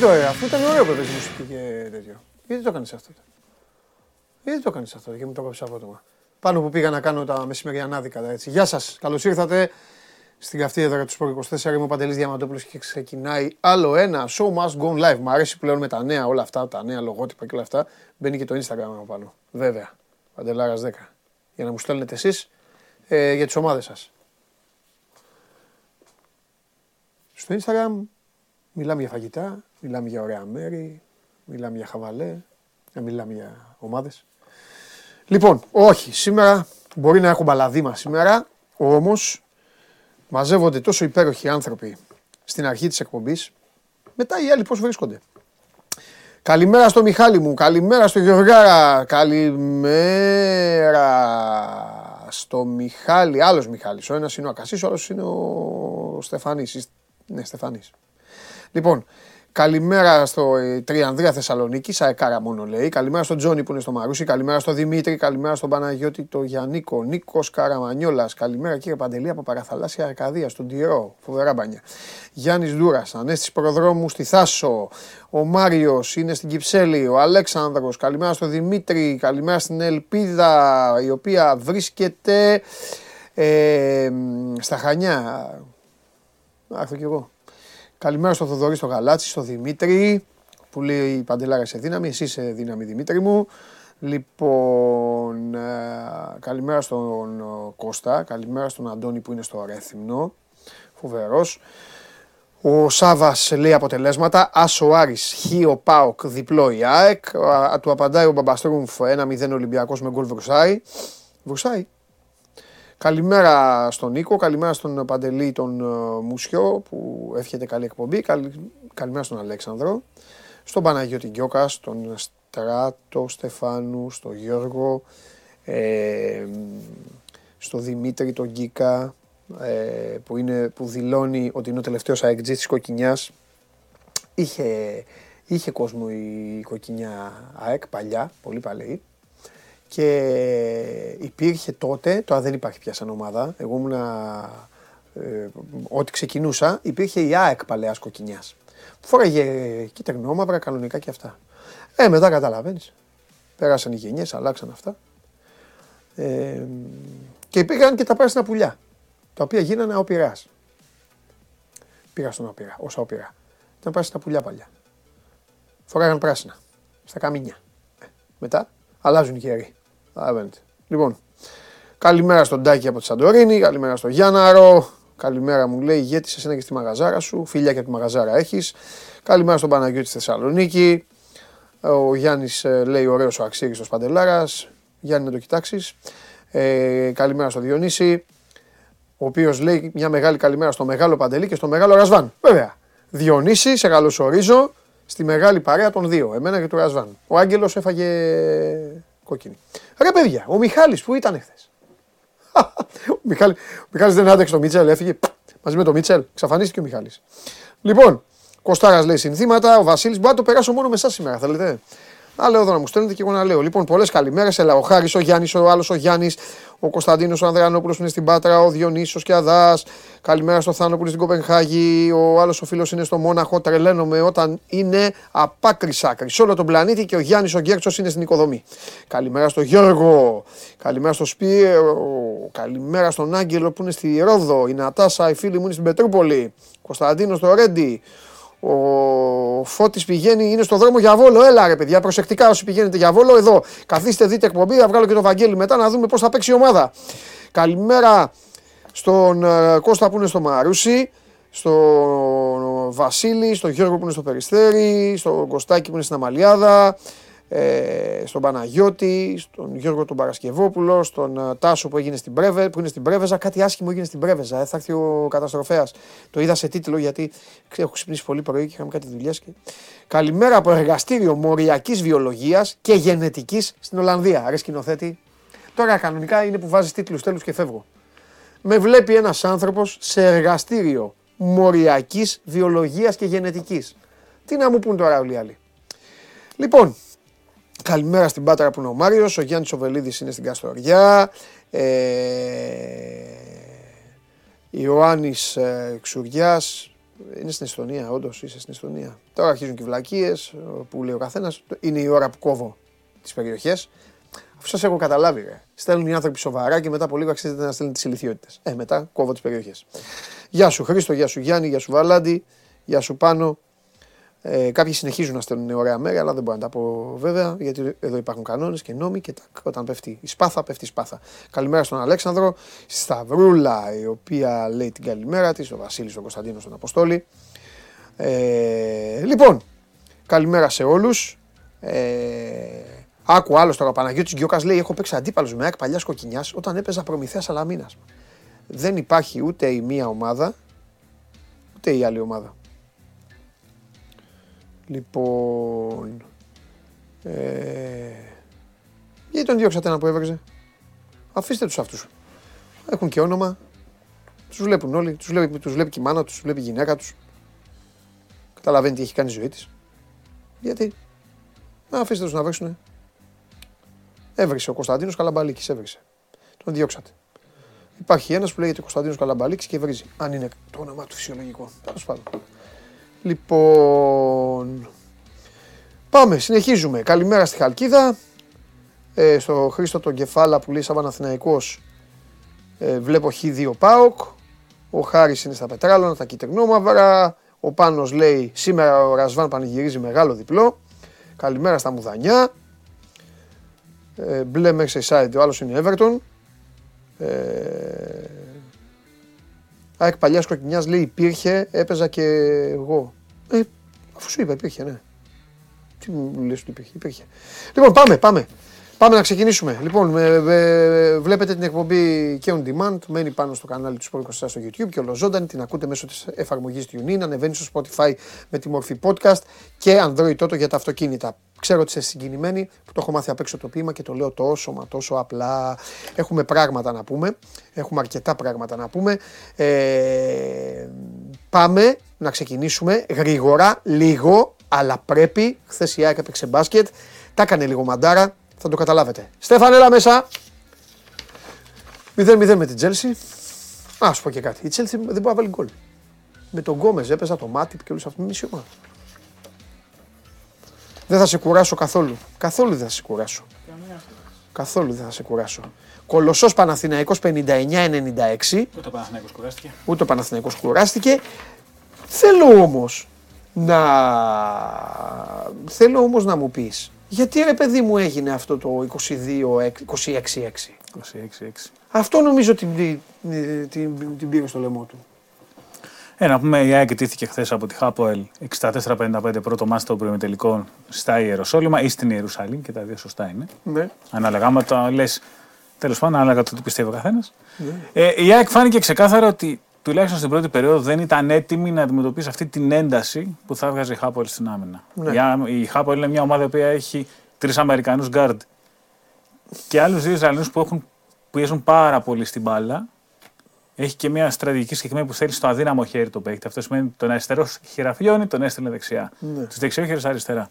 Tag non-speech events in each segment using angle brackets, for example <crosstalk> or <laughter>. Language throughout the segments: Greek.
γιατί το ωραία, αφού ήταν ωραίο που έπαιζε μουσική και τέτοιο. Γιατί το έκανε αυτό; Γιατί το έκανε αυτό και μου το έκοψες απότομα; Πάνω που πήγα να κάνω τα μεσημεριανάδικα. Έτσι. Γεια σας, καλώς ήρθατε στην καυτή έδρα του Σπορ 24. Είμαι ο Παντελής Διαμαντόπουλος και ξεκινάει άλλο ένα show must go live. Μ' αρέσει πλέον με τα νέα όλα αυτά, τα νέα λογότυπα και όλα αυτά. Μπαίνει και το Instagram από πάνω. Βέβαια. Παντελάρας 10. Για να μου στέλνετε εσείς ε, για τις ομάδες σας. Στο Instagram μιλάμε για φαγητά, μιλάμε για ωραία μέρη, μιλάμε για χαβαλέ, μιλάμε για ομάδες. Λοιπόν, όχι, σήμερα μπορεί να έχω μπαλαδίμα σήμερα, όμως μαζεύονται τόσο υπέροχοι άνθρωποι στην αρχή της εκπομπής, μετά οι άλλοι πώς βρίσκονται. Καλημέρα στο Μιχάλη μου, καλημέρα στο Γιωργάρα, καλημέρα στο Μιχάλη, άλλος Μιχάλης, ο ένας είναι ο Ακασής, ο άλλος είναι ο Στεφανής, ναι Στεφανής. Λοιπόν, Καλημέρα στο ε, Τριανδρία Θεσσαλονίκη, Σαεκάρα μόνο λέει. Καλημέρα στον Τζόνι που είναι στο Μαρούσι. Καλημέρα στον Δημήτρη. Καλημέρα στον Παναγιώτη, το Γιαννίκο. Νίκος Καραμανιόλας. Καλημέρα κύριε Παντελή από Παραθαλάσσια Αρκαδία, στον Τυρό. Φοβερά μπανιά. Γιάννης Δούρας. Ανέστη Προδρόμου στη Θάσο. Ο Μάριος είναι στην Κυψέλη. Ο Αλέξανδρος. Καλημέρα στον Δημήτρη. Καλημέρα στην Ελπίδα η οποία βρίσκεται ε, στα Χανιά. Άρχω κι εγώ. Καλημέρα στο Θοδωρή, στο Γαλάτσι, στο Δημήτρη που λέει η Παντελάρα σε δύναμη. Εσύ είσαι δύναμη, Δημήτρη μου. Λοιπόν, ε, καλημέρα στον ε, Κώστα, καλημέρα στον Αντώνη που είναι στο Ρέθυμνο. Φοβερός. Ο Σάβας λέει αποτελέσματα. Άσο Άρης, Χίο Πάοκ, διπλό η ΑΕΚ. Του απαντάει ο Μπαμπαστρούμφ 1-0 Ολυμπιακός με γκολ Βρουσάη. Βρουσάη, Καλημέρα στον Νίκο, καλημέρα στον Παντελή τον ε, Μουσιό που εύχεται καλή εκπομπή. καλημέρα στον Αλέξανδρο, στον Παναγιώτη Γκιώκα, στον Στράτο Στεφάνου, στον Γιώργο, ε, στον Δημήτρη τον Γκίκα ε, που, είναι, που δηλώνει ότι είναι ο τελευταίος αεκτζής της Κοκκινιάς. Είχε, είχε κόσμο η Κοκκινιά ΑΕΚ παλιά, πολύ παλαιή. Και υπήρχε τότε, τώρα δεν υπάρχει πια σαν ομάδα, εγώ ήμουν ε, ό,τι ξεκινούσα, υπήρχε η ΑΕΚ Παλαιάς Κοκκινιάς. Φόραγε κίτρινο μαύρα κανονικά και αυτά. Ε, μετά καταλαβαίνεις. Πέρασαν οι γενιές, αλλάξαν αυτά. Ε, και υπήρχαν και τα πράσινα πουλιά, τα οποία γίνανε αοπειράς. Πήγα στον αοπειρά, ως αοπειρά. Ήταν πράσινα πουλιά παλιά. Φοράγαν πράσινα, στα καμίνια. Ε, μετά αλλάζουν οι καιροί. Λοιπόν, καλημέρα στον Τάκη από τη Σαντορίνη, καλημέρα στον Γιάνναρο, καλημέρα μου λέει ηγέτη εσένα και στη μαγαζάρα σου, φιλιά και από τη μαγαζάρα έχεις. Καλημέρα στον Παναγιώτη στη Θεσσαλονίκη, ο Γιάννης ε, λέει ωραίος ο Αξίριστος Παντελάρας, Γιάννη να το κοιτάξεις. Ε, καλημέρα στον Διονύση, ο οποίος λέει μια μεγάλη καλημέρα στο μεγάλο Παντελή και στο μεγάλο Ρασβάν. Βέβαια, Διονύση, σε καλωσορίζω στη μεγάλη παρέα των δύο, εμένα και του Ρασβάν. Ο Άγγελος έφαγε κόκκινη. Ρε παιδιά, ο Μιχάλης που ήταν χθες. <laughs> ο, Μιχάλη, ο Μιχάλης δεν άντεξε το Μίτσελ, έφυγε μαζί με το Μίτσελ. Ξαφανίστηκε ο Μιχάλης. Λοιπόν, Κοστάρα λέει συνθήματα, ο Βασίλης μπορεί να το περάσω μόνο με εσάς σήμερα, θέλετε; Να λέω εδώ να μου στέλνετε και εγώ να λέω. Λοιπόν, πολλές καλημέρες. Ελά, ο Χάρης, ο Γιάννης, ο άλλος ο Γιάννης, ο Κωνσταντίνος ο Ανδρεανόπουλος που είναι στην Πάτρα, ο Διονύσος και Αδάς. Καλημέρα στο Θάνο που είναι στην Κοπενχάγη. Ο άλλος ο φίλος είναι στο Μόναχο. Τρελαίνομαι όταν είναι απάκρι άκρη. Σε όλο τον πλανήτη και ο Γιάννης ο Γκέρτσος είναι στην οικοδομή. Καλημέρα στο Γιώργο. Καλημέρα στο Σπύρο. Καλημέρα στον Άγγελο που είναι στη Ρόδο. Η Νατάσα, η φίλη μου είναι στην Πετρούπολη. Κωνσταντίνος στο Ρέντι. Ο Φώτης πηγαίνει, είναι στο δρόμο για Βόλο. Έλα ρε παιδιά, προσεκτικά όσοι πηγαίνετε για Βόλο. Εδώ, καθίστε, δείτε εκπομπή. Θα βγάλω και το Βαγγέλη μετά να δούμε πώς θα παίξει η ομάδα. Καλημέρα στον ε, Κώστα που είναι στο Μαρούσι, στον Βασίλη, στον Γιώργο που είναι στο Περιστέρι, στον Κωστάκη που είναι στην Αμαλιάδα, ε, στον Παναγιώτη, στον Γιώργο τον Παρασκευόπουλο, στον ε, Τάσο που, έγινε στην Πρέβε, που είναι στην Πρέβεζα. Κάτι άσχημο έγινε στην Πρέβεζα. Ε, θα έρθει ο καταστροφέας. Το είδα σε τίτλο γιατί έχω ξυπνήσει πολύ πρωί και είχαμε κάτι δουλειές. Και... Καλημέρα από εργαστήριο μοριακής βιολογίας και γενετικής στην Ολλανδία. Ρε σκηνοθέτη. Τώρα κανονικά είναι που βάζεις τίτλους τέλου και φεύγω. Με βλέπει ένας άνθρωπος σε εργαστήριο μοριακής βιολογίας και γενετικής. Τι να μου πούν τώρα όλοι οι άλλοι. Λοιπόν, Καλημέρα στην Πάτρα που είναι ο Μάριος, ο Γιάννης Οβελίδης είναι στην Καστοριά, ε, Ιωάννης ε, Ξουριάς, Είναι στην Εστονία, όντως είσαι στην Εστονία. Τώρα αρχίζουν και οι βλακίες που λέει ο καθένας. Είναι η ώρα που κόβω τις περιοχές. Αφού σας έχω καταλάβει, ρε. Στέλνουν οι άνθρωποι σοβαρά και μετά από λίγο αξίζεται να στέλνουν τις ηλικιότητες. Ε, μετά κόβω τις περιοχές. Γεια σου Χρήστο, γεια σου Γιάννη, γεια σου Βαλάντι, γεια σου Πάνο. Ε, κάποιοι συνεχίζουν να στέλνουν ωραία μέρα, αλλά δεν μπορώ να τα πω βέβαια, γιατί εδώ υπάρχουν κανόνες και νόμοι και τάκ, όταν πέφτει η σπάθα, πέφτει η σπάθα. Καλημέρα στον Αλέξανδρο, στη Σταυρούλα, η οποία λέει την καλημέρα της, ο Βασίλης, ο Κωνσταντίνος, τον Αποστόλη. Ε, λοιπόν, καλημέρα σε όλους. Ε, άκου άλλος τώρα, ο Παναγιώτης Γκιόκα λέει: Έχω παίξει αντίπαλος με ΑΕΚ παλιάς κοκκινιάς όταν έπαιζα προμηθεία Σαλαμίνα. Δεν υπάρχει ούτε η μία ομάδα, ούτε η άλλη ομάδα. Λοιπόν. Ε, γιατί τον διώξατε ένα που έβγαζε; Αφήστε τους αυτούς. Έχουν και όνομα. Τους βλέπουν όλοι. Τους βλέπει, τους βλέπει και η μάνα τους, τους βλέπει η γυναίκα τους. Καταλαβαίνει τι έχει κάνει η ζωή της. Γιατί; Να αφήστε τους να βρέξουνε. Έβρισε ο Κωνσταντίνος Καλαμπαλίκης, έβρισε. Τον διώξατε. Υπάρχει ένας που λέγεται Κωνσταντίνος Καλαμπαλίκης και βρίζει. Αν είναι το όνομά του φυσιολογικό. Τέλος πάντων. Λοιπόν, πάμε, συνεχίζουμε. Καλημέρα στη Χαλκίδα. Ε, στο Χρήστο τον Κεφάλα που λέει σαν Παναθηναϊκός ε, βλέπω Χ2 ΠΑΟΚ. Ο Χάρης είναι στα πετράλωνα, τα κυτρινόμαυρα. Ο Πάνος λέει σήμερα ο Ρασβάν πανηγυρίζει μεγάλο διπλό. Καλημέρα στα Μουδανιά. Ε, μπλε Merseyside, ο άλλος είναι Everton. Ε, ΑΕΚ παλιάς κοκκινιάς λέει υπήρχε, έπαιζα και εγώ. Ε, αφού σου είπα υπήρχε, ναι. Τι μου λες ότι υπήρχε, υπήρχε. Λοιπόν, πάμε, πάμε. Πάμε να ξεκινήσουμε. Λοιπόν, βλέπετε την εκπομπή και on demand. Μένει πάνω στο κανάλι του Sport 24 στο YouTube και ολοζώντανη. Την ακούτε μέσω της εφαρμογής TuneIn. Ανεβαίνει στο Spotify με τη μορφή podcast και Android Toto για τα αυτοκίνητα. Ξέρω ότι είσαι συγκινημένοι που το έχω μάθει απ' έξω το ποίημα και το λέω τόσο μα τόσο απλά. Έχουμε πράγματα να πούμε. Έχουμε αρκετά πράγματα να πούμε. Ε, πάμε να ξεκινήσουμε γρήγορα, λίγο, αλλά πρέπει. Χθες η ΑΕΚ έπαιξε μπάσκετ. Τα έκανε λίγο μαντάρα. Θα το καταλάβετε. Στέφαν, έλα μέσα. 0-0 με την Τσέλσι. Α σου πω και κάτι. Η Τσέλσι δεν μπορεί να βάλει γκολ. Με τον Γκόμε έπαιζα το Μάτιπ και όλου αυτού μισή ομάδα. Δεν θα σε κουράσω καθόλου. Καθόλου δεν θα σε κουράσω. Καθόλου δεν θα σε κουράσω. Κολοσσός Παναθηναϊκός 59-96. Ούτε ο Παναθηναϊκός κουράστηκε. Ούτε ο Παναθηναϊκός κουράστηκε. Θέλω όμως να. Θέλω όμως να μου πεις. Γιατί ρε παιδί μου έγινε αυτό το 22-26-6. 26-6. Αυτό νομίζω την, την, την, την πήρε στο λαιμό του. Ε, να πούμε, η ΑΕΚ τήθηκε χθες από τη Χάποελ 64-55 πρώτο μάτι των προημιτελικών στα Ιεροσόλυμα ή στην Ιερουσαλήμ και τα δύο σωστά είναι. Ναι. Ανάλογα, άμα το λες. Τέλος πάντων, ανάλογα το τι πιστεύει ο καθένας. Ναι. Ε, η ΑΕΚ φάνηκε ξεκάθαρα ότι τουλάχιστον στην πρώτη περίοδο δεν ήταν έτοιμη να αντιμετωπίσει αυτή την ένταση που θα έβγαζε η Χάπολ στην άμυνα. Ναι. Η Χάπολ είναι μια ομάδα που έχει τρεις Αμερικανούς γκάρντ και άλλους δύο Ισραηλινούς που έχουν πιέζουν πάρα πολύ στην μπάλα. Έχει και μια στρατηγική συγκεκριμένη που θέλει στο αδύναμο χέρι το παίκτη. Αυτό σημαίνει τον αριστερό χειραφιώνει, τον έστελνε δεξιά. Ναι. Τους δεξιόχειρες αριστερά.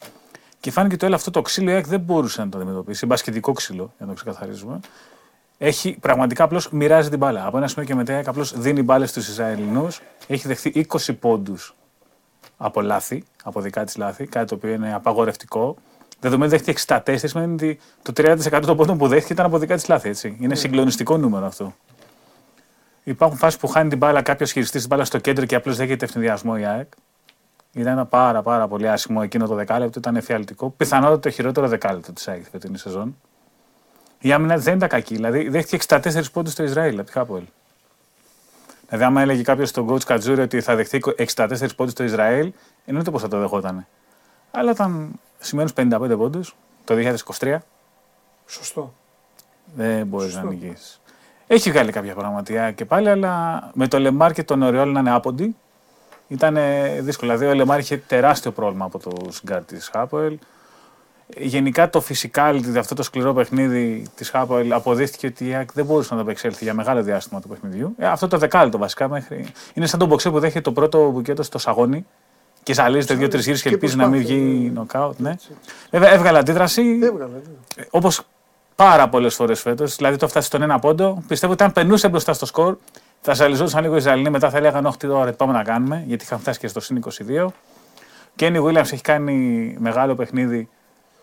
Και φάνηκε ότι όλο αυτό το ξύλο η δεν μπορούσε να το αντιμετωπίσει. Μπασκετικό ξύλο, για να το ξεκαθαρίζουμε έχει πραγματικά απλώς μοιράζει την μπάλα. Από ένα σημείο και μετά απλώς δίνει μπάλες στους Ισραηλινούς. Έχει δεχθεί 20 πόντους από λάθη, από δικά της λάθη, κάτι το οποίο είναι απαγορευτικό. Δεδομένου δέχτηκε 64, σημαίνει ότι το 30% των πόντων που δέχτηκε ήταν από δικά της λάθη. Έτσι. Είναι ναι. συγκλονιστικό νούμερο αυτό. Υπάρχουν φάσεις που χάνει την μπάλα κάποιος χειριστής την μπάλα στο κέντρο και απλώς δέχεται ευνηδιασμό η ΑΕΚ. Ήταν ένα πάρα, πάρα πολύ άσχημο εκείνο το δεκάλεπτο, ήταν εφιαλτικό. Πιθανότατα το χειρότερο δεκάλεπτο της ΑΕΚ φετινή σεζόν. Η άμυνα δεν ήταν κακή. Δηλαδή δέχτηκε 64 πόντους στο Ισραήλ από τη Χάπολ. Δηλαδή, άμα έλεγε κάποιος στον coach Κατζούρι ότι θα δεχτεί 64 πόντους στο Ισραήλ, εννοείται πως θα το δεχόταν. Αλλά ήταν σημαίνουν 55 πόντους το 2023. Σωστό. Δεν μπορείς να νικήσεις. Έχει βγάλει κάποια πραγματικά και πάλι, αλλά με το Λεμάρ και τον Οριόλ να είναι άποντοι ήταν δύσκολο. Δηλαδή, ο Λεμάρ είχε τεράστιο πρόβλημα από το γκαρντ της Χάποελ. Γενικά το physicality, αυτό το σκληρό παιχνίδι της Χάποελ αποδείχθηκε ότι η ΑΕΚ δεν μπορούσε να το απεξέλθει για μεγάλο διάστημα του παιχνιδιού. Ε, αυτό το δεκάλεπτο βασικά μέχρι. Είναι σαν τον μποξέ που δέχεται το πρώτο μπουκέτο στο σαγόνι και ζαλίζεται δύο-τρεις γύρους και ελπίζει να μην βγει νοκάουτ. Ναι. Βέβαια έβγαλε αντίδραση. Ναι. Όπως πάρα πολλές φορές φέτος. Δηλαδή το φτάσει στον ένα πόντο. Πιστεύω ότι αν περνούσε μπροστά στο σκορ Θα ζαλιζόντουσαν λίγο οι Ισραηλοί, μετά θα λέγανε Όχι, τώρα πάμε να κάνουμε, γιατί είχαν φτάσει και στο συν 22. Κένι Βίλιαμ έχει κάνει μεγάλο παιχνίδι,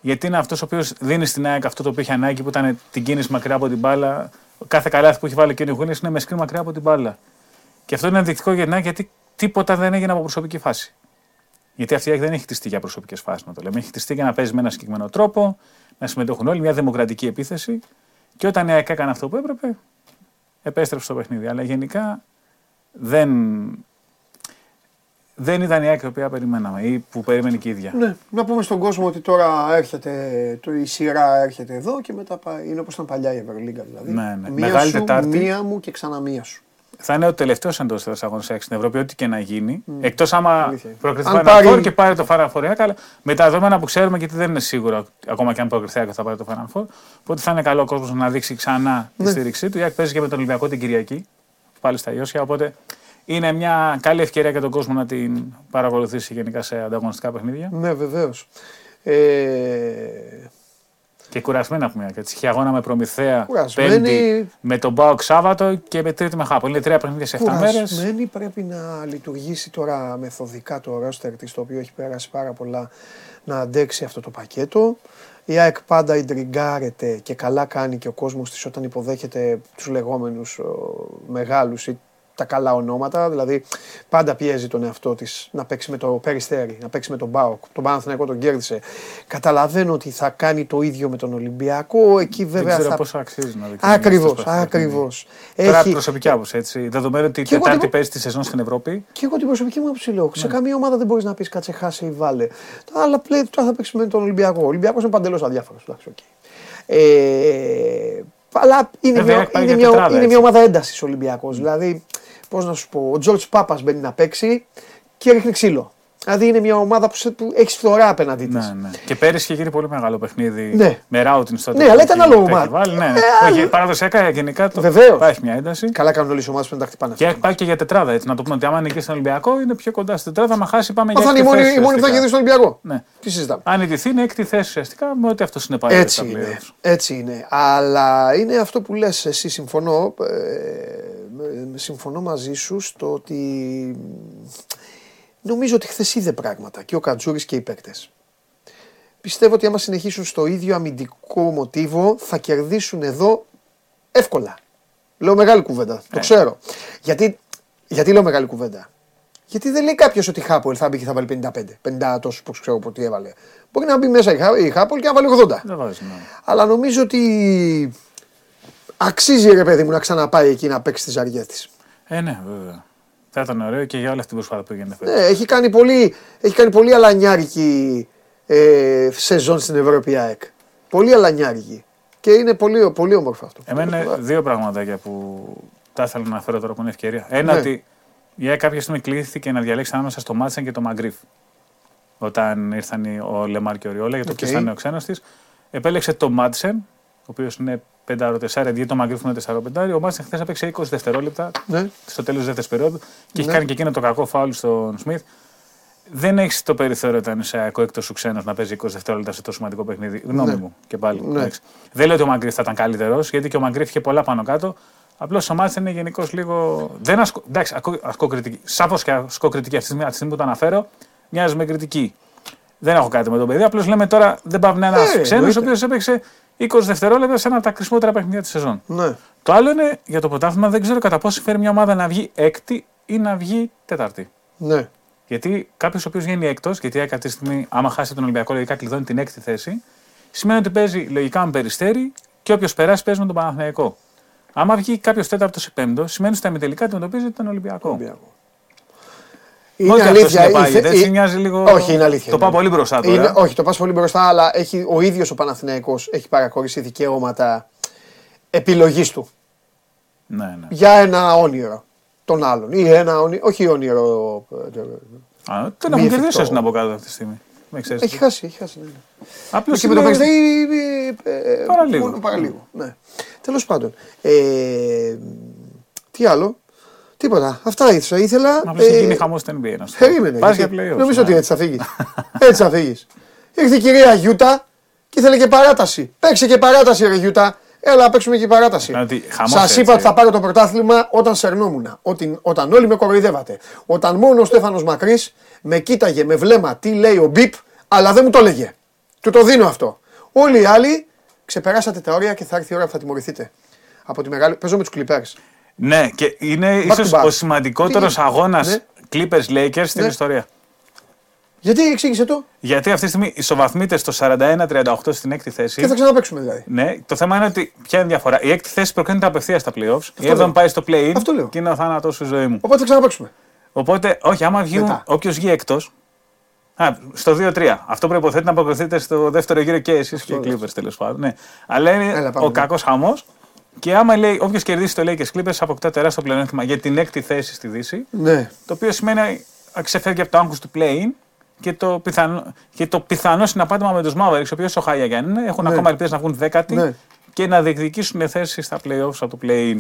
γιατί είναι αυτός ο οποίος δίνει στην ΑΕΚ αυτό το οποίο είχε ανάγκη, που ήταν την κίνηση μακριά από την μπάλα. Κάθε καλάθι που έχει βάλει ο Κένι Βίλιαμ είναι με σκριν μακριά από την μπάλα. Και αυτό είναι ενδεικτικό για την ΑΕΚ, γιατί τίποτα δεν έγινε από προσωπική φάση. Γιατί αυτή η ΑΕΚ δεν έχει χτιστεί για προσωπικές φάσεις, να το λέμε. Έχει χτιστεί για να παίζει με ένα συγκεκριμένο τρόπο, να συμμετέχουν όλοι, μια δημοκρατική επίθεση. Και όταν η ΑΕΚ έκανε αυτό που έπρεπε, επέστρεψε στο παιχνίδι. Αλλά γενικά δεν, δεν ήταν η ΑΕΚ η οποία περιμέναμε ή που περίμενε και η ίδια. Ναι, να πούμε στον κόσμο ότι τώρα έρχεται το, η σειρά έρχεται εδώ και μετά πάει, είναι όπως ήταν παλιά η Ευρωλίγκα δηλαδή. Ναι, ναι. Μία Μεγάλη σου, Τετάρτη. μία μου και ξανά μία σου. Θα είναι ο τελευταίος εντός της αγώνα στην Ευρώπη, ό,τι και να γίνει. Εκτός άμα Αλήθεια. προκριθεί Αν Final Four πάρει- και πάρει το Final Four. Αλλά με τα δεδομένα που ξέρουμε, γιατί δεν είναι σίγουρο ακόμα και αν προκριθεί θα πάρει το Final Four. Οπότε θα είναι καλό ο κόσμος να δείξει ξανά τη Ναι. στήριξή του. Η ΑΕΚ παίζει και με τον Ολυμπιακό την Κυριακή, πάλι στα Ιώσια. Οπότε είναι μια καλή ευκαιρία για τον κόσμο να την παρακολουθήσει γενικά σε ανταγωνιστικά παιχνίδια. Ναι, βεβαίως. Ε, Και κουρασμένη από μια έτσι. Είχε αγώνα με Προμηθέα Κουρασμένη. Πέμπτη, με τον Μπάουκ Σάββατο και με Τρίτη με Χάπο. Είναι τρία παιχνίδια σε 7 μέρες. κουρασμένη πρέπει να λειτουργήσει τώρα μεθοδικά το ρόστερ της, το οποίο έχει περάσει πάρα πολλά, να αντέξει αυτό το πακέτο. Η ΑΕΚ πάντα ιντριγκάρεται και καλά κάνει και ο κόσμος της όταν υποδέχεται τους λεγόμενους ο, μεγάλους ή τα καλά ονόματα. Δηλαδή πάντα πιέζει τον εαυτό της να παίξει με το Περιστέρι, να παίξει με τον Μπάοκ. Τον Παναθηναϊκό τον κέρδισε. Καταλαβαίνω ότι θα κάνει το ίδιο με τον Ολυμπιακό. Εκεί Δεν βέβαια ξέρω θα... πόσο αξίζει να δείξει. Ακριβώς, ακριβώς. Τώρα Έχει- προσωπική άποψη έτσι. Δεδομένου ότι η Και εγώ Τετάρτη την- παίζει τη σεζόν στην Ευρώπη. Και εγώ την προσωπική μου άποψη λέω: Ναι. Σε καμία ομάδα δεν μπορείς να πεις κάτσε, χάσε ή βάλε. Τα άλλα πλέον τώρα θα παίξει με τον Ολυμπιακό. Ο Ολυμπιακός είναι παντελώς αδιάφορος. Εντάξει, οκ. Ε, αλλά είναι, Βέβαια, μια, πάει είναι, για μια, τετράδα, είναι έτσι. μια ομάδα έντασης ο Ολυμπιακός. Δηλαδή, πώς να σου πω, ο Τζορτ Πάπας μπαίνει να παίξει και ρίχνει ξύλο. Δηλαδή είναι μια ομάδα που, σε- που έχεις φθορά απέναντί της. Ναι, ναι. Και πέρυσι είχε γίνει πολύ μεγάλο παιχνίδι Ναι. με ράουτιν στο Ναι, τέλος αλλά που ήταν έχει- άλλο τα έχει ομάδα. βάλει, Ναι, ναι. Ε, Όχι, άλλο- παραδοσιακά γενικά το Βεβαίως. υπάρχει μια ένταση. Καλά κάνουν όλε οι ομάδες που είναι τα χτυπάνε. Και πάει και για τετράδα έτσι. Να το πούμε ότι άμα νικήσει τον Ολυμπιακό είναι πιο κοντά στην τετράδα. Μα χάσει πάμε Μα για θα είναι η έκτη μόνη, θέση η μόνη που θα ουσιαστικά. κερδίσει τον Ολυμπιακό. Ναι. Τι συζητάμε. Αν ιτηθεί είναι έκτη θέση ουσιαστικά με ό,τι αυτός είναι παλιό. Έτσι είναι, έτσι είναι. Αλλά είναι αυτό που λες εσύ, συμφωνώ, ε, με- συμφωνώ μαζί σου στο ότι νομίζω ότι χθες είδε πράγματα και ο Κατζούρης και οι παίκτες. Πιστεύω ότι άμα συνεχίσουν στο ίδιο αμυντικό μοτίβο θα κερδίσουν εδώ εύκολα. Λέω μεγάλη κουβέντα, το Ε. ξέρω. Γιατί, γιατί λέω μεγάλη κουβέντα; Γιατί δεν λέει κάποιος ότι η Χάπολ θα μπει και θα βάλει 55, 50 τόσου που ξέρω τι έβαλε. Μπορεί να μπει μέσα η Χά- η Χάπολ και να βάλει 80. Δεν βάζεις. Ναι. Αλλά νομίζω ότι αξίζει ρε παιδί μου να ξαναπάει εκεί να παίξει τις ζαριές της. Ε, ναι, βέβαια. Θα ήταν ωραίο και για όλη αυτή την προσπάθεια που έγινε φέτος. Ναι, έχει κάνει πολύ, έχει κάνει πολύ αλανιάρικη ε, σεζόν στην Ευρώπη η ΑΕΚ. Πολύ αλανιάρικη. Και είναι πολύ, πολύ όμορφο αυτό. Εμένα είναι δύο πραγματάκια που θα ήθελα να αναφέρω τώρα που είναι ευκαιρία. Ένα Ναι. ότι η ΑΕΚ κάποια στιγμή κλείθηκε να διαλέξει ανάμεσα στο Μάτσεν και το Μαγκρίφ. Όταν ήρθαν οι- ο Λεμάρ και ο Ριόλα για το Οκ. ποιος θα είναι ο ξένος της. Επέλεξε το Μάτσεν, ο οποίος είναι 5-4, γιατί το Μαγκρίφ είναι 4-5. Ο Μάτσεν χθες έπαιξε 20 δευτερόλεπτα Ναι. στο τέλος της δεύτερης περίοδου και έχει Ναι. κάνει και εκείνο το κακό φάουλ στον Σμιθ. Δεν έχεις το περιθώριο όταν είσαι ΑΕΚ ο έκτος σου ξένος να παίζει 20 δευτερόλεπτα σε τόσο σημαντικό παιχνίδι. Γνώμη Ναι. μου και πάλι. Ναι. εντάξει. Δεν λέω ότι ο Μαγκρίφ θα ήταν καλύτερος, γιατί και ο Μαγκρίφ είχε πολλά πάνω κάτω. Απλώς ο Μάτσεν είναι γενικώς λίγο. Δεν ασκώ... Εντάξει, ασκώ, ασκώ κριτική. Σαφώς και ασκώ κριτική αυτή τη στιγμή, από τη στιγμή που το αναφέρω, μοιάζει με κριτική. Δεν έχω κάτι με τον παιδί. Απλώς λέμε τώρα δεν πάει να είναι ένας Ε, ξένος ο εννοείται. οποίος έπαιξε 20 δευτερόλεπτα σε ένα από τα κρίσιμότερα παιχνίδια της σεζόν. Ναι. Το άλλο είναι για το πρωτάθλημα δεν ξέρω κατά πόσο φέρει μια ομάδα να βγει έκτη ή να βγει τέταρτη. ναι. Γιατί κάποιος ο οποίος βγαίνει έκτος, γιατί η ΑΕΚ αυτή τη στιγμή, άμα χάσει τον Ολυμπιακό, λογικά κλειδώνει την έκτη θέση, σημαίνει ότι παίζει λογικά με περιστέρι και όποιος περάσει παίζει με τον Παναθηναϊκό. Άμα βγει κάποιος τέταρτος ή πέμπτος, σημαίνει ότι στα ημιτελικά αντιμετωπίζει τον Ολυμπιακό. Ολυμπιακό. Όχι Είναι αυτός αλήθεια. συνεπάγεται, η θε- έτσι η- μοιάζει λίγο- Όχι, είναι αλήθεια. Το πάω είναι. πολύ μπροστά τώρα. Είναι, όχι, το πας πολύ μπροστά, αλλά έχει, ο ίδιος ο Παναθηναϊκός έχει παραχωρήσει δικαιώματα επιλογής του Ναι, ναι. για ένα όνειρο των άλλων. Ή ένα όνειρο, όχι όνειρο. ε, ε, Α, τον Μη έχουν εφικτό. κερδίσει στην από κάτω αυτή τη στιγμή. Με ξέρεις. Έχει χάσει, έχει χάσει. Ναι, ναι. Απλώς Και με το είναι- Περιστέρι. ε, ε, Παραλίγο. μόνο Παραλίγο. Ναι. Τέλος πάντων. Ε, τι άλλο; Τίποτα. Αυτά ήθελα. ήθελα Απλώς ε, έχει γίνει χαμός στην NBA. να σου πω. Περίμενε. Πας γιατί- για playoffs, Νομίζω ναι. ότι έτσι θα φύγεις. <laughs> έτσι θα φύγεις. Ήρθε η κυρία Γιούτα και ήθελε και παράταση. Παίξε και παράταση, ρε Γιούτα. Έλα να παίξουμε και παράταση. Δηλαδή, χαμός Σας έτσι. είπα ότι θα πάρω το πρωτάθλημα όταν σερνόμουν. Ότι, όταν όλοι με κοροϊδεύατε. Όταν μόνο ο Στέφανος Μακρύς με κοίταγε με βλέμμα τι λέει ο Μπίπ, αλλά δεν μου το έλεγε. Του το δίνω αυτό. Όλοι οι άλλοι ξεπεράσατε τα όρια και θα έρθει η ώρα που θα τιμωρηθείτε. Από τη μεγάλη. Παίζω με τους κλειπέρ. Ναι, και είναι Back to ίσως back. ο σημαντικότερος Τι- αγώνας Ναι. Clippers Lakers στην Ναι. ιστορία. Γιατί εξήγησε το; Γιατί αυτή τη στιγμή ισοβαθμείτε στο 41-38 στην έκτη θέση. και θα ξαναπέξουμε δηλαδή. Ναι, το θέμα είναι ότι ποια είναι η διαφορά. Η έκτη θέση προκρίνεται απευθείας στα playoffs. η λέω. έβδομη πάει στο play-in Αυτό λέω. και είναι ο θάνατο στη ζωή μου. Οπότε θα ξαναπέξουμε. Οπότε, όχι, άμα βγει Μετά. όποιος βγει εκτό. Α, στο 2-3. Αυτό προποθέτει να αποκριθείτε στο δεύτερο γύρο και εσείς και οι Clippers τέλος πάντων. Ναι. Αλλά είναι Έλα, πάμε, ο ναι. κακός χαμός. Και άμα λέει όποιος κερδίσει το Lakers Clippers αποκτά τεράστιο πλεονέκτημα για την έκτη θέση στη Δύση. Ναι. Το οποίο σημαίνει ότι ξεφεύγει από το άγχος του play-in και το πιθανό, και το πιθανό συναπάτημα με τους Mavericks, οι οποίοι όσο χάλια για να είναι, έχουν Ναι. ακόμα ελπίδες να βγουν δέκατοι Ναι. και να διεκδικήσουν θέση στα playoffs από το play-in.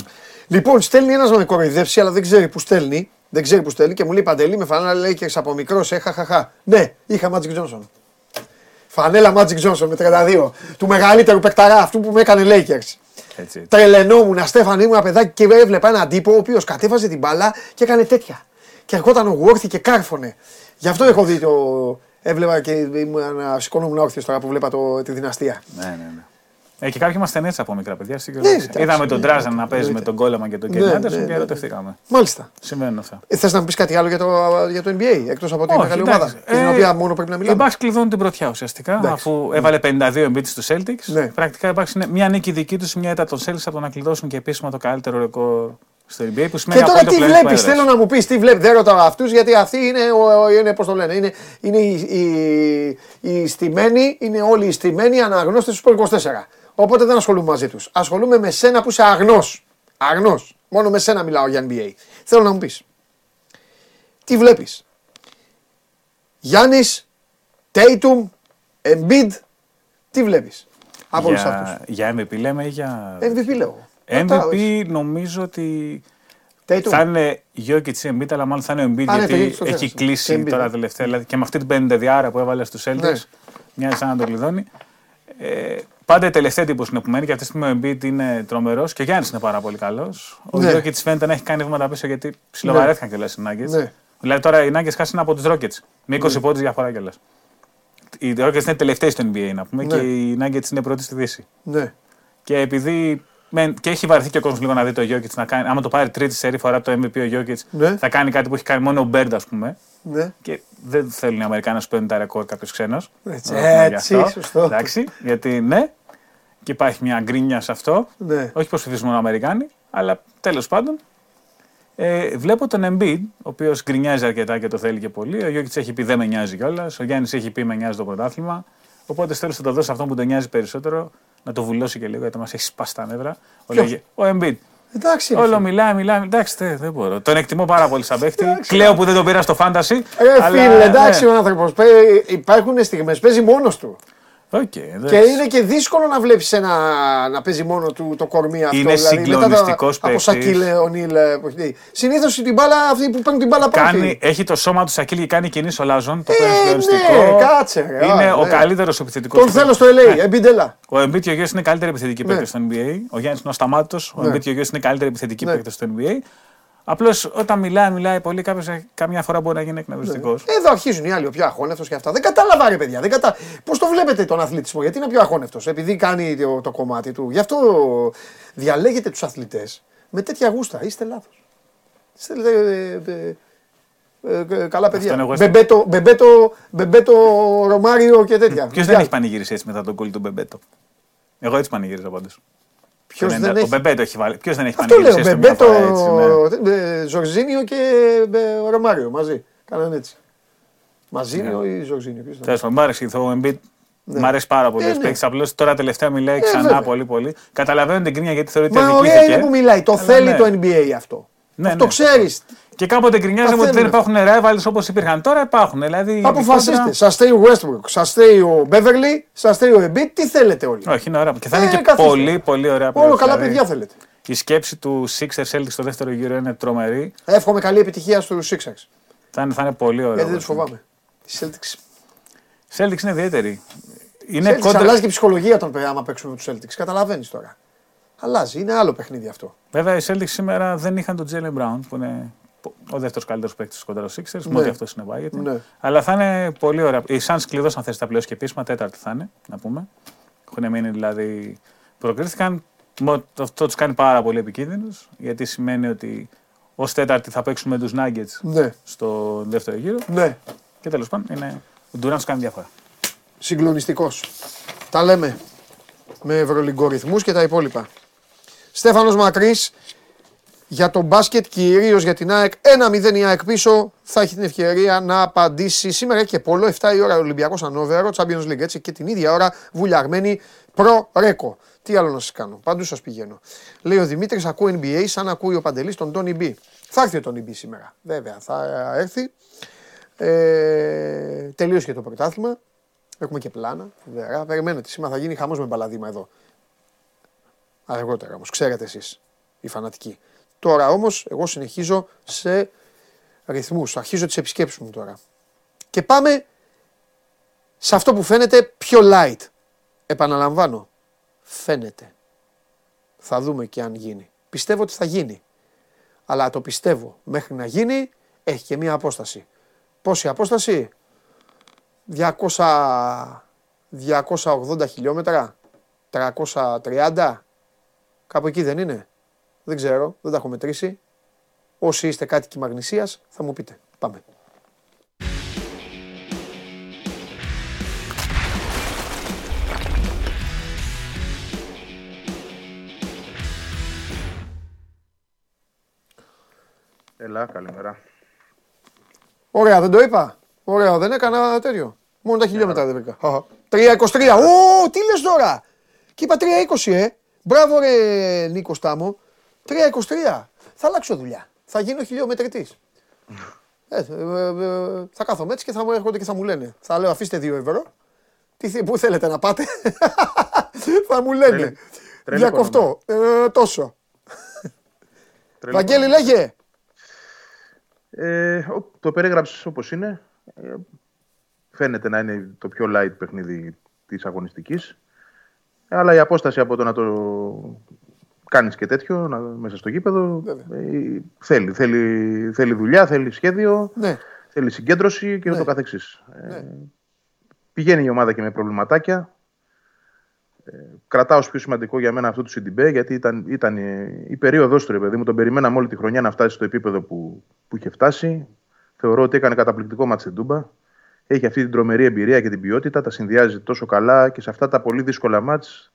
Λοιπόν, στέλνει ένα να με κοροϊδέψει, αλλά δεν ξέρει που στέλνει. Δεν ξέρει που στέλνει και μου λέει Παντελή με φανέλα λέει και από μικρός, ε, χαχαχά. Ναι, είχα Magic Johnson. Φανέλα Magic Johnson με 32. Του μεγαλύτερου παικταρά, αυτού που με έκανε Lakers. Έτσι. Τρελαινόμουν, Στέφαν, ήμουν παιδάκι και έβλεπα έναν τύπο ο οποίος κατέβαζε την μπάλα και έκανε τέτοια. Και ερχόταν ο Worthy και κάρφωνε. Γι' αυτό έχω δει το. Έβλεπα και ήμουν, σηκώνομουν όρθιος τώρα που βλέπα το, τη δυναστεία. Ναι, ναι, ναι. Ε, και κάποιοι ήμασταν έτσι από μικρά παιδιά. στην Ναι, κυριολεξία. εντάξει, Είδαμε τον ναι, Τράζαν ναι, να παίζει με εννοείται. τον Κόλεμα και τον Ναι, Κένι ναι, Άντερσον ναι, και ναι. ερωτευτήκαμε. Μάλιστα. Συμβαίνουν αυτά. Ε, Θες να μου πεις κάτι άλλο για το, για το NBA, εκτός από την Όχι, μεγάλη εντάξει. ομάδα, για την Ε, οποία μόνο πρέπει να Οι μιλάμε. Bucks κλειδώνουν την πρωτιά ουσιαστικά. Εντάξει. Αφού έβαλε 52 Embiid στους Celtics. Ναι. Πρακτικά οι Bucks είναι μια νίκη δική τους, μια ήταν των Celtics από το να κλειδώσουν και επίσημα το καλύτερο ρεκόρ στο NBA. Που σημαίνει Και τώρα απόλυτο τι πλεονέκτημα βλέπεις, έδρας. θέλω να μου πεις τι βλέπεις; Δεν ρωτάω αυτούς γιατί αυτοί είναι, ο- ο- είναι πώς το λένε, είναι, είναι οι, οι, οι στημένοι, είναι όλοι οι στημένοι αναγνώστες του Sport 24. Οπότε δεν ασχολούμαι μαζί τους. Ασχολούμαι με σένα που είσαι αγνός. Αγνός. Μόνο με σένα μιλάω για NBA. Θέλω να μου πεις. Τι βλέπεις; Γιάννης, Τέιτουμ, Embiid, τι βλέπεις. Από όλους αυτούς; για, για MVP λέμε ή για. MVP λέω. Ρωτάω, εσύ. MVP νομίζω ότι Tatum. θα είναι Jokic ή Embiid, αλλά μάλλον θα είναι ο Embiid Α, ναι, το γιατί Jokic το έχει ξέχασα. κλείσει Και Embiid, τώρα ναι. τελευταία. Δηλαδή και με αυτή την 50 διάρα που έβαλε στους Celtics, Ναι. μοιάζει σαν να το κλειδώνει. Ε, πάντα η τελευταία εντύπωση είναι που μένει και αυτή τη στιγμή ο Embiid είναι τρομερός και ο Γιάννης είναι πάρα πολύ καλός. Ο Ναι. Jokic φαίνεται να έχει κάνει βήματα πίσω γιατί ψιλοβαρέθηκαν κιόλας οι Nuggets. Ναι. Δηλαδή τώρα οι Nuggets χάσανε από τους Rockets με 20 πόντους διαφορά κιόλας. Οι Rockets είναι τελευταίοι στο NBA να πούμε Ναι. και οι Nuggets είναι πρώτοι στη Δύση. Ναι. Και επειδή. Μεν- και έχει βαρεθεί και ο κόσμος λίγο να δει το Jokic να κάνει. Άμα το πάρει τρίτη σερή φορά το MVP ο Jokic, Ναι. θα κάνει κάτι που έχει κάνει μόνο ο Bird, ας πούμε. Ναι. Και δεν θέλουν οι Αμερικάνοι να σου παίρνουν τα ρεκόρ κάποιος ξένος. Έτσι, έτσι, σωστό. Εντάξει, γιατί ναι, και υπάρχει μια γκρίνια σε αυτό. Ναι. Όχι πως ψηφίζουν μόνο Αμερικάνοι, αλλά τέλος πάντων. Ε, βλέπω τον Embiid, ο οποίος γκρινιάζει αρκετά και το θέλει και πολύ. Ο Γιώκητ έχει πει δεν με νοιάζει κιόλας. Ο Γιάννης έχει πει με νοιάζει το πρωτάθλημα. Οπότε θέλω να το δώσω αυτό που τον νοιάζει περισσότερο, να το βουλώσει και λίγο γιατί μας έχει σπάσει τα νεύρα. Ο, Ποιος; λέγε- ο Embiid. Εντάξει. ρε Όλο φίλε. μιλάει, μιλάει. Εντάξει, δεν, δεν μπορώ. Τον εκτιμώ πάρα πολύ σαν παίχτη. Εντάξει, Κλαίω που δεν τον πήρα στο fantasy. Ρε αλλά, φίλε, εντάξει ναι. ο άνθρωπος. Υπάρχουν στιγμές, παίζει μόνος του. Οκ, εντάξει. Και είναι και δύσκολο να βλέπεις ένα να παίζει μόνο του το κορμί αυτό. Είναι συγκλονιστικός Από παίκτης. Σακίλε Ονίλ. Συνήθως την μπάλα, αυτοί που παίρνουν την μπάλα πάνω. Κάνει, έχει το σώμα του Σακίλ και κάνει κινήσεις ο Λάζον. Το Ε, οποίο είναι συγκλονιστικό. ναι, κάτσε, ρε, Είναι α, ο ναι. καλύτερος επιθετικός. Τον θέλω στο LA, εμπιντελά. Ο Embiid και ο Γιώργος είναι καλύτερη επιθετική Ναι. παίκτη στο NBA. Ο Γιάννης είναι ο Σταμάτο. Ο Ναι. Embiid και ο Γιώργος είναι καλύτερη επιθετική Ναι. παίκτη στο NBA. Απλώς όταν μιλάει, μιλάει πολύ, κάποιος, καμιά φορά μπορεί να γίνει εκνευριστικός. Εδώ αρχίζουν οι άλλοι, ο πιο αχώνευτος και αυτά. Δεν κατάλαβα, ρε παιδιά. Δεν κατα... Πώς το βλέπετε τον αθλητισμό, Γιατί είναι πιο αχώνευτος, επειδή κάνει το, το κομμάτι του. Γι' αυτό διαλέγετε τους αθλητές με τέτοια γούστα. Είστε λάθος. Είστε ε, ε, ε, ε, καλά παιδιά. είναι εγώ. Μπεμπέτο, μπεμπέτο, μπεμπέτο, Ρωμάριο και τέτοια. Ποιος δεν έχει πανηγυρίσει έτσι μετά το γκολ του Μπεμπέτο; Εγώ έτσι πανηγύριζα πάντως. Ποιος δεν Ο έχει. Μπεμπέτο έχει βάλει. Ποιος δεν έχει Αυτό λέω. πανηγυρίσει έστω μια Μπεμπέτο, φορά έτσι. ναι. ε, Ζορζίνιο και ε, Ρωμάριο μαζί. Κάνανε έτσι. Μαζίνιο ή Ζορζίνιο. ποιος ήταν. Τέλος πάντων, μ' άρεσε ο Embiid. Μ' αρέσει πάρα πολύ Ε, ο ναι. παίκτης. Απλώς τώρα τελευταία μιλάει ξανά βέβαια. πολύ πολύ. Καταλαβαίνω την κρίνια γιατί θεωρείται Μα ωραία αδικήθηκε. είναι που μιλάει. Το Αλλά θέλει ναι. το NBA αυτό. Ναι, αυτό ναι. ξέρεις. Και κάποτε γκρινιάζαμε ότι δεν Παθαίνουν. υπάρχουν rivals όπως υπήρχαν. Τώρα υπάρχουν. Δηλαδή, Αποφασίστε. γενικότερα- Σας στέει ο Westbrook, σας στέει ο Beverly, σας στέει ο Embiid. Τι θέλετε όλοι. Όχι, είναι ωραία. Και θα είναι Ε, και καθίστε. πολύ, πολύ ωραία Όλο playoffs. καλά Δηλαδή, παιδιά θέλετε. Η σκέψη του Sixers Celtics στο δεύτερο γύρο είναι τρομερή. Εύχομαι καλή επιτυχία στους Sixers. Θα είναι, θα είναι πολύ ωραία. Γιατί δεν τους φοβάμαι. Οι Celtics. Celtics είναι ιδιαίτερη. Είναι Celtics κόντρα. αλλάζει και η ψυχολογία όταν άμα παίξουν με τους Celtics. Καταλαβαίνεις τώρα. Αλλάζει, είναι άλλο παιχνίδι αυτό. Βέβαια, οι Celtics σήμερα δεν είχαν τον Τζέλεν Μπράουν, που είναι ο δεύτερος καλύτερος παίκτης κοντάς στους Sixers. Ναι. αυτός συνεπάγεται. Ναι. Αλλά θα είναι πολύ ωραία. Οι Suns κλειδώσαν θέση στα πλέον και επίσημα, τέταρτη θα είναι, να πούμε. Έχουν μείνει δηλαδή. Προκρίθηκαν. Αυτό τους κάνει πάρα πολύ επικίνδυνους, γιατί σημαίνει ότι ως τέταρτη θα παίξουν με τους Nuggets ναι. στο δεύτερο γύρο. Ναι. Και τέλος πάντων είναι... ο Ντουράν κάνει διαφορά. Συγκλονιστικός. Τα λέμε με ευρωλυγκοριθμού και τα υπόλοιπα. Στέφανος Μακρύς για τον μπάσκετ, κυρίως για την ΑΕΚ. 1-0 η ΑΕΚ πίσω. Θα έχει την ευκαιρία να απαντήσει σήμερα και πόλο. 7 η ώρα Ολυμπιακός Ανόβερο, Champions League. Έτσι και την ίδια ώρα βουλιαγμένη προ ρέκο. Τι άλλο να σας κάνω. Παντού σας πηγαίνω. Λέει ο Δημήτρης, ακούει NBA σαν ακούει ο Παντελής τον Τόνι Μπι. Θα έρθει ο Τόνι Μπι σήμερα. Βέβαια, θα έρθει. Ε, τελείωσε και το πρωτάθλημα. Έχουμε και πλάνα. Βέβαια, περιμένετε. Σήμερα θα γίνει χαμός με μπαλαδίμα εδώ. Αργότερα όμως, ξέρετε εσείς οι φανατικοί. Τώρα όμως εγώ συνεχίζω σε ρυθμούς, αρχίζω τις επισκέψεις μου τώρα. Και πάμε σε αυτό που φαίνεται πιο light. Επαναλαμβάνω, φαίνεται. Θα δούμε και αν γίνει. Πιστεύω ότι θα γίνει. Αλλά το πιστεύω μέχρι να γίνει έχει και μία απόσταση. Πόση απόσταση; 200, 280 χιλιόμετρα, 330, κάπου εκεί δεν είναι; Δεν ξέρω, δεν τα έχω μετρήσει. Όσοι είστε κάτοικοι Μαγνησίας θα μου πείτε. Πάμε. Έλα, καλημέρα. Ωραία, δεν το είπα. Ωραία, δεν έκανα τέτοιο. Μόνο τα χιλιόμετρα δεν βρήκα. 3,23. Ω, τι λες τώρα; Και είπα 3,20, ε. Μπράβο ρε Νίκο Στάμο. 3,23. Θα αλλάξω δουλειά. Θα γίνω χιλιομετρητή. Ε, ε, ε, θα κάθομαι έτσι και θα μου έρχονται και θα μου λένε. Θα λέω αφήστε 2 ευρώ. Τι, πού θέλετε να πάτε; <laughs> θα μου λένε. Διακοφτώ. Ε, τόσο. Βαγγέλη λέγε. Ε, το περίγραψε όπως είναι. Ε, φαίνεται να είναι το πιο light παιχνίδι της αγωνιστικής. Αλλά η απόσταση από το να το κάνεις και τέτοιο να, μέσα στο γήπεδο. Ε, θέλει, θέλει, θέλει δουλειά, θέλει σχέδιο, ναι. θέλει συγκέντρωση και ναι. ούτω καθεξής. Ε, ναι. πηγαίνει η ομάδα και με προβληματάκια. Ε, κρατάω ως πιο σημαντικό για μένα αυτό του Σιντιμπέ, γιατί ήταν, ήταν η περίοδος του, ρε παιδί μου. Τον περιμέναμε όλη τη χρονιά να φτάσει στο επίπεδο που, που είχε φτάσει. Θεωρώ ότι έκανε καταπληκτικό μάτς στην Τούμπα. Έχει αυτή την τρομερή εμπειρία και την ποιότητα, τα συνδυάζει τόσο καλά και σε αυτά τα πολύ δύσκολα μάτς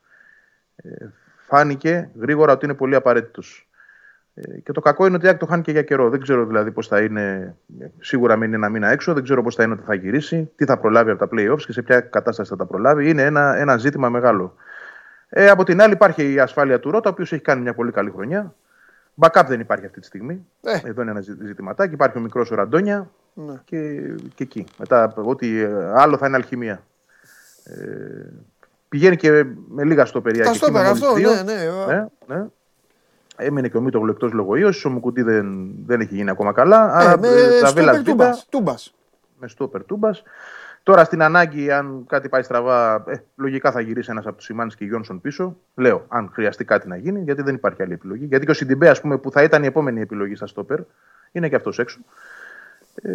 φάνηκε γρήγορα ότι είναι πολύ απαραίτητος. Ε, και το κακό είναι ότι το χάνει και για καιρό. Δεν ξέρω δηλαδή πώς θα είναι. Σίγουρα μείνει ένα μήνα έξω. Δεν ξέρω πώς θα είναι ότι θα γυρίσει, τι θα προλάβει από τα playoffs και σε ποια κατάσταση θα τα προλάβει. Είναι ένα, ένα ζήτημα μεγάλο. Ε, από την άλλη, υπάρχει η ασφάλεια του Ρότα, ο οποίος έχει κάνει μια πολύ καλή χρονιά. Backup δεν υπάρχει αυτή τη στιγμή. Ε. Εδώ είναι ένα ζητηματάκι. Υπάρχει ο μικρός ο Ραντόνια ναι. και, και εκεί. Μετά, ό,τι ε, άλλο θα είναι αλχημία. Ε, Πηγαίνει και με λίγα στο περίεργο. Τα στο αυτό, ναι, ναι, ναι, ναι. Έμεινε και ο Μίτογλου εκτός λογοίωση. Ο Μουκουτί δεν, δεν έχει γίνει ακόμα καλά. Ε, με ε, στόπερ τούμπας. Με στόπερ τούμπας. Τώρα στην ανάγκη, αν κάτι πάει στραβά, ε, λογικά θα γυρίσει ένας από τους Σιμάνι και Γιόνσον πίσω. Λέω, αν χρειαστεί κάτι να γίνει, γιατί δεν υπάρχει άλλη επιλογή. Γιατί και ο Σιντιμπέ, ας πούμε, που θα ήταν η επόμενη επιλογή στα στόπερ, είναι και αυτός έξω. Ε,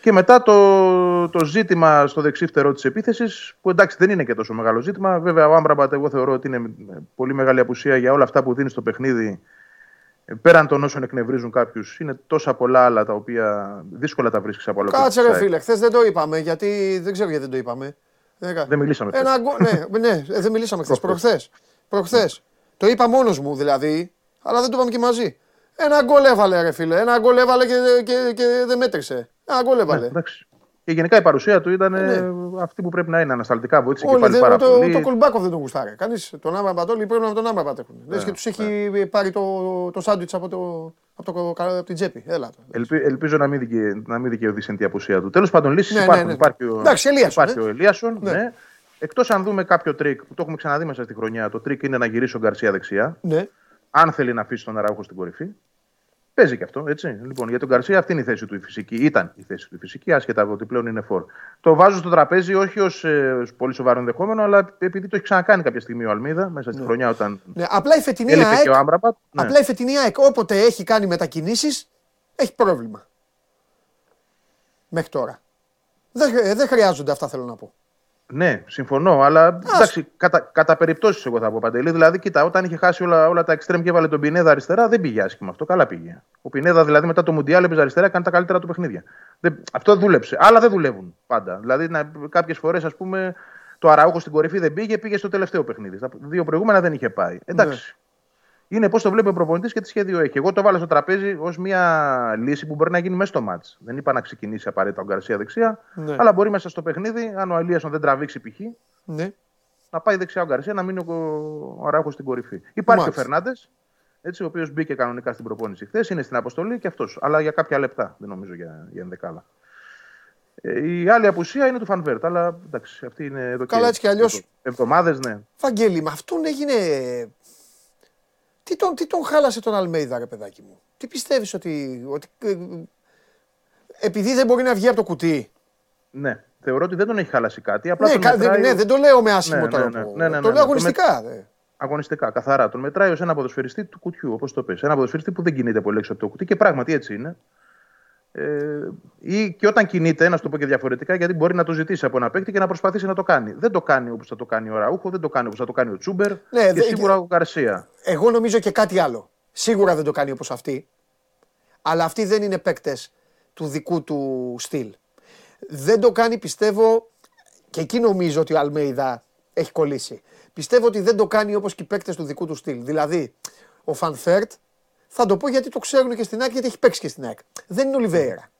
και μετά το, το ζήτημα στο δεξί φτερό της επίθεσης, που εντάξει δεν είναι και τόσο μεγάλο ζήτημα. Βέβαια, ο Άμπραμπατ, εγώ θεωρώ ότι είναι πολύ μεγάλη απουσία για όλα αυτά που δίνει στο παιχνίδι. Πέραν των όσων εκνευρίζουν κάποιους, είναι τόσα πολλά άλλα τα οποία δύσκολα τα βρίσκεις από άλλο Κάτσε, ρε φίλε, χθες δεν το είπαμε, γιατί δεν ξέρω γιατί δεν το είπαμε. Δεν μιλήσαμε χθες. ναι, ναι, δεν μιλήσαμε <laughs> χθες. Προχθές. Προχθές. Το είπα μόνος μου δηλαδή, αλλά δεν το είπαμε και μαζί. Ένα γκολ έβαλε, ρε φίλε. Ένα γκολ έβαλε και, και, και δεν μέτρησε. Ένα γκολ έβαλε. Ναι, και γενικά η παρουσία του ήταν ναι. αυτή που πρέπει να είναι. Ανασταλτικά βοήθησε και πάλι πάρα το, πολύ. Το, Κολμπάκοφ δεν τον γουστάρε. Κανείς τον Άμπρα Μπατόλη πρέπει να τον Άμπρα Μπατέχουν. Ναι, και τους έχει ναι. πάρει το, το σάντουιτς από, το, από, το, από την τσέπη. Έλα, Ελπι, ελπίζω να μην, δικαι, να μην δικαιωθεί την απουσία του. Τέλος πάντων, λύσεις ναι, υπάρχουν. Ναι, ναι. Υπάρχει ο, Εντάξει, υπάρχει ο Ελίασον. Ναι. Εκτός αν δούμε κάποιο τρικ που το έχουμε ξαναδεί μέσα στη χρονιά, το τρικ είναι να γυρίσει ο Γκαρσία δεξιά. Ναι. Αν θέλει να αφήσει τον Αραούχο στην κορυφή. Παίζει και αυτό, έτσι. Λοιπόν, για τον Γκαρσία αυτή είναι η θέση του η φυσική. Ήταν η θέση του η φυσική, άσχετα από ότι πλέον είναι φορ. Το βάζω στο τραπέζι όχι ως ε, πολύ σοβαρό ενδεχόμενο, αλλά επειδή το έχει ξανακάνει κάποια στιγμή ο Αλμέιδα μέσα στη Ναι. χρονιά όταν. Ναι, απλά η φετινή έλειπε ΑΕΚ, και ο Άμραμπατ. Ναι. απλά η φετινή ΑΕΚ όποτε έχει κάνει μετακινήσεις έχει πρόβλημα. Μέχρι τώρα. Δεν, χρ- ε, δεν χρειάζονται αυτά θέλω να πω. Ναι, συμφωνώ, αλλά εντάξει, κατά, κατά περιπτώσεις εγώ θα πω παντελή. Δηλαδή, κοίτα, όταν είχε χάσει όλα, όλα τα εξτρέμ και έβαλε τον Πινέδα αριστερά, δεν πήγε άσχημα αυτό. Καλά πήγε. Ο Πινέδα δηλαδή μετά το Μουντιάλ έπαιζε αριστερά, κάνει τα καλύτερα του παιχνίδια. Δεν, αυτό δούλεψε. Άλλα δεν δουλεύουν πάντα. Δηλαδή, κάποιες φορές, ας πούμε, το Αραούχο στην κορυφή δεν πήγε, πήγε στο τελευταίο παιχνίδι. Στα δύο προηγούμενα δεν είχε πάει. Εντάξει. Είναι πώς το βλέπει ο προπονητής και τι σχέδιο έχει. Εγώ το βάλω στο τραπέζι ως μια λύση που μπορεί να γίνει μέσα στο μάτς. Δεν είπα να ξεκινήσει απαραίτητα ο Γκαρσία δεξιά, Ναι. αλλά μπορεί μέσα στο παιχνίδι, αν ο Αλίασον δεν τραβήξει π.χ., Ναι. να πάει δεξιά ο Γκαρσία, να μείνει ο, ο Αράουχο στην κορυφή. Υπάρχει Μάλιστα. ο Φερνάντες, ο οποίος μπήκε κανονικά στην προπόνηση χθες, είναι στην αποστολή και αυτός. Αλλά για κάποια λεπτά, δεν νομίζω για, για ενδεκάλα. Ε, η άλλη απουσία είναι του Φανβέρτ, αλλά εντάξει, αυτή είναι εδώ Καλά, έτσι κι αλλιώς. Εβδομάδες, ναι. Βαγγέλη, με αυτόν έγινε. Τι τον, τι τον χάλασε τον Αλμέιδα, ρε παιδάκι μου; Τι πιστεύεις ότι. ότι ε, επειδή δεν μπορεί να βγει από το κουτί; ναι. Θεωρώ ότι δεν τον έχει χαλάσει κάτι. Απλά Ναι, τον κα- μετράει δεν, ναι, ο- δεν το λέω με άσχημο Ναι, ναι, τρόπο. ναι, ναι, ναι, το ναι, λέω ναι. αγωνιστικά. δε. Αγωνιστικά, καθαρά. Τον μετράει ως ένα ποδοσφαιριστή του κουτιού, όπως το πες. Ένα ποδοσφαιριστή που δεν κινείται πολύ έξω από το κουτί και πράγματι έτσι είναι. Ε, ή και όταν κινείται, να σου το πω και διαφορετικά, γιατί μπορεί να το ζητήσει από ένα παίκτη και να προσπαθήσει να το κάνει. Δεν το κάνει όπως θα το κάνει ο Ραούχο, δεν το κάνει όπως θα το κάνει ο Τσούμπερ Ναι, και δε- σίγουρα ο Γκαρσία. Εγώ νομίζω και κάτι άλλο. Σίγουρα δεν το κάνει όπως αυτή. Αλλά αυτοί δεν είναι παίκτες του δικού του στυλ. Δεν το κάνει, πιστεύω, και εκεί νομίζω ότι ο Αλμέιδα έχει κολλήσει. Πιστεύω ότι δεν το κάνει όπως και οι παίκτες του δικού του στυλ. Δηλαδή, ο Φαν Βέερτ, θα το πω γιατί το ξέρουν και στην ΑΕΚ, γιατί έχει παίξει και στην ΑΕΚ. Δεν είναι Ολιβέιρα.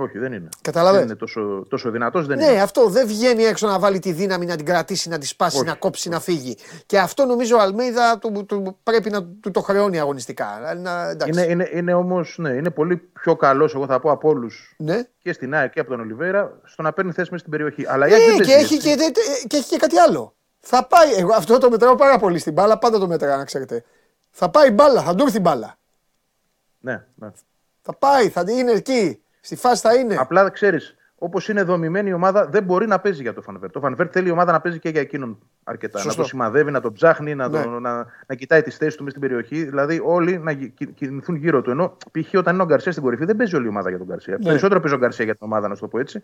Όχι, δεν είναι. Κατάλαβες. Δεν είναι τόσο, τόσο δυνατός, δεν Ναι, είναι. αυτό δεν βγαίνει έξω να βάλει τη δύναμη, να την κρατήσει, να τη σπάσει, Όχι. να κόψει, να φύγει. Και αυτό νομίζω ο Αλμέιδα του, του- πρέπει να του το χρεώνει αγωνιστικά. Να, εντάξει. Είναι, είναι, είναι όμως ναι, είναι πολύ πιο καλός, εγώ θα πω, από όλους Ναι. και στην ΑΕΚ και από τον Ολιβέρα στο να παίρνει θέση μέσα στην περιοχή. Αλλά η ΑΕΚ Ε, δεν και, παίζει έχει έτσι. και, δε- και έχει και κάτι άλλο. Θα πάει, εγώ αυτό το μετράω πάρα πολύ στην μπάλα, πάντα το μετράω να ξέρετε. Θα πάει μπάλα, θα του έρθει μπάλα. Ναι, ναι. Θα πάει, θα είναι εκεί. Στη φάση θα είναι. Απλά ξέρεις, όπως είναι δομημένη η ομάδα, δεν μπορεί να παίζει για το Φανβέρτ. Το Φανβέρτ θέλει η ομάδα να παίζει και για εκείνον αρκετά. Σωστό. Να το σημαδεύει, να το ψάχνει, να, Ναι. το, να, να κοιτάει τις θέσεις του μέσα στην περιοχή. Δηλαδή όλοι να γι- κι- κινηθούν γύρω του. Ενώ π.χ. όταν είναι ο Γκαρσία στην κορυφή, δεν παίζει όλη η ομάδα για τον Γκαρσία. Ναι. Περισσότερο παίζει ο Γκαρσία για την ομάδα, να σου το πω έτσι.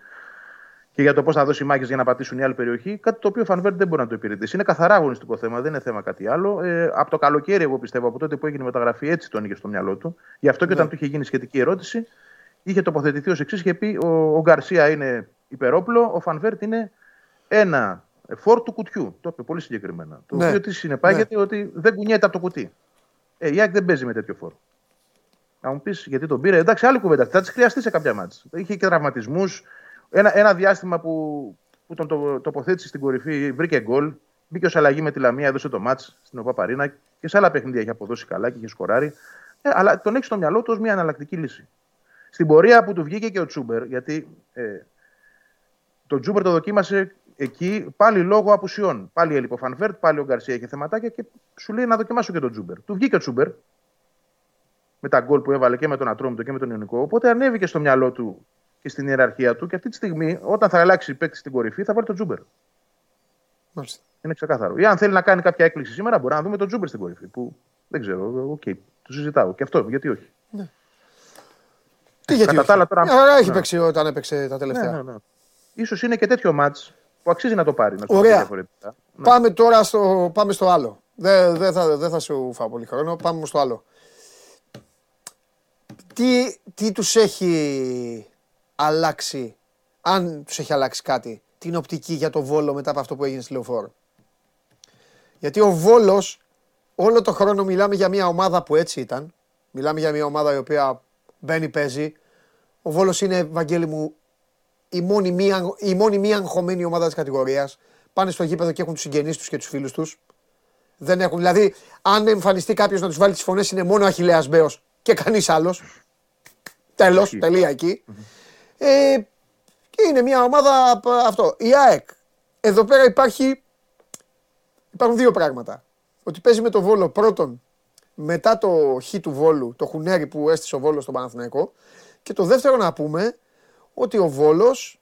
Και για το πώς θα δώσει μάχη για να πατήσουν η άλλη περιοχή. Κάτι το οποίο ο Φανβέρτ δεν μπορεί να το υπηρετήσει. Είναι καθαρά αγωνιστικό θέμα, δεν είναι θέμα κάτι άλλο. Ε, από το καλοκαίρι, εγώ πιστεύω, από τότε που έγινε η μεταγραφή, έτσι τον είχε στο μυαλό του. Γι' αυτό και Ναι. όταν του είχε γίνει σχετική ερώτηση, είχε τοποθετηθεί ως εξής: Είχε πει ο, ο Γκαρσία είναι υπερόπλο, ο Φανβέρτ είναι ένα φόρ του κουτιού. Το είπε πολύ συγκεκριμένα. Το Ναι. οποίο τι συνεπάγεται ότι δεν κουνιέται από το κουτί. Ε, η ΑΕΚ δεν παίζει με τέτοιο φόρ. Να μου πεις γιατί τον πήρε. Εντάξει, άλλη κουβέντα. Θα της χρειαστεί σε κάποια ματς. Είχε και τραυματισμούς. Ένα, ένα διάστημα που, που τον το, τοποθέτησε στην κορυφή, βρήκε γκολ. Μπήκε ως αλλαγή με τη Λαμία, έδωσε το ματς στην OPAP Arena και σε άλλα παιχνίδια έχει αποδώσει καλά και είχε σκοράρει. Ε, αλλά τον έχει στο μυαλό του ως μια εναλλακτική λύση. Στην πορεία που του βγήκε και ο Τσούμπερ, γιατί ε, το Τσούμπερ το δοκίμασε εκεί πάλι λόγω απουσιών. Πάλι έλειπε ο Φανβέρτ, πάλι ο Γκαρσία είχε θεματάκια και σου λέει να δοκιμάσω και τον Τσούμπερ. Του βγήκε ο Τσούμπερ με τα γκολ που έβαλε και με τον Ατρόμητο και με τον Ιωνικό. Οπότε ανέβηκε στο μυαλό του και στην ιεραρχία του και αυτή τη στιγμή, όταν θα αλλάξει παίκτη στην κορυφή, θα βάλει τον Τσούμπερ. Μάλιστα. Είναι ξεκάθαρο. Ή αν θέλει να κάνει κάποια έκπληξη σήμερα, μπορεί να δούμε τον Τσούμπερ στην κορυφή. Που δεν ξέρω, οκ, το συζητάω. Και αυτό, γιατί όχι. Τι γιατί κατά όχι. τα άλλα τώρα- Μια χαρά έχει Ναι. παίξει όταν έπαιξε τα Ναι, τελευταία. ναι, ναι. Ίσως είναι και τέτοιο ματς που αξίζει να το πάρει. Να σου το πω Ωραία. διαφορετικά. Ναι. Πάμε τώρα στο, πάμε στο άλλο. Δεν δεν θα, δεν θα σου φάω πολύ χρόνο. Πάμε όμως στο άλλο. Τι, τι τους έχει αλλάξει, αν τους έχει αλλάξει κάτι, την οπτική για το Βόλο μετά από αυτό που έγινε στη Λεωφόρο. Γιατί ο Βόλος, όλο το χρόνο μιλάμε για μια ομάδα που έτσι ήταν. Μιλάμε για μια ομάδα η οποία μπαίνει, παίζει. Ο Βόλος είναι, Βαγγέλη μου, η μόνη μία, η μόνη μία αγχωμένη ομάδα της κατηγορίας. Πάνε στο γήπεδο και έχουν τους συγγενείς τους και τους φίλους τους. Δεν έχουν, δηλαδή, αν εμφανιστεί κάποιος να τους βάλει τις φωνές είναι μόνο ο Αχιλέας Μπέος και κανείς άλλος. Τέλος, Ισχύει. τελεία εκεί. Ε, και είναι μια ομάδα π- αυτό. Η ΑΕΚ. Εδώ πέρα υπάρχει, υπάρχουν δύο πράγματα. Ότι παίζει με το Βόλο πρώτον μετά το χ του Βόλου, το χουνέρι που έστησε ο Βόλος στον Παναθηναϊκό. Και το δεύτερο να πούμε ότι ο Βόλος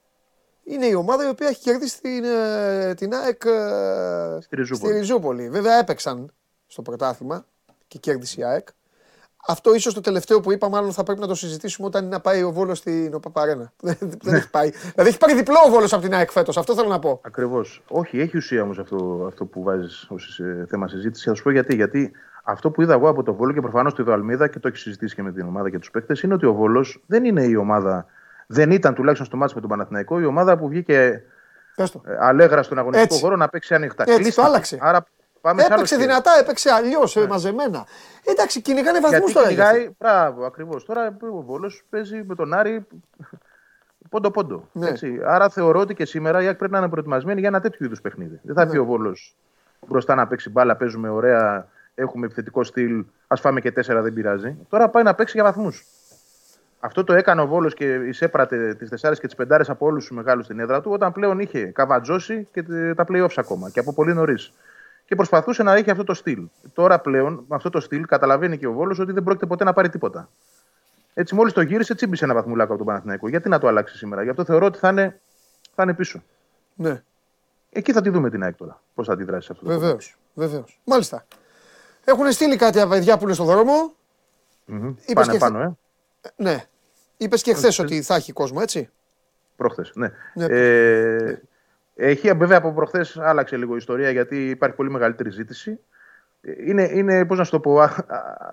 είναι η ομάδα η οποία έχει κερδίσει την, ε, την ΑΕΚ ε, Στη Ριζούπολη. Ριζούπολη. Βέβαια έπαιξαν στο πρωτάθλημα και κέρδισε η ΑΕΚ. Αυτό ίσως το τελευταίο που είπα, μάλλον θα πρέπει να το συζητήσουμε όταν είναι να πάει ο Βόλος στην ΟΠΑΠΑΡΕΝΑ. <laughs> Δεν, δεν έχει πάει. Δηλαδή έχει πάρει διπλό ο Βόλος από την ΑΕΚ φέτος. Αυτό θέλω να πω. Ακριβώς. Όχι, έχει ουσία όμως αυτό, αυτό που βάζεις ως θέμα συζήτηση. Θα σου πω γιατί. Γιατί αυτό που είδα εγώ από το Βόλο και προφανώς το είδα Αλμίδα και το έχει συζητήσει και με την ομάδα και τους παίκτες είναι ότι ο Βόλος δεν είναι η ομάδα. Δεν ήταν τουλάχιστον στο μάτι με τον Παναθηναϊκό η ομάδα που βγήκε Πες το. ε, αλέγρα στον αγωνιστικό Έτσι. χώρο να παίξει ανοιχτά. Έτσι, Κλείστηκε. το άλλαξε. Άρα πάμε σε άλλο Έπαιξε σκέλος. δυνατά, έπαιξε αλλιώς, μαζεμένα. Εντάξει, κυνηγάνε βαθμούς Γιατί τώρα. γι' αυτό. κυνηγάει, μπράβο, ακριβώς. Τώρα ο Βόλος παίζει με τον Άρη πόντο-πόντο. Ναι. Έτσι. Άρα θεωρώ ότι και σήμερα η ΑΕΚ πρέπει να είναι προετοιμασμένη για ένα τέτοιο είδους παιχνίδι. Δεν θα Ναι. έρθει ο Βόλος μπροστά να παίξει μπάλα, παίζουμε ωραία, έχουμε επιθετικό στυλ, ας φάμε και τέσσερα, δεν πειράζει. Τώρα πάει να παίξει για βαθμούς. Αυτό το έκανε ο Βόλος και εισέπρατε τις 4 και τις 5 από όλους τους μεγάλους στην έδρα του, όταν πλέον είχε καβατζώσει και τε- τα playoffs ακόμα και από πολύ νωρίς. Και προσπαθούσε να έχει αυτό το στυλ. Τώρα πλέον, με αυτό το στυλ, καταλαβαίνει και ο Βόλος ότι δεν πρόκειται ποτέ να πάρει τίποτα. Έτσι, μόλις το γύρισε, τσίμπησε ένα βαθμουλάκο από τον Παναθηναϊκό. Γιατί να το αλλάξει σήμερα; Γι' αυτό θεωρώ ότι θα είναι, θα είναι πίσω. Ναι, Εκεί θα τη δούμε την ΑΕΚ τώρα. Πώς θα αντιδράσει σε αυτό. το βεβαίως. Βεβαίως. Μάλιστα. Έχουν στείλει κάτι από παιδιά που είναι στον δρόμο; Μμμ. Είπες Πάνε και πάνω, ε. Ναι. Είπες και χθες ότι θα έχει κόσμο, έτσι; Προχθές. Ναι. Ναι, ε, έχει, βέβαια από προχθές άλλαξε λίγο η ιστορία γιατί υπάρχει πολύ μεγαλύτερη ζήτηση. Ε, Είναι, είναι πώς να σου το πω,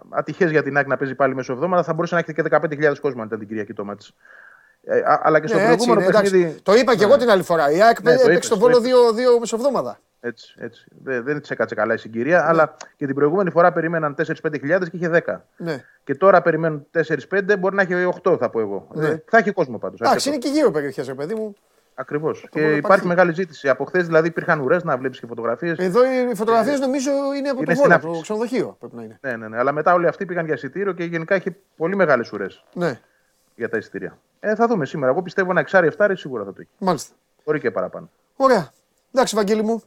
ατυχές για την ΑΕΚ να παίζει πάλι μέσω εβδομάδα. Θα μπορούσε να έχετε και 15.000 κόσμο αν ήταν την Κυριακή το μάτς. Ε, α- αλλά και στο Ναι, έτσι προηγούμενο είναι, εντάξει. παιχνίδι. Το είπα και εγώ την άλλη φορά. Η ΑΕΚ Ναι, το έπαιξε είπες, στον το Βόλο είπες. δύο, δύο μεσοβδόμαδα. Έτσι, έτσι. Δεν, δεν της έκατσε καλά η συγκυρία, αλλά και την προηγούμενη φορά περίμεναν 4-5 χιλιάδες και είχε 10. Ναι. Και τώρα περιμένουν 4-5, μπορεί να έχει 8, θα πω εγώ. Ναι. Ε, θα έχει κόσμο πάντως. Εντάξει, είναι και γύρω περιοχές, ρε παιδί μου. Ακριβώς. Και μπορεί να υπάρχει υπάρχει. μεγάλη ζήτηση. Από χθες δηλαδή υπήρχαν ουρές να βλέπεις και φωτογραφίες. Εδώ οι φωτογραφίες νομίζω είναι από είναι το στην Βόλο, από το άφηξη. ξενοδοχείο πρέπει να είναι. Ναι, ναι, ναι. Αλλά μετά όλοι αυτοί πήγαν για εισιτήριο και γενικά έχει πολύ μεγάλες ουρές Ναι, για τα εισιτήρια. Ε, θα δούμε σήμερα. Εγώ πιστεύω ένα εξάρι εφτάρι σίγουρα θα το έχει. μάλιστα. Μπορεί και παραπάνω. Ωραία. Εντάξει, Βαγγέλη μου.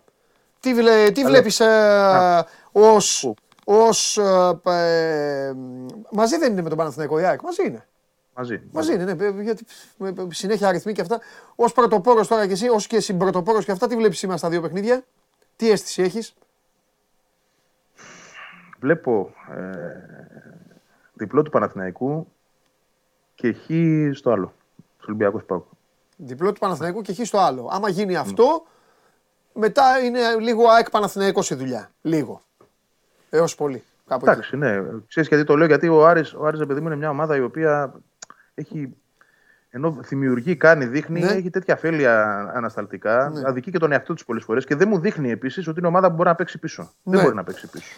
Τι, βλέ, τι βλέπεις ε, ως, Πού; ως ε, ε, μαζί δεν είναι με τον Παναθηναϊκό η ΑΕΚ, μαζί είναι. Μαζί. Μαζί είναι, ναι, γιατί ε, ε, συνέχεια αριθμοί και αυτά. Ως πρωτοπόρος τώρα και εσύ, ως και συμπρωτοπόρος και αυτά, τι βλέπεις σήμερα στα δύο παιχνίδια; Τι αίσθηση έχεις; Βλέπω ε, διπλό του Παναθηναϊκού και χ στο άλλο. Στο Ολυμπιακό Πάουκ. Διπλό του Παναθηναϊκού και χ στο άλλο. Άμα γίνει αυτό, μετά είναι λίγο ΑΕΚ Παναθηναϊκός η δουλειά. Λίγο. Έως πολύ. Κάπου εκεί. Εντάξει, ναι. Ξέρεις γιατί το λέω, γιατί ο Άρης, ο Άρης ρε παιδί μου, είναι μια ομάδα η οποία έχει. Ενώ δημιουργεί, κάνει, δείχνει, Ναι. έχει τέτοια αφέλεια ανασταλτικά. Ναι. Αδικεί και τον εαυτό τη πολλές φορές και δεν μου δείχνει επίσης ότι είναι ομάδα που μπορεί να παίξει πίσω. Ναι. Δεν μπορεί να παίξει πίσω.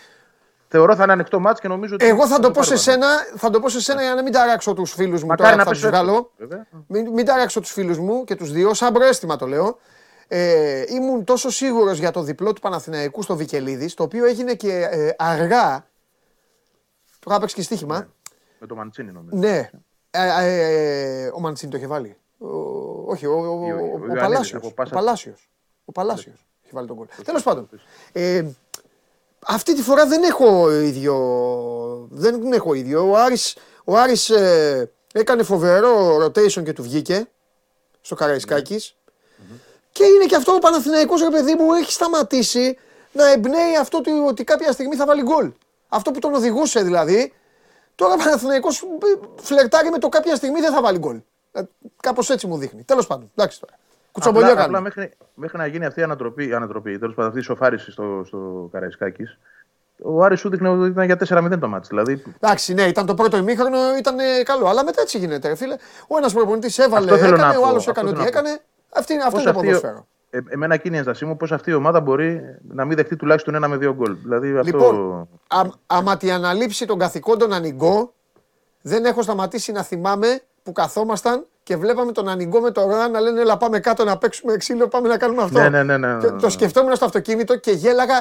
Θεωρώ θα είναι ανοιχτό μάτς και νομίζω ότι. Εγώ θα το πω σε πάρει σένα, θα το πω σε σένα για να μην ταράξω τους φίλους μου Μακάρι τώρα, να θα τους πέσω έξω, βγάλω. βέβαια. Μην, μην ταράξω τους φίλους μου και τους δύο, σαν προαίσθημα το λέω. Ε, ήμουν τόσο σίγουρος για το διπλό του Παναθηναϊκού στο Βικελίδης, το οποίο έγινε και ε, αργά. Το είχα παίξει και στοίχημα. Με το Μαντσίνη νομίζω. Ναι. Ε, ε, ο Μαντσίνη το είχε βάλει. Ο, όχι, ο, ο, ο, Ή ο- ο ο, Ιωαννίδης, Παλάσιος. από Ο πάσα- Παλάσιος. Ο Παλάσιος έχει βάλει τον κόλ. Τέλος πάντων. Ε, αυτή τη φορά δεν έχω ίδιο. Δεν έχω ίδιο. Ο Άρης, ο Άρης ε, έκανε φοβερό rotation και του βγήκε στο Καραϊσκάκης. Και είναι και αυτό ο Παναθηναϊκός ρε παιδί μου έχει σταματήσει να εμπνέει αυτό ότι, ότι κάποια στιγμή θα βάλει γκολ. Αυτό που τον οδηγούσε δηλαδή. Τώρα ο Παναθηναϊκός ε, φλερτάρει με το κάποια στιγμή δεν θα βάλει γκολ. Ε, κάπως έτσι μου δείχνει. Τέλος πάντων. Εντάξει τώρα. Κουτσομπολιά Απλά, απλά κάνουμε. μέχρι, μέχρι να γίνει αυτή η ανατροπή, η ανατροπή τέλος πάντων αυτή η σοφάριση στο, στο Καραϊσκάκης, ο Άρης σου δείχνε ότι ήταν για 4-0 το μάτς. Δηλαδή, Εντάξει, ναι, ήταν το πρώτο ημίχρονο, ήταν ε, καλό. Αλλά μετά έτσι γίνεται, ρε φίλε. Ο ένας προπονητής έβαλε, Αυτό θέλω να έκανε, ο πω, άλλος αυτό έκανε θέλω ό,τι να πω. έκανε. Αυτή, είναι- αυτό πώς είναι το αυτή- ποδόσφαιρο. Ε, εμένα εκείνη η ένστασή μου, πώς αυτή η ομάδα μπορεί να μην δεχτεί τουλάχιστον ένα με δύο γκολ. Δηλαδή, αυτό... Λοιπόν, α, άμα τη αναλήψει των καθηκόντων ανοιγώ, δεν έχω σταματήσει να θυμάμαι που καθόμασταν και βλέπαμε τον Ανιγκό με τον Ρόνα να λένε Ελά, πάμε κάτω να παίξουμε ξύλο, πάμε να κάνουμε αυτό. Ναι, ναι, ναι, ναι, Και ναι, Το ναι. σκεφτόμουν στο αυτοκίνητο και γέλαγα.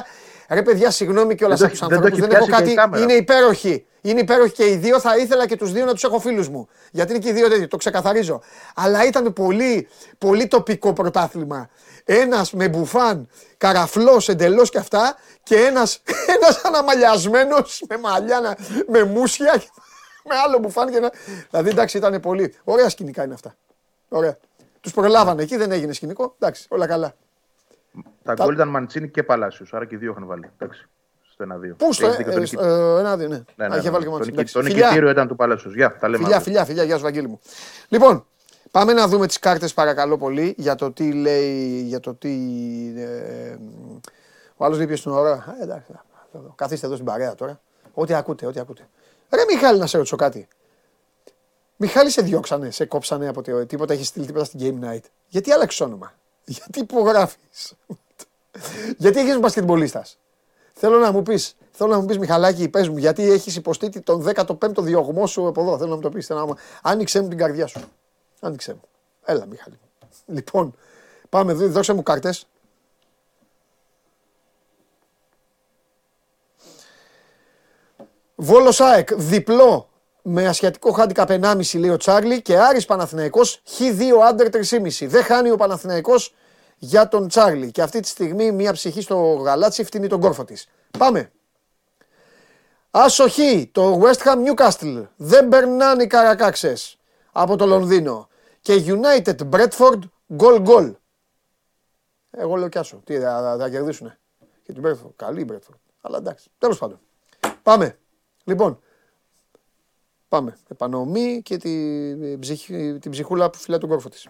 Ρε παιδιά, συγγνώμη κιόλας Δεν από το του έχει- δεν το ανθρώπου. έχει Δεν έχω πιάσει και η κάτι. κάμερα. Είναι υπέροχοι. Είναι υπέροχοι και οι δύο. Θα ήθελα και τους δύο να τους έχω φίλους μου. Γιατί είναι και οι δύο τέτοιοι. Το ξεκαθαρίζω. Αλλά ήταν πολύ, πολύ τοπικό πρωτάθλημα. Ένας με μπουφάν, καραφλός εντελώς και αυτά. Και ένας <laughs> ένας αναμαλιασμένος με μαλλιά, να- με μουσια. και <laughs> Με άλλο μπουφάν. Και ένα... Δηλαδή εντάξει ήταν πολύ. Ωραία σκηνικά είναι αυτά. Ωραία. Τους προλάβανε εκεί, δεν έγινε σκηνικό. Εντάξει, όλα καλά. Τα γκολ ήταν Μαντσίνη και Παλάσιος, άρα και οι δύο είχαν βάλει. Εντάξει. Στο 1-2. Πού στο. Έχεις δίκιο, Ε, τον ε, νικη- ε, ένα-δύο, ναι. Ναι, Α, ναι, είχε ναι. βάλει και Το μόνος. νικη- Εντάξει. Το Φιλιά. νικητήριο ήταν του Παλάσιο. Γεια, τα λέμε. Φιλιά, αύριο. φιλιά, φιλιά, γεια σου Βαγγέλη μου. Λοιπόν, πάμε να δούμε τις κάρτες παρακαλώ πολύ για το τι λέει, για το τι... ε, ο άλλος λέει ποιος είναι ωραία. Ε, εντάξει, καθίστε εδώ στην παρέα τώρα. Ό,τι ακούτε, ό,τι ακούτε. Ρε Μιχάλη να σε ρωτήσω κάτι. Μιχάλη σε διώξανε, σε κόψανε από το- τίποτα, έχεις στείλει τίποτα στην Game Night. Γιατί άλλαξε όνομα; <laughs> Γιατί υπογράφεις; <laughs> Γιατί έγινες μπασκετμπολίστας; Θέλω να μου πεις, θέλω να μου πεις Μιχαλάκη, πες μου, γιατί έχεις υποστεί τον 15ο διωγμό σου από εδώ. Θέλω να μου το πεις. Άνοιξε μου την καρδιά σου. Άνοιξε μου. Έλα, Μιχαλή. Λοιπόν, πάμε, δώ- δώσε μου κάρτες. Βόλο ΑΕΚ, διπλό με ασιατικό χάντικα 1,5 λέει ο Τσάρλι και Άρης Παναθηναϊκός Χ2 άντερ 3,5. Δεν χάνει ο Παναθηναϊκός για τον Τσάρλι. Και αυτή τη στιγμή μια ψυχή στο γαλάτσι φτύνει τον κόρφο της. Πάμε. Άσο Χ, το West Ham Newcastle. Δεν περνάνε οι καρακάξες από το Λονδίνο. Και United Bradford goal goal. Εγώ λέω κι άσο. Τι, θα, θα, θα κερδίσουνε. Και την Bradford. Καλή η Bradford. Αλλά εντάξει. Τέλος πάντων. Πάμε. Λοιπόν. Πάμε. Επανομή και τη, ψυχή- την ψυχούλα που φυλάει τον κόρφο της.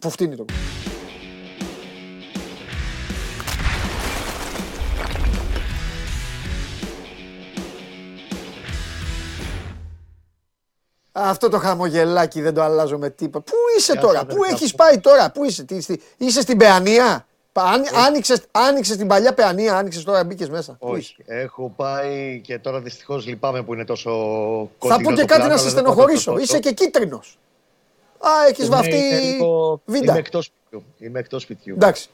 Που φτύνει τον κόρφο. Αυτό το χαμογελάκι δεν το αλλάζω με τίποτα. Πού είσαι τώρα, πού αδερφά έχεις πάει τώρα, πού είσαι, τι, στη- είσαι στην Παιανία; Πα- αν- Άνοιξες, άνοιξες την παλιά Παιανία, άνοιξες τώρα, μπήκες μέσα. Πού είσαι; Όχι. Έχω πάει και τώρα δυστυχώς λυπάμαι που είναι τόσο Θα κοντινό πω και το κάτι πλάνο, να αλλά σε δεν πάω στενοχωρήσω. τόσο Είσαι και κίτρινος. Α, έχεις Ναι, βαφτεί είναι λίγο- βίντα. Είμαι εκτός σπιτιού. Είμαι εκτός σπιτιού. Εντάξει.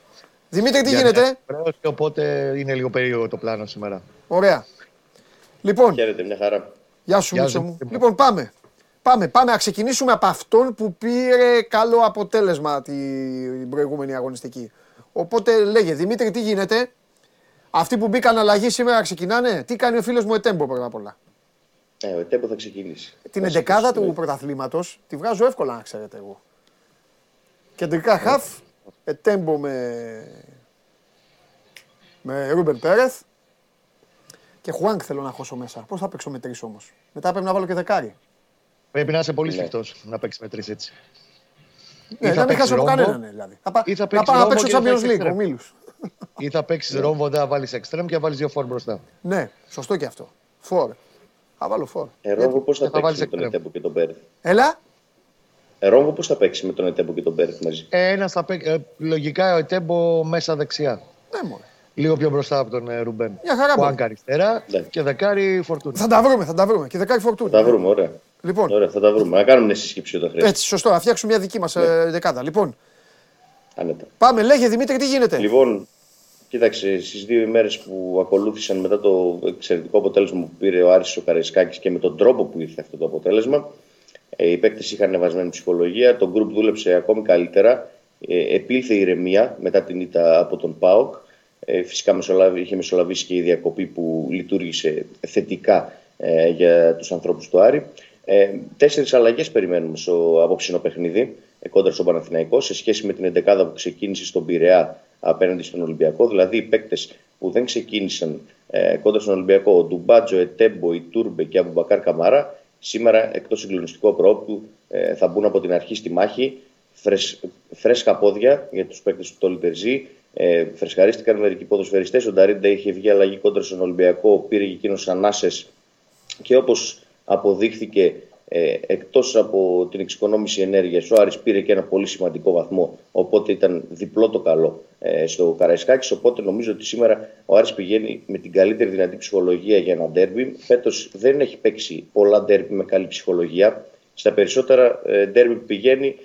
Δημήτρη, τι Για γίνεται; νέο Εβραίος και οπότε είναι λίγο περίεργο το πλάνο σήμερα. Ωραία. Λοιπόν, Χαίρετε, μια χαρά. Γεια σου, Γεια Μίτσο σου, μου. Μίτσο μου. Λοιπόν, πάμε. Πάμε, πάμε. Να ξεκινήσουμε από αυτόν που πήρε καλό αποτέλεσμα την προηγούμενη αγωνιστική. Οπότε λέγε, Δημήτρη, τι γίνεται; Αυτοί που μπήκαν αλλαγή σήμερα ξεκινάνε; Τι κάνει ο φίλος μου Ετέμπο πρώτα απ' όλα; Ε, ο Ετέμπο θα ξεκινήσει. Την Θα εντεκάδα ξεκινήσει, του ναι. πρωταθλήματος τη βγάζω εύκολα, να ξέρετε εγώ. Κεντρικά χαφ, Ετέμπο με, με Ρούμπεν Πέρεθ και Χουάνκ θέλω να χώσω μέσα. Πώς θα παίξω με τρεις όμως; Μετά πρέπει να βάλω και δεκάρι. Πρέπει να είσαι πολύ Ναι. σφιχτός να παίξεις με τρεις έτσι. Ναι, θα να μην παίξεις χάσω από ρόμβο, κανέναν δηλαδή. Να, πά- ή θα να παίξεις πάω να ρόμβο παίξω και θα Champions παίξεις League, εξτρέμ. ομίλους. Ή θα παίξεις ρόμβο, να βάλεις εξτρέμ και να βάλεις δύο φόρ μπροστά. Ναι, σωστό και αυτό. Φορ. Θα βάλω φορ. Ε, Ρόμβο πώς θα θα βάλεις παίξει με τον εξτρέμ. Ετέμπο και τον Πέρεθ. Έλα. Ε, Ρόμβο πώς θα παίξεις με τον Ετέμπο και τον Πέρεθ μαζί; Ε, ένας θα παίξει, ε, λογικά ο Ετέμπο μέσα δεξιά. Ναι, μωρέ. Λίγο πιο μπροστά από τον ε, Ρουμπέν. Μια χαρά Χουάνκ μπορεί. αριστερά Ναι. και δεκάρι φορτούνι. Θα τα βρούμε, θα τα βρούμε. Και δεκάρι φορτούνι. Θα τα βρούμε, ωραία. Λοιπόν, Ωραία, θα τα βρούμε. Να κάνουμε μια συσκέψη όταν χρειάζεται. έτσι, σωστό. Θα φτιάξουμε μια δική μας δεκάδα. Λοιπόν, Άνετα. πάμε, λέγε Δημήτρη, τι γίνεται; Λοιπόν, κοίταξε, στις δύο ημέρες που ακολούθησαν μετά το εξαιρετικό αποτέλεσμα που πήρε ο Άρης ο Καραϊσκάκης και με τον τρόπο που ήρθε αυτό το αποτέλεσμα, ε, οι παίκτες είχαν ανεβασμένη ψυχολογία. Το γκρουπ δούλεψε ακόμη καλύτερα. Ε, επήλθε η ηρεμία μετά την ήττα από τον ΠΑΟΚ. Ε, φυσικά μεσολαβη, είχε μεσολαβήσει και η διακοπή που λειτουργήσε θετικά ε, για τους ανθρώπους του Άρη. Ε, τέσσερις αλλαγές περιμένουμε στο απόψινο παιχνίδι ε, κόντρα στον Παναθηναϊκό σε σχέση με την εντεκάδα που ξεκίνησε στον Πειραιά απέναντι στον Ολυμπιακό. Δηλαδή οι παίκτες που δεν ξεκίνησαν ε, κόντρα στον Ολυμπιακό, ο Ντουμπάτζο, Ετέμπο, η Τούρμπε και ο Μπακάρ Καμάρα, σήμερα εκτός συγκλονιστικού προόπτου ε, θα μπουν από την αρχή στη μάχη φρεσ, φρέσκα πόδια για τους παίκτες του Τόλι Τερζή. Ε, φρεσκαρίστηκαν μερικοί ποδοσφαιριστές. Ο Νταρίντα είχε βγει αλλαγή κόντρα στον Ολυμπιακό, πήρε και εκείνος ανάσες και όπως αποδείχθηκε ε, εκτός από την εξοικονόμηση ενέργειας ο Άρης πήρε και ένα πολύ σημαντικό βαθμό οπότε ήταν διπλό το καλό ε, στο Καραϊσκάκης. Οπότε νομίζω ότι σήμερα ο Άρης πηγαίνει με την καλύτερη δυνατή ψυχολογία για ένα ντέρμπι. Φέτος δεν έχει παίξει πολλά ντέρμπι με καλή ψυχολογία. Στα περισσότερα ε, ντέρμπι που πηγαίνει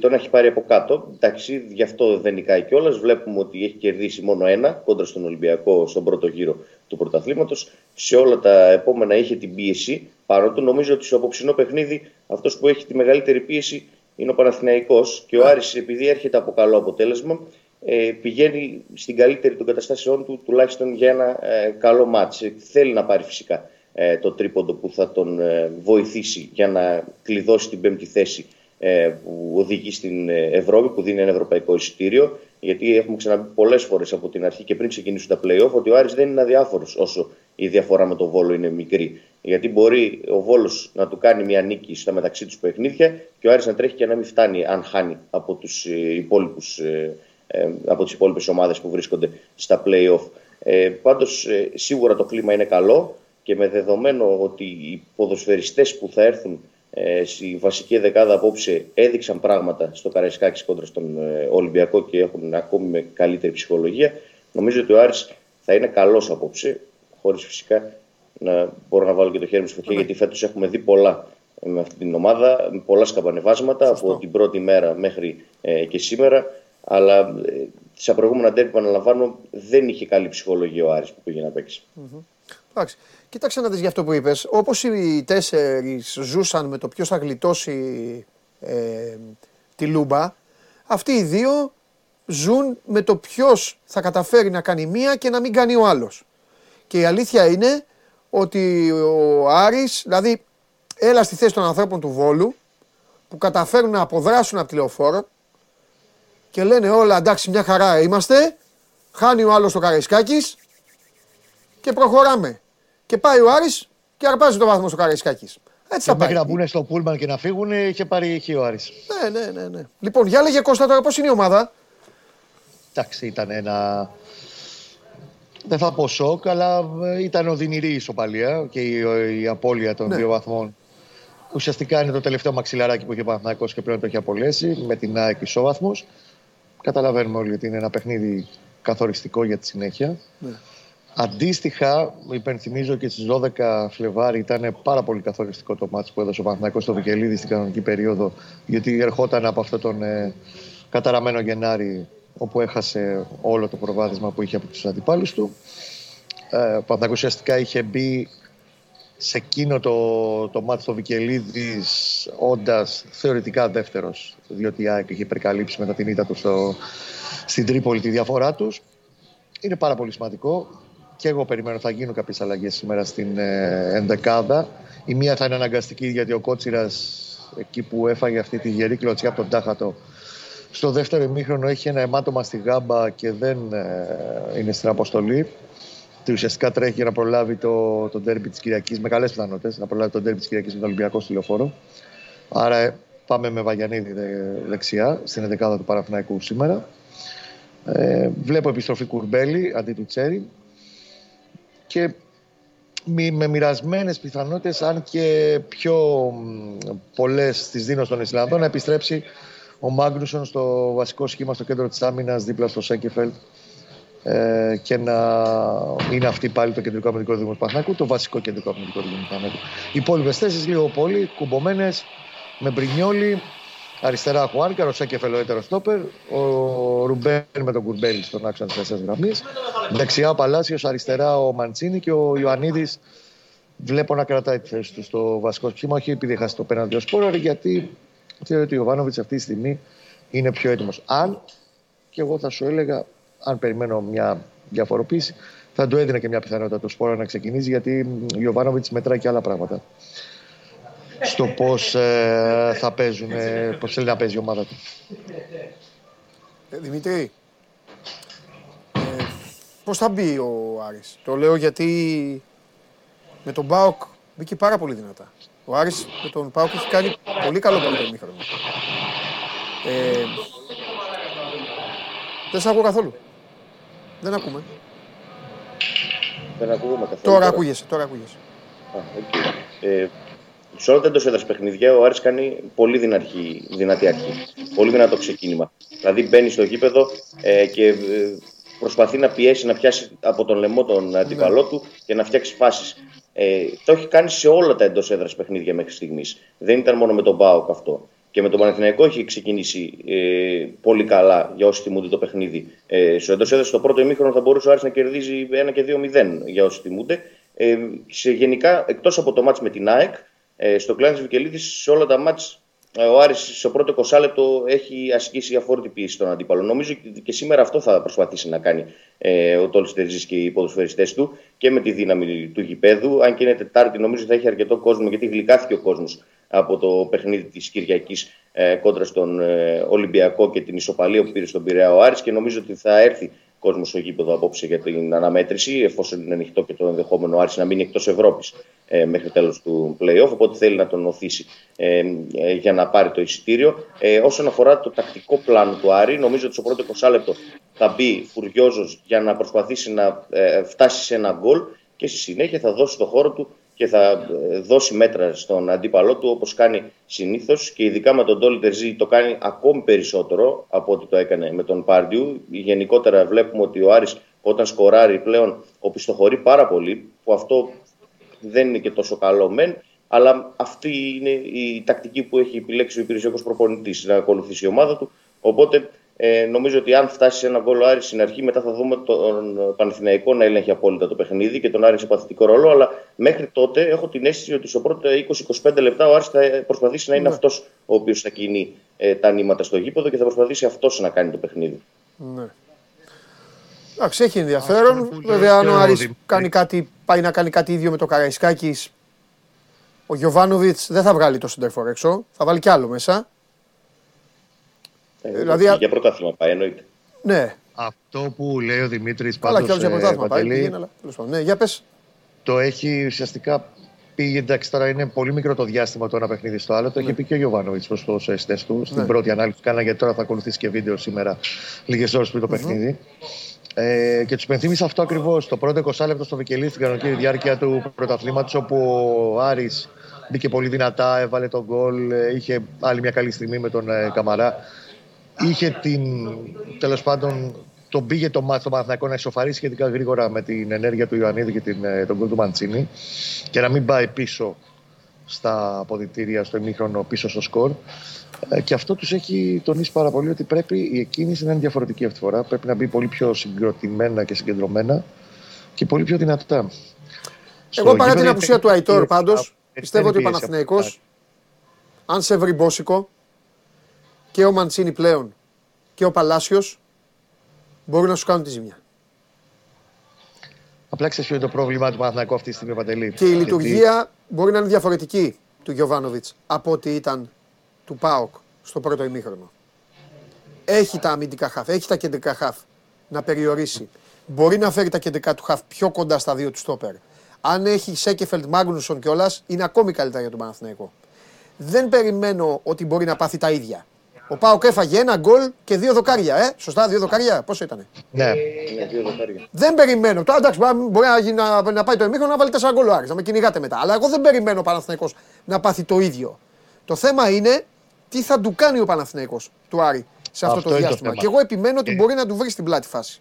τον έχει πάρει από κάτω. Εντάξει, γι' αυτό δεν νικάει κιόλας. Βλέπουμε ότι έχει κερδίσει μόνο ένα κόντρα στον Ολυμπιακό στον πρώτο γύρο του πρωταθλήματος. Σε όλα τα επόμενα είχε την πίεση πάνω του. Νομίζω ότι στο απόψινό παιχνίδι αυτός που έχει τη μεγαλύτερη πίεση είναι ο Παναθηναϊκός και ο Άρης επειδή έρχεται από καλό αποτέλεσμα ε, πηγαίνει στην καλύτερη των καταστάσεών του τουλάχιστον για ένα ε, καλό μάτς. Ε, θέλει να πάρει φυσικά ε, το τρίποντο που θα τον βοηθήσει για να κλειδώσει την πέμπτη θέση που οδηγεί στην Ευρώπη, που δίνει ένα ευρωπαϊκό εισιτήριο. Γιατί έχουμε ξαναπεί πολλές φορές από την αρχή και πριν ξεκινήσουν τα playoff ότι ο Άρης δεν είναι αδιάφορος όσο η διαφορά με τον Βόλο είναι μικρή. Γιατί μπορεί ο Βόλος να του κάνει μια νίκη στα μεταξύ τους παιχνίδια και ο Άρης να τρέχει και να μην φτάνει αν χάνει από τους υπόλοιπους ε, από τις υπόλοιπες ομάδες που βρίσκονται στα play-off. Ε, πάντως ε, σίγουρα το κλίμα είναι καλό και με δεδομένο ότι οι ποδοσφαιριστές που θα έρθουν ε, στη βασική δεκάδα απόψε έδειξαν πράγματα στο Καραϊσκάκης κόντρα στον ε, Ολυμπιακό και έχουν ακόμη με καλύτερη ψυχολογία, νομίζω ότι ο Άρης θα είναι καλός απόψε, χωρίς φυσικά να μπορώ να βάλω και το χέρι μου στη φωτιά, ναι. γιατί φέτος έχουμε δει πολλά με αυτή την ομάδα, με πολλά σκαμπανεβάσματα από την πρώτη μέρα μέχρι ε, και σήμερα. Αλλά ε, στα προηγούμενα τέρπι που αναλαμβάνω δεν είχε καλή ψυχολογία ο Άρης που πήγε να παίξει. Εντάξει. Κοίταξε να δεις για αυτό που είπες. Όπως οι τέσσερις ζούσαν με το ποιος θα γλιτώσει ε, τη Λούμπα, αυτοί οι δύο ζουν με το ποιος θα καταφέρει να κάνει μία και να μην κάνει ο άλλος. Και η αλήθεια είναι ότι ο Άρης, δηλαδή έλα στη θέση των ανθρώπων του Βόλου, που καταφέρουν να αποδράσουν από τη λεωφόρο, και λένε όλα εντάξει μια χαρά είμαστε, χάνει ο άλλος το Καραϊσκάκης και προχωράμε. Και πάει ο Άρης και αρπάζει το βάθμο στο Καραϊσκάκης. Έτσι θα Μέχρι να μπουν στο Πούλμαν και να φύγουν, είχε πάρει εκεί ο Άρης. Ναι, ναι, ναι, ναι. Λοιπόν, για λέγε Κώστα τώρα πώς είναι η ομάδα; Εντάξει, ήταν ένα... Δεν θα πω σοκ, αλλά ε, ήταν οδυνηρή η ισοπαλία και η, η απώλεια των ναι. δύο βαθμών. Ουσιαστικά είναι το τελευταίο μαξιλαράκι που είχε ο Παναθηναϊκός και πρέπει να το έχει απολέσει με την ΑΕΚ ισόβαθμος. Καταλαβαίνουμε όλοι ότι είναι ένα παιχνίδι καθοριστικό για τη συνέχεια. Ναι. Αντίστοιχα, υπενθυμίζω και στις 12 Φλεβάρι ήταν πάρα πολύ καθοριστικό το μάτι που έδωσε ο Παναθηναϊκός στο Βικελίδη στην κανονική περίοδο, γιατί ερχόταν από αυτόν τον ε, καταραμένο Γενάρη, όπου έχασε όλο το προβάδισμα που είχε από τους αντιπάλους του. Ε, ο Παναθηναϊκός ουσιαστικά είχε μπει σε εκείνο το, το μάτι στο Βικελίδη, όντας θεωρητικά δεύτερος, διότι η ΑΕΚ είχε υπερκαλύψει μετά την ήττα του στο, στην Τρίπολη τη διαφορά τους. Είναι πάρα πολύ σημαντικό και εγώ περιμένω θα γίνουν κάποιες αλλαγές σήμερα στην ε, ενδεκάδα. Η μία θα είναι αναγκαστική γιατί ο Κότσιρας εκεί που έφαγε αυτή τη γερή κλωτσιά από τον Τάχατο στο δεύτερο ημίχρονο έχει ένα αιμάτωμα στη γάμπα και δεν ε, είναι στην αποστολή ότι ουσιαστικά τρέχει για να προλάβει το, το ντέρμπι της Κυριακής, με καλές πιθανότητες, να προλάβει το ντέρμπι της Κυριακής με τον Ολυμπιακό στη λεωφόρο. Άρα ε, πάμε με Βαγιανίδη δεξιά στην 11 του Παραθυναϊκού σήμερα. Ε, βλέπω επιστροφή Κουρμπέλη αντί του Τσέρι και με μοιρασμένες πιθανότητες, αν και πιο πολλές τι δίνω στον Ισλανδό, να επιστρέψει ο Μάγνουσον στο βασικό σχήμα στο κέντρο της άμυνας δίπλα στο Σέκεφελτ ε, και να είναι αυτή πάλι το κεντρικό αμυντικό δίδυμος του Παναθηναϊκού, το βασικό κεντρικό αμυντικό δίδυμος του Παναθηναϊκού. Οι υπόλοιπες θέσεις λίγο πολύ κουμπωμένες με Μπρινιόλι, αριστερά Χουάνκα, ο Σέκεφελ ο στόπερ, ο Ρουμπέν με τον Κουρμπέλη στον άξονα της τέσσερα γραμμής, δεξιά ο Παλάσιος, αριστερά ο Μαντσίνη και ο Ιωαννίδης. Βλέπω να κρατάει τη θέση του στο βασικό σχήμα, όχι επειδή χάσει το πέναντι ως γιατί θεωρώ ότι ο Ιωβάνοβιτς αυτή τη στιγμή είναι πιο έτοιμος. Αν και εγώ θα σου έλεγα αν περιμένω μια διαφοροποίηση, θα του έδινε και μια πιθανότητα το σπόρο να ξεκινήσει, γιατί ο Ιωβάνοβιτς μετράει και άλλα πράγματα. Στο πώς ε, θα παίζουν, ε, πώς θέλει να παίζει η ομάδα του. Ε, Δημήτρη, ε, πώς θα μπει ο Άρης; Το λέω γιατί με τον Μπάοκ μπήκε πάρα πολύ δυνατά. Ο Άρης με τον Πάοκ έχει κάνει πολύ καλό πρώτο ημίχρονο. Ε, δεν σ' ακούω καθόλου. Δεν ακούμε. Δεν ακούμε καθόλου. Τώρα ακούγεσαι, τώρα ακούγεσαι. Α, okay. ε, σε όλα τα εντό έδρα παιχνιδιά ο Άρης κάνει πολύ δυνατή, δυνατή αρχή. Πολύ δυνατό ξεκίνημα. Δηλαδή μπαίνει στο γήπεδο ε, και ε, προσπαθεί να πιέσει, να πιάσει από τον λαιμό τον αντίπαλό ναι. του και να φτιάξει φάσεις. Ε, το έχει κάνει σε όλα τα εντός έδρας παιχνίδια μέχρι στιγμής. Δεν ήταν μόνο με τον Μπάουκ αυτό. Και με τον Παναθηναϊκό έχει ξεκινήσει ε, πολύ καλά για όσοι θυμούνται το παιχνίδι. Ε, στο εντός έδρας, στο πρώτο ημίχρονο θα μπορούσε ο Άρης να κερδίζει 1 και 2-0 για όσοι θυμούνται. Ε, σε γενικά, εκτός από το μάτς με την ΑΕΚ, ε, στο κλάδο τη Βικελίδης, σε όλα τα μάτς ε, ο Άρης στο πρώτο 20 λεπτό έχει ασκήσει αφόρητη πίεση στον αντίπαλο. Νομίζω και σήμερα αυτό θα προσπαθήσει να κάνει ε, ο Τόλι Τερζής και οι ποδοσφαιριστές του και με τη δύναμη του γηπέδου. Αν και είναι Τετάρτη, νομίζω θα έχει αρκετό κόσμο γιατί γλυκάθηκε ο κόσμος από το παιχνίδι της Κυριακής ε, κόντρα στον ε, Ολυμπιακό και την ισοπαλία που πήρε στον Πειραιά ο Άρης και νομίζω ότι θα έρθει κόσμος στο γήπεδο απόψε για την αναμέτρηση, εφόσον είναι ανοιχτό και το ενδεχόμενο Άρης να μείνει εκτός Ευρώπης ε, μέχρι τέλος του playoff. Οπότε θέλει να τον οθήσει ε, ε, για να πάρει το εισιτήριο. Ε, όσον αφορά το τακτικό πλάνο του Άρη, νομίζω ότι στο πρώτο 20 λεπτό θα μπει φουριόζος για να προσπαθήσει να ε, φτάσει σε ένα γκολ και στη συνέχεια θα δώσει το χώρο του και θα ε, δώσει μέτρα στον αντίπαλό του όπως κάνει συνήθως και ειδικά με τον Τόλι Τερζή το κάνει ακόμη περισσότερο από ό,τι το έκανε με τον Πάρντιου. Γενικότερα βλέπουμε ότι ο Άρης όταν σκοράρει πλέον οπισθοχωρεί πάρα πολύ που αυτό δεν είναι και τόσο καλό μεν αλλά αυτή είναι η τακτική που έχει επιλέξει ο υπηρεσιακός προπονητής να ακολουθήσει η ομάδα του οπότε ε, νομίζω ότι αν φτάσει σε ένα γκολ ο Άρης στην αρχή, μετά θα δούμε τον Παναθηναϊκό να ελέγχει απόλυτα το παιχνίδι και τον Άρη σε παθητικό ρόλο. Αλλά μέχρι τότε έχω την αίσθηση ότι στο πρώτο 20-25 λεπτά ο Άρης θα προσπαθήσει να είναι ναι. αυτός ο οποίος θα κινεί ε, τα νήματα στο γήπεδο και θα προσπαθήσει αυτός να κάνει το παιχνίδι. Ναι. Εντάξει, έχει ενδιαφέρον. Βέβαια, αν ο Άρης κάνει κάτι, πάει να κάνει κάτι ίδιο με το Καραϊσκάκης, ο Γιωβάνοβιτς δεν θα βγάλει το σεντερφόρ έξω, θα βάλει κι άλλο μέσα. Ε, δηλαδή, για πρωτάθλημα πάει, εννοείται. Ναι. Αυτό που λέει ο Δημήτρης πάντως. Αλλά και για πρωτάθλημα πάει. ναι, για πες. Το έχει ουσιαστικά πει, εντάξει, τώρα είναι πολύ μικρό το διάστημα το ένα παιχνίδι στο άλλο. Το ναι. είχε πει και ο Γιωβάνοβιτς προς του εσθέ του στην ναι. πρώτη ανάλυση που κάνα, γιατί τώρα θα ακολουθήσει και βίντεο σήμερα, λίγες ώρες πριν το παιχνίδι. Ε, και τους πενθύμισα αυτό ακριβώς. Το πρώτο 20 λεπτό στο Βικελή στην κανονική διάρκεια του πρωταθλήματος, όπου ο Άρης μπήκε πολύ δυνατά, έβαλε τον γκολ, ε, είχε άλλη μια καλή στιγμή με τον ε, Καμαρά είχε την, τέλος πάντων, τον πήγε το μάτι στο να ισοφαρίσει σχετικά γρήγορα με την ενέργεια του Ιωαννίδη και την, ε, τον γκολ του Μαντσίνη και να μην πάει πίσω στα αποδητήρια, στο ημίχρονο πίσω στο σκορ. Ε, και αυτό τους έχει τονίσει πάρα πολύ ότι πρέπει η εκκίνηση να είναι διαφορετική αυτή τη φορά. Πρέπει να μπει πολύ πιο συγκροτημένα και συγκεντρωμένα και πολύ πιο δυνατά. Εγώ παρά την απουσία του Αϊτόρ πάντως, πιστεύω ότι ο Παναθηναϊκός αν σε βρει μπόσικο, και ο Μαντσίνη πλέον και ο Παλάσιος μπορούν να σου κάνουν τη ζημιά. Απλά ξέρεις ποιο είναι το πρόβλημά του Παναθηναϊκού αυτή τη στιγμή, Παντελή. Και η λειτουργία μπορεί να είναι διαφορετική του Γιωβάνοβιτς από ό,τι ήταν του Πάοκ στο πρώτο ημίχρονο. Έχει τα αμυντικά χαφ, έχει τα κεντρικά χαφ να περιορίσει. Μπορεί να φέρει τα κεντρικά του χαφ πιο κοντά στα δύο του στόπερ. Αν έχει Σέκεφελτ Μάγνουσον κιόλας, είναι ακόμη καλύτερα για τον Παναθηναϊκό. Δεν περιμένω ότι μπορεί να πάθει τα ίδια. Ο Πάοκ έφαγε ένα γκολ και δύο δοκάρια. Ε; Σωστά, δύο δοκάρια. Πόσο ήταν. Ναι. ναι, δύο δοκάρια. Δεν περιμένω. Τώρα εντάξει, μπορεί να, να, να πάει το εμίχρονο να βάλει τέσσερα γκολ ο Άρης, να με κυνηγάτε μετά. Αλλά εγώ δεν περιμένω ο Παναθηναϊκός να πάθει το ίδιο. Το θέμα είναι τι θα του κάνει ο Παναθηναϊκός του Άρη σε αυτό, αυτό το διάστημα. Το και εγώ επιμένω ότι ε. μπορεί να του βρει στην πλάτη φάση.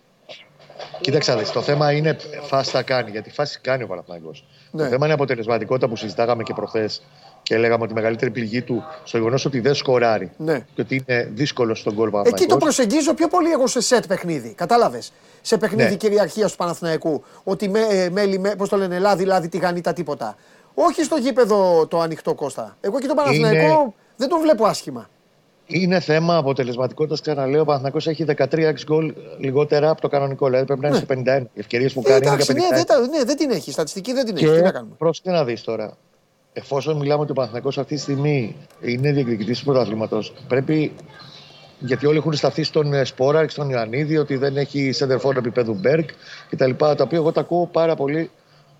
Κοίταξε, το θέμα είναι φάση θα κάνει. Γιατί φάση κάνει ο Παναθηναϊκός. Ναι. Το θέμα είναι αποτελεσματικότητα που συζητάγαμε και προχθές και λέγαμε ότι η μεγαλύτερη πληγή του στο γεγονός ότι δεν σκοράρει ναι. και ότι είναι δύσκολο στον κόλπο Εκεί το προσεγγίζω πιο πολύ εγώ σε σετ παιχνίδι. Κατάλαβες; Σε παιχνίδι ναι. κυριαρχίας του Παναθηναϊκού. Ότι με, ε, μέλη, με, πώς το λένε, λάδι, λάδι, τηγανίτα, τίποτα. Όχι στο γήπεδο το ανοιχτό Κώστα. Εγώ και τον Παναθηναϊκό είναι... δεν τον βλέπω άσχημα. Είναι θέμα αποτελεσματικότητας. Ξαναλέω, ο Παναθηναϊκός έχει 13 γκολ λιγότερα από το κανονικό. Δηλαδή πρέπει να είναι ναι. σε 51. Οι ευκαιρίες που κάνει είναι για 51. Ναι, δεν, ναι, δεν την έχει. Η στατιστική δεν την έχει. Τι να κάνουμε; Πρόσεχε να δεις τώρα; Εφόσον μιλάμε ότι ο Παναθηναϊκός αυτή τη στιγμή είναι διεκδικητής του πρωταθλήματος, πρέπει γιατί όλοι έχουν σταθεί στον ε, Σπόρα και στον Ιωαννίδη ότι δεν έχει σέντερφόρ επίπεδου Μπέργκ κτλ. Τα οποία εγώ τα ακούω πάρα πολύ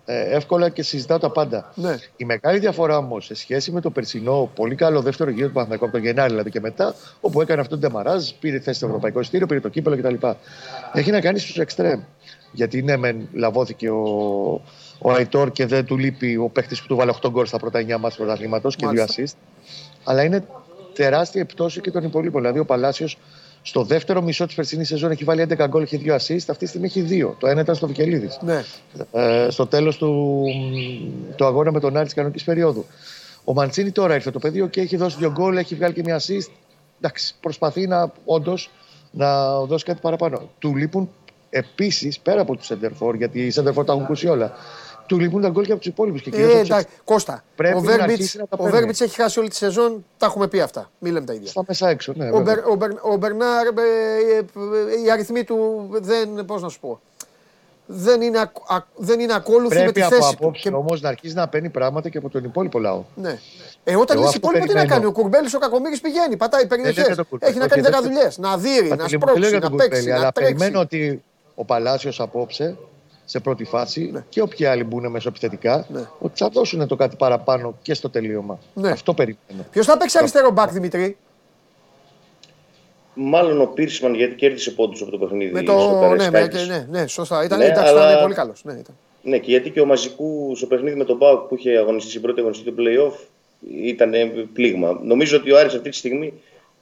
ε, εύκολα και συζητάω τα πάντα. Ναι. Η μεγάλη διαφορά όμως σε σχέση με το περσινό πολύ καλό δεύτερο γύρο του Παναθηναϊκού από τον Γενάρη δηλαδή και μετά, όπου έκανε αυτό το Ντεμαράζ, πήρε θέση στο ευρωπαϊκό ειστήριο, πήρε το κύπελο κτλ. Έχει να κάνει στους εξτρέμ. Γιατί ναι, μεν λαβώθηκε ο, ο Αϊτόρ και δεν του λείπει ο παίχτη που του βάλε 8 γκολ στα πρώτα 9 μάτια του πρωταθλήματος και δύο assist. Αλλά είναι τεράστια η πτώση και των υπολείπων. Δηλαδή ο Παλάσιος Στο δεύτερο μισό της περσινής σεζόν έχει βάλει 11 γκολ και 2 assist. Αυτή τη στιγμή έχει 2. Το ένα ήταν στο Βικελίδης. Ναι. Ε, στο τέλος του, του αγώνα με τον Άρη της κανονικής περίοδου. Ο Μαντσίνη τώρα ήρθε το πεδίο και έχει δώσει δύο γκολ, έχει βγάλει και μια assist. Εντάξει, προσπαθεί να όντως να δώσει κάτι παραπάνω. Του λείπουν επίσης πέρα από τους Σεντερφόρ, γιατί οι Σεντερφόρ τα έχουν ακούσει όλα. Του λείπουν τα γκολ και από τους υπόλοιπους. Ε, εντάξει, Κώστα. Πρέπει ο να Βέρμπιτς, αρχίσει να τα ο παίρνει. Βέρμπιτς έχει χάσει όλη τη σεζόν, τα έχουμε πει αυτά. Μην λέμε τα ίδια. Στα μέσα έξω. Ναι, Ο, βέβαια. Μπερ, ο, Μπερ, ο Μπερνάρ, ε, ε, ε, οι αριθμοί του δεν, πώς να σου πω, δεν είναι, ακ- ακ- δεν είναι ακόλουθοι με τη Πρέπει από θέση του. απόψε Και- όμως να αρχίσει να παίρνει πράγματα και από τον υπόλοιπο λαό. ναι. Ε, όταν Εγώ λες αυτό υπόλοιπο τι να περιμένω. κάνει, ο Κουρμπέλης ο Κακομύρης πηγαίνει, πατάει Δεν περιοχές, είναι το Κουρμπέλη. έχει να Όχι, κάνει δεν 10 το- δουλειές, να δείρει, να Πατελή μου, δεν λέω σπρώξει, για να τον παίξει, Κουρμπέλη, να αλλά τρέξει. περιμένω ότι ο Παλάσιος απόψε σε πρώτη φάση και όποιοι άλλοι μπουν μεσοεπιθετικά Ναι. ότι θα δώσουν το κάτι παραπάνω και στο τελείωμα. Ναι. Αυτό περιμένω. Ποιος θα παίξει αριστερό μπακ, Δημητρή, Μάλλον ο Πίρσμαν γιατί κέρδισε πόντους από το παιχνίδι. με στο το, ναι, με, Καραϊσκάκης. ναι, ναι, σωστά, ήταν, Ναι, εντάξει, αλλά- ήταν πολύ καλός. Ναι, ήταν. Ναι, και γιατί και ο Μαζικού στο παιχνίδι με τον Πάουκ που είχε αγωνιστεί στην πρώτη αγωνιστή του playoff ήταν ε, πλήγμα. Νομίζω ότι ο Άρης αυτή τη στιγμή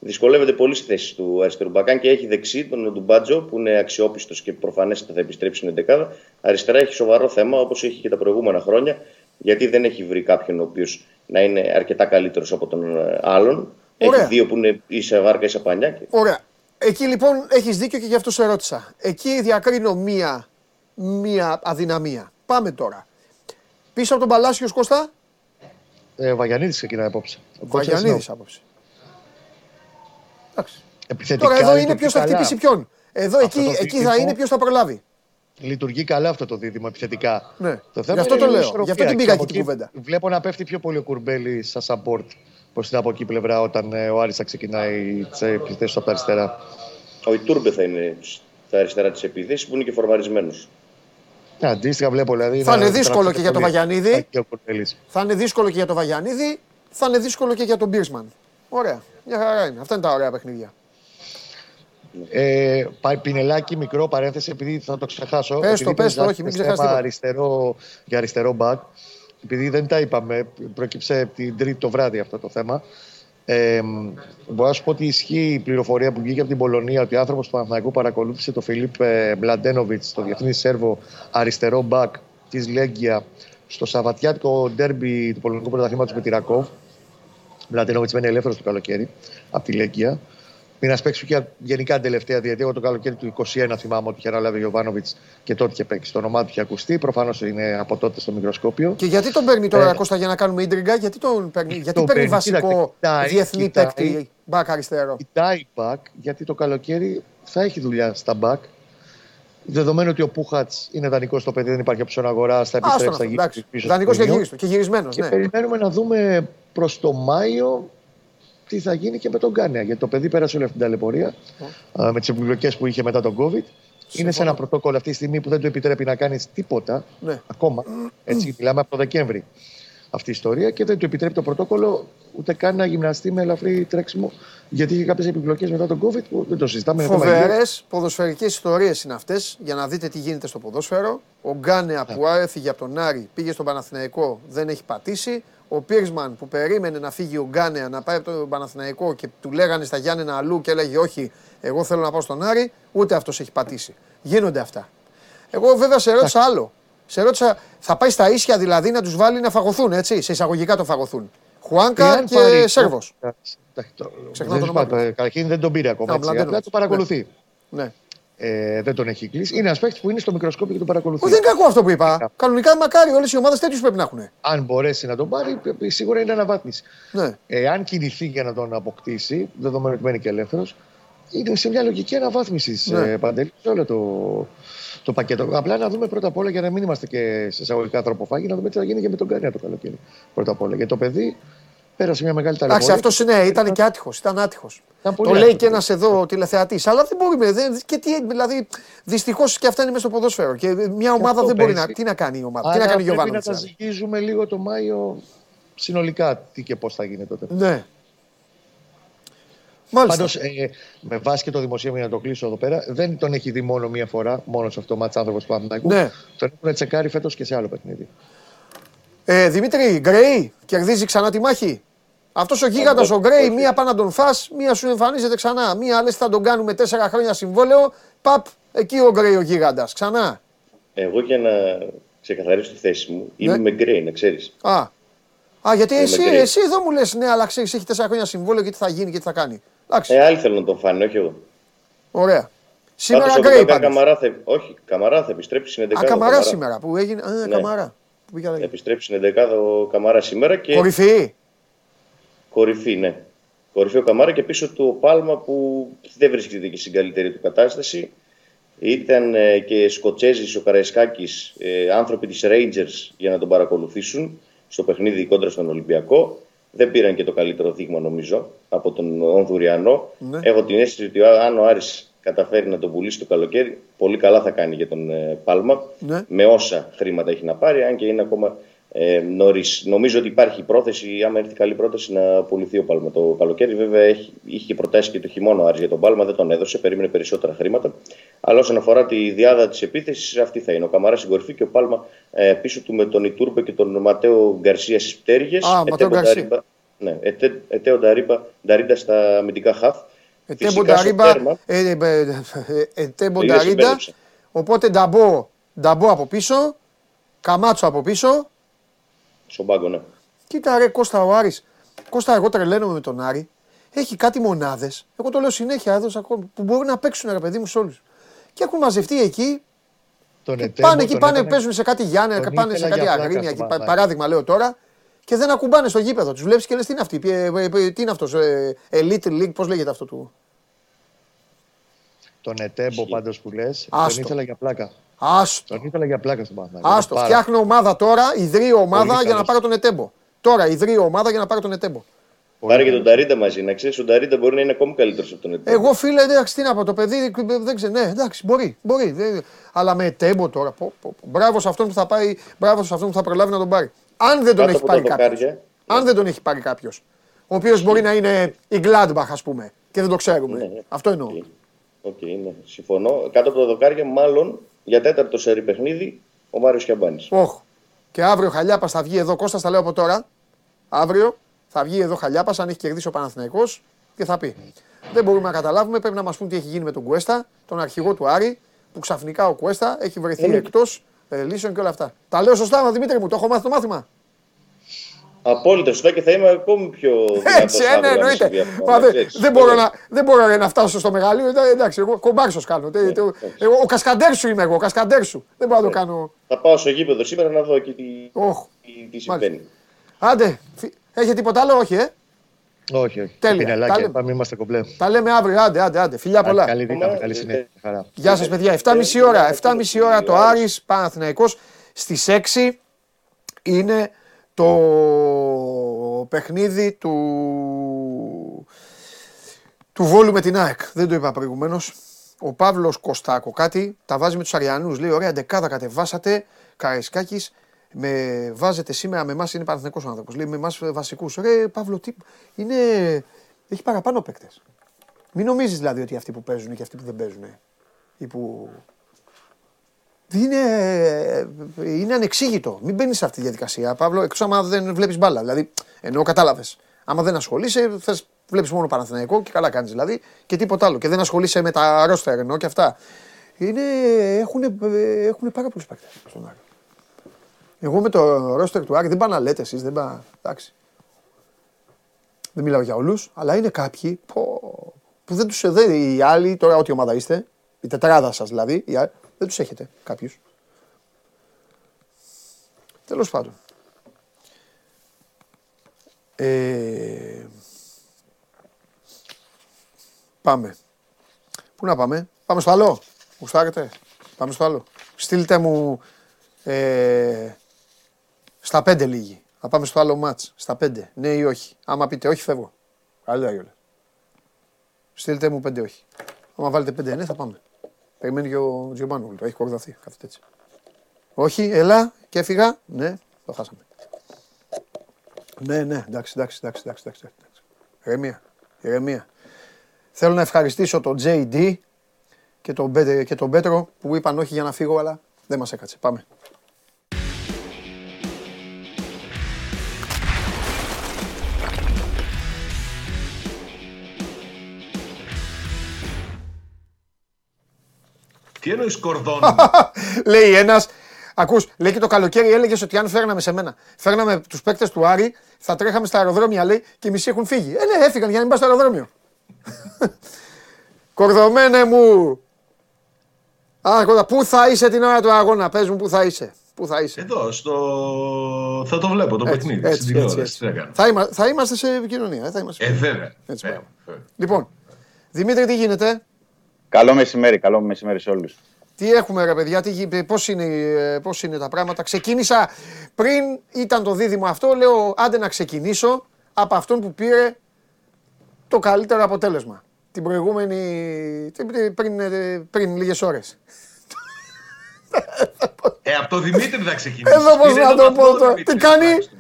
δυσκολεύεται πολύ στη θέση του αριστερού μπακάν και έχει δεξί τον Ντουμπάτζο που είναι αξιόπιστος και προφανέστατα θα επιστρέψει στην 11. Αριστερά έχει σοβαρό θέμα όπως έχει και τα προηγούμενα χρόνια γιατί δεν έχει βρει κάποιον ο οποίος να είναι αρκετά καλύτερος από τον ε, άλλον. Ωραία. Έχει δύο που είναι ίσα βάρκα ίσα πανιά. και- Ωραία. Εκεί λοιπόν έχεις δίκιο και γι' αυτό σε ρώτησα. Εκεί διακρίνω μία, μία αδυναμία. Πάμε τώρα. Πίσω από τον Παλάσιος Κώστα, Ε, Βαγιανίδης ξεκινάει απόψε. Ο Βαγιανίδης άποψη. Εντάξει. Επιθετικά Τώρα εδώ είναι λειτουργεί ποιος θα καλά. χτυπήσει ποιον. Εδώ Αυτό εκεί, το εκεί δίδυμο- θα είναι ποιος θα προλάβει. Λειτουργεί καλά αυτό το δίδυμο επιθετικά. Ναι. Το θέμα Γι' αυτό είναι το η λέω. ισορροπία. Γι' αυτό την Και πήγα από εκεί την εκεί κουβέντα. Βλέπω να πέφτει πιο πολύ ο Κουρμπέλη σαν support προς την από εκεί πλευρά όταν ε, ο Άρης θα ξεκινάει τις επιθέσει από τα αριστερά. Ο Ιτούρμπε θα είναι στα αριστερά της επίθεσης που είναι και φορμαρισμένο. Ναι, αντίστοιχα βλέπω δηλαδή. Θα να- είναι δύσκολο να- και για τον πολύ. Βαγιανίδη. Και ο Κουρμπέλης. Θα είναι δύσκολο και για τον Βαγιανίδη, θα είναι δύσκολο και για τον Μπίρσμαν. Ωραία. Μια χαρά είναι. Αυτά είναι τα ωραία παιχνίδια. Ε, πα- πινελάκι, μικρό παρένθεση, επειδή θα το ξεχάσω. Πες το, επειδή πες το, ζητάτε όχι, μην θέμα ξεχάσεις τίποτα. αριστερό, για αριστερό μπακ. Επειδή δεν τα είπαμε, πρόκειψε την Τρίτη το βράδυ αυτό το θέμα. Ε, μπορώ να σου πω ότι ισχύει η πληροφορία που βγήκε από την Πολωνία ότι ο άνθρωπος του Παναθηναϊκού παρακολούθησε τον Φιλίπ ε, Μπλαντένοβιτς, το διεθνή Σέρβο αριστερό μπακ της Λέγκια, στο Σαββατιάτικο ντέρμπι του Πολωνικού Πρωταθλήματος με τη Ρακόβ. Μπλαντένοβιτ μένει ελεύθερος το καλοκαίρι από τη Λέγκια. Μην να παίξει και γενικά την τελευταία διετία. Εγώ το καλοκαίρι του 21 θυμάμαι ότι είχε αναλάβει ο Ιωβάνοβιτς και τότε είχε παίξει. Το όνομά του είχε ακουστεί. Προφανώς είναι από τότε στο μικροσκόπιο. Και γιατί τον παίρνει τώρα Ε, Κώστα για να κάνουμε ίντριγκα, γιατί τον παίρνει, γιατί τον παίρνει παίρνει, βασικό κοίταξε, κοιτάει, διεθνή κοιτάει. παίκτη μπακ αριστερό; Κοιτάει back γιατί το καλοκαίρι θα έχει δουλειά στα back. Δεδομένου ότι ο Πούχατς είναι δανεικός στο παιδί, δεν υπάρχει option αγορά, θα Άστον επιστρέψει, θα αυτό, γυρίσει εντάξει. πίσω. Δανεικός στο και Λιόν. γυρίστο και γυρισμένος, Και ναι. περιμένουμε να δούμε προς το Μάιο τι θα γίνει και με τον Γκάνια. Γιατί το παιδί πέρασε όλη αυτή την ταλαιπωρία α, με τις επιπλοκέ που είχε μετά τον COVID. Είναι σε ένα πρωτόκολλο αυτή τη στιγμή που δεν του επιτρέπει να κάνει τίποτα Ναι. ακόμα. Έτσι, μιλάμε από το Δεκέμβρη αυτή η ιστορία και δεν του επιτρέπει το πρωτόκολλο ούτε καν να γυμναστεί με ελαφρύ τρέξιμο. Γιατί είχε κάποιες επιπλοκές μετά τον COVID που δεν το συζητάμε. είναι ακόμα Φοβερές ποδοσφαιρικές ιστορίες είναι αυτές για να δείτε τι γίνεται στο ποδόσφαιρο. Ο Γκάνεα που έφυγε από τον Άρη πήγε στον Παναθηναϊκό, δεν έχει πατήσει. Ο Πίρσμαν που περίμενε να φύγει ο Γκάνεα να πάει από τον Παναθηναϊκό και του λέγανε στα Γιάννενα αλλού και έλεγε Όχι, εγώ θέλω να πάω στον Άρη, ούτε αυτός έχει πατήσει. Γίνονται αυτά. Εγώ βέβαια σε ρώτησα άλλο. Σε ρώτησα, θα πάει στα ίσια δηλαδή να τους βάλει να φαγωθούν, έτσι, σε εισαγωγικά το φαγωθούν. Χουάνκα Εάν και πάρει- Σέρβος. Εντάξει, εντάξει, το- Ξεχνάω δεν το σου όνομα είπα, Καταρχήν δεν τον πήρε ακόμα. Α, έτσι, Μλαντένοβιτς. Απλά το παρακολουθεί. Ναι. Ε, δεν τον έχει κλείσει. Είναι ένας παίκτης που είναι στο μικροσκόπιο και τον παρακολουθεί. Όχι, δεν είναι κακό αυτό που είπα. Κανονικά μακάρι όλες οι ομάδες τέτοιους πρέπει να έχουν. Αν μπορέσει να τον πάρει, ε, σίγουρα είναι αναβάθμιση. Ναι. Εάν κινηθεί για να τον αποκτήσει, δεδομένου ότι μένει και ελεύθερος, είναι σε μια λογική αναβάθμισης Ναι. ε, παντελή σε όλο το, το πακέτο. Απλά να δούμε πρώτα απ' όλα για να μην είμαστε και σε εισαγωγικά ανθρωποφάγοι, να δούμε τι θα γίνει και με τον Κάνια το καλοκαίρι. Πρώτα απ' όλα. Γιατί το παιδί πέρασε μια μεγάλη Εντάξει, ταλαιπωρία. αυτός ναι, ήταν και άτυχος. Ήταν άτυχος. Ήταν Το πολύ λέει άτυχος. και ένας εδώ τηλεθεατής. Αλλά δεν μπορούμε. Δεν, και τι, δηλαδή, δυστυχώς και αυτά είναι μέσα στο ποδόσφαιρο. Και μια ομάδα αυτό δεν μπορεί παίζει. να. Τι να κάνει η ομάδα. Άρα τι να κάνει ο πρέπει να Γιωβάνοβιτς. τα ζυγίζουμε λίγο το Μάιο συνολικά τι και πώς θα γίνει τότε. Ναι. Μάλιστα. Πάντως, ε, με βάση και το δημοσίευμα για να το κλείσω εδώ πέρα, δεν τον έχει δει μόνο μία φορά, μόνο σε αυτό το μάτς άνθρωπος του Παναθηναϊκού. Ναι. Τον έχουν τσεκάρει φέτος και σε άλλο παιχνίδι. Ε, Δημήτρη, Γκρέι, κερδίζει ξανά τη μάχη; Αυτός ο γίγαντας ο Γκρέι, μία πάνε να τον φά, μία σου εμφανίζεται ξανά. Μία λες θα τον κάνουμε τέσσερα χρόνια συμβόλαιο. Παπ, εκεί ο Γκρέι ο γίγαντας. Ξανά. Εγώ για να ξεκαθαρίσω τη θέση μου, είμαι Ναι. με Γκρέι, να ξέρεις. Α, Α γιατί με εσύ, Γκρέι. εσύ εδώ μου λες, ναι, αλλά ξέρεις, έχει τέσσερα χρόνια συμβόλαιο και τι θα γίνει και τι θα κάνει. Εντάξει, Ε, άλλοι θέλουν να τον φάνε, όχι εγώ. ωραία. Σήμερα Πάντως, Γκρέι βέβαια, πάντως. Καμαρά θα... Όχι, Καμαρά θα επιστρέψει στην 11 Α, Καμαρά σήμερα που έγινε. Α, Ναι. Καμαρά. Που πήγε αλλαγή. Επιστρέψει στην 11 ο Καμαρά σήμερα και Κορυφή. κορυφή, ναι. Κορυφή ο Καμάρα και πίσω του ο Πάλμα που δεν βρίσκεται και στην καλύτερη του κατάσταση. Ήταν ε, και Σκοτσέζης ο Καραϊσκάκης, ε, άνθρωποι της Rangers για να τον παρακολουθήσουν στο παιχνίδι κόντρα στον Ολυμπιακό. Δεν πήραν και το καλύτερο δείγμα νομίζω από τον Ονδουριανό. Ναι. Έχω την αίσθηση ότι αν ο Άρης καταφέρει να τον πουλήσει το καλοκαίρι, πολύ καλά θα κάνει για τον ε, Πάλμα. Ναι. Με όσα χρήματα έχει να πάρει, αν και είναι ακόμα ε, νωρίς. Νομίζω ότι υπάρχει πρόθεση, άμα έρθει καλή πρόταση, να πουληθεί ο Πάλμα το καλοκαίρι. Βέβαια, έχει, είχε προτάσει και το χειμώνα ο Άρης για τον Πάλμα, δεν τον έδωσε, περίμενε περισσότερα χρήματα. Αλλά όσον αφορά τη δυάδα της επίθεσης, αυτή θα είναι. Ο Καμαρά στην κορυφή και ο Πάλμα ε, πίσω του με τον Ιτούρμπε και τον Ματέο Γκαρσία στις πτέρυγες. Α, Ματέο Γκαρσία. Ναι, Ετέ- Ετέμπο Νταρίντα, Νταρίντα στα αμυντικά χαφ. Ετέμπο Φυσικά στο Νταρίντα. τέρμα, ε, ε, ε, ε, Ετέμπο Τελείως Νταρίντα. σε μπέρδεψα. Οπότε Νταμπό, Νταμπό από πίσω. Καμάτσο από πίσω. Στον πάγκο, ναι. Κοίτα ρε Κώστα ο Άρης. Κώστα εγώ τρελαίνομαι με τον Άρη. Έχει κάτι μονάδες. Εγώ το λέω συνέχεια εδώ ακόμη. Που μπορούν να παίξουν ρε παιδί μου σε όλους. Και έχουν μαζευτεί εκεί. Τον Και Ετέμπο, πάνε εκεί, τον πάνε, έκανε- παίζουν σε κάτι Γιάννενα, τον πάνε σε ήθελα κάτι για πλάκα Αγρίνια. στο εκεί, πα- Παναθηναϊκό. Παράδειγμα λέω τώρα. Και δεν ακουμπάνε στο γήπεδο. Τους βλέπεις και λες τι είναι αυτή. ε, ε, ε, Τι είναι αυτός. Elite League, πώς λέγεται αυτό του; Τον Ετέμπο πάντως που λες, τον Άστο. ήθελα για πλάκα. Άστο. Τον ήθελα για πλάκα στον Παναθηναϊκό. Άστο. Πάρα. Φτιάχνω ομάδα τώρα, ιδρύω ομάδα Πολύ για να καλός. πάρω τον Ετέμπο. Τώρα ιδρύω ομάδα για να πάρω τον Ετέμπο. Πολύ Πάρε και καλός. τον Νταρίντα μαζί. Να ξέρεις, ο Νταρίντα μπορεί να είναι ακόμη καλύτερος από τον Ετέμπο. Εγώ φίλε, εντάξει, τι να πω, το παιδί δεν ξέρω. Ναι, εντάξει, μπορεί. μπορεί δεν- αλλά με Ετέμπο τώρα. Πω, πω, πω. Μπράβο σε αυτόν που θα πάει, μπράβο σε αυτόν που θα προλάβει να τον πάρει. Αν δεν τον Κάτω έχει από πάρει τα κάποιος. δοκάρια. Αν δεν τον έχει πάρει κάποιος. Ο οποίος μπορεί να είναι η Gladbach, ας πούμε. Και δεν το ξέρουμε. Ναι, ναι. Αυτό εννοώ. OK, OK, ναι, συμφωνώ. Κάτω από τα δοκάρια, μάλλον για τέταρτο σερί παιχνίδι, ο Μάριος Σιαμπάνης. Όχ. Και αύριο Χαλιάπας θα βγει εδώ. Κώστας, τα λέω από τώρα. Αύριο θα βγει εδώ Χαλιάπας, αν έχει κερδίσει ο Παναθηναϊκός και θα πει. Δεν μπορούμε να καταλάβουμε, πρέπει να μας πουν τι έχει γίνει με τον Κουέστα, τον αρχηγό του Άρη, που ξαφνικά ο Κουέστα έχει βρεθεί Ναι. εκτός λύσεων και όλα αυτά. Τα λέω σωστά, Δημήτρη μου, το έχω μάθει το μάθημα; Απόλυτα σωστά και θα είμαι ακόμη πιο δυνατός Έτσι, ε, ναι, αύριο, άμα εννοείται. συμβεί αυτό, Μα να δεν- ξέρεις. δεν, μπορώ να, δεν μπορώ ρε, να φτάσω στο μεγαλείο. ε, Εντάξει, εγώ κομπάρσο κάνω. Τε- τε- εγώ, ο κασκαντέρ σου είμαι εγώ, ο κασκαντέρ σου. Δεν μπορώ να το κάνω. Θα πάω στο γήπεδο σήμερα να δω εκεί τι, Όχ. τι, τι συμβαίνει. Άντε, φι- έχετε τίποτα άλλο, όχι, ε; Όχι, όχι. Τέλεια. Πινελάκια, Τα λέμε. πάμε, είμαστε κομπλέ. Τα λέμε αύριο, άντε, άντε, άντε. Φιλιά πολλά. Καλή δύναμη, Ακόμα, καλή ε, συνέχεια. Χαρά. Γεια σας παιδιά, 7.30 ώρα, 7.30 ώρα το Άρης Παναθηναϊκός στις 6 είναι το παιχνίδι του, του Βόλου με την ΑΕΚ. Δεν το είπα προηγουμένως. Ο Παύλος Κωστάκο κάτι τα βάζει με τους Αριανούς. Λέει ωραία δεκάδα κατεβάσατε, Καραϊσκάκης, με βάζετε σήμερα με εμάς είναι Παναθηναϊκός ο άνθρωπος. Λέει με εμάς βασικούς. Ρε Παύλο, τι, είναι, έχει παραπάνω παίκτες. Μην νομίζεις δηλαδή ότι αυτοί που παίζουν και αυτοί που δεν παίζουν ή που. Είναι, είναι ανεξήγητο. Μην μπαίνεις σε αυτή τη διαδικασία, Παύλο, εκτός άμα δεν βλέπεις μπάλα. Δηλαδή, εννοώ κατάλαβες. Άμα δεν ασχολείσαι, θες βλέπεις μόνο Παναθηναϊκό και καλά κάνεις δηλαδή και τίποτα άλλο. Και δεν ασχολείσαι με τα ρόστερ εννοώ και αυτά. Είναι, έχουν, έχουν πάρα πολλούς παίκτες στον Άρη. Εγώ με το ρόστερ του Άρη δεν πάω να λέτε εσείς, δεν πάω. Εντάξει. Δεν μιλάω για όλους, αλλά είναι κάποιοι που, που δεν τους. Οι άλλοι, τώρα ό,τι ομάδα είστε, η τετράδα σας δηλαδή, οι άλλοι, δεν τους έχετε κάποιους. Τέλος πάντων. Ε, πάμε. Πού να πάμε, πάμε στο άλλο. Γουστάρετε, πάμε στο άλλο. Στείλτε μου ε, στα πέντε λίγοι. Να πάμε στο άλλο μάτς. Στα πέντε. Ναι ή όχι. Άμα πείτε όχι, φεύγω. Καλύτερα κιόλα. Στείλτε μου πέντε όχι. Άμα βάλετε πέντε ναι, θα πάμε. Περιμένει και ο Τζιομπάνογλου. Το έχει κορδαθεί. Κάθεται έτσι. Όχι, έλα και έφυγα. Ναι, το χάσαμε. Ναι, ναι, εντάξει, εντάξει, εντάξει, εντάξει, εντάξει. εντάξει. Ηρεμία, ηρεμία. Θέλω να ευχαριστήσω τον JD και τον, Πέ- και τον Πέτρο που είπαν όχι για να φύγω, αλλά δεν μας έκατσε. Πάμε. Τι εννοείς κορδόν. <laughs> λέει ένας. Ακούς, λέει και το καλοκαίρι έλεγες ότι αν φέρναμε σε μένα, φέρναμε τους παίκτες του Άρη, θα τρέχαμε στα αεροδρόμια λέει και οι μισοί έχουν φύγει. Ε, ναι, έφυγαν για να μην πας στο αεροδρόμιο. <laughs> Κορδομένε μου! Άρχοντα, πού θα είσαι την ώρα του αγώνα, πες μου πού θα είσαι. Πού θα είσαι. Εδώ, στο... θα το βλέπω το Έτσι, παιχνίδι. έτσι, στην έτσι, τηλεόραση. έτσι. Τι να κάνω. Θα, είμα- θα είμαστε σε επικοινωνία. ε, Θα είμαστε. Ε, βέβαια. Έτσι, Ε, μπράβο. βέβαια. Λοιπόν, Δημήτρη, τι γίνεται, Καλό μεσημέρι, καλό μεσημέρι σε όλους. τι έχουμε ρε παιδιά, τι, γι- πώς, είναι, ε, πώς είναι τα πράγματα. Ξεκίνησα πριν ήταν το δίδυμο αυτό, λέω άντε να ξεκινήσω από αυτόν που πήρε το καλύτερο αποτέλεσμα. Την προηγούμενη, την- πριν, ε, πριν λίγες ώρες. Ε, από το Δημήτρη θα ξεκινήσει. Εδώ πώς Πήρε να ένα το πω βαθμό, τώρα. Δημήτρη, Τι κάνει, τουλάχιστον.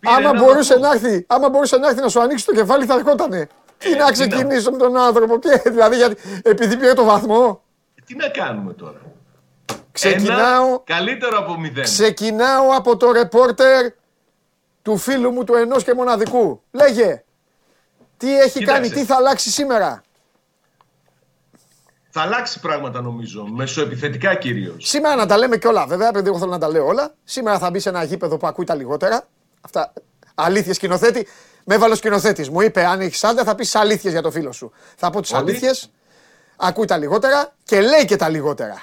Πήρε άμα ένα μπορούσε, βαθμό. να έρθει, άμα μπορούσε να έρθει να σου ανοίξει το κεφάλι θα ερχότανε. Τι να τι ξεκινήσω με τον άνθρωπο και δηλαδή γιατί, επειδή πήρε το βαθμό. Τι να κάνουμε τώρα; Ξεκινάω, Ένα καλύτερο από μηδέν. ξεκινάω από το ρεπόρτερ του φίλου μου του ενός και μοναδικού. Λέγε, τι έχει Κοίταξε. κάνει, τι θα αλλάξει σήμερα; Θα αλλάξει πράγματα νομίζω. Μεσοεπιθετικά κυρίως. Σήμερα να τα λέμε και όλα, βέβαια, επειδή εγώ θέλω να τα λέω όλα. Σήμερα θα μπει σε ένα γήπεδο που ακούει τα λιγότερα. Αυτά αλήθειε σκηνοθέτη. Με έβαλε ο σκηνοθέτης. Μου είπε: Αν έχεις άντρα, θα πεις αλήθειες για το φίλο σου. Θα πω τις Ότι; αλήθειες. Ακούει τα λιγότερα και λέει και τα λιγότερα.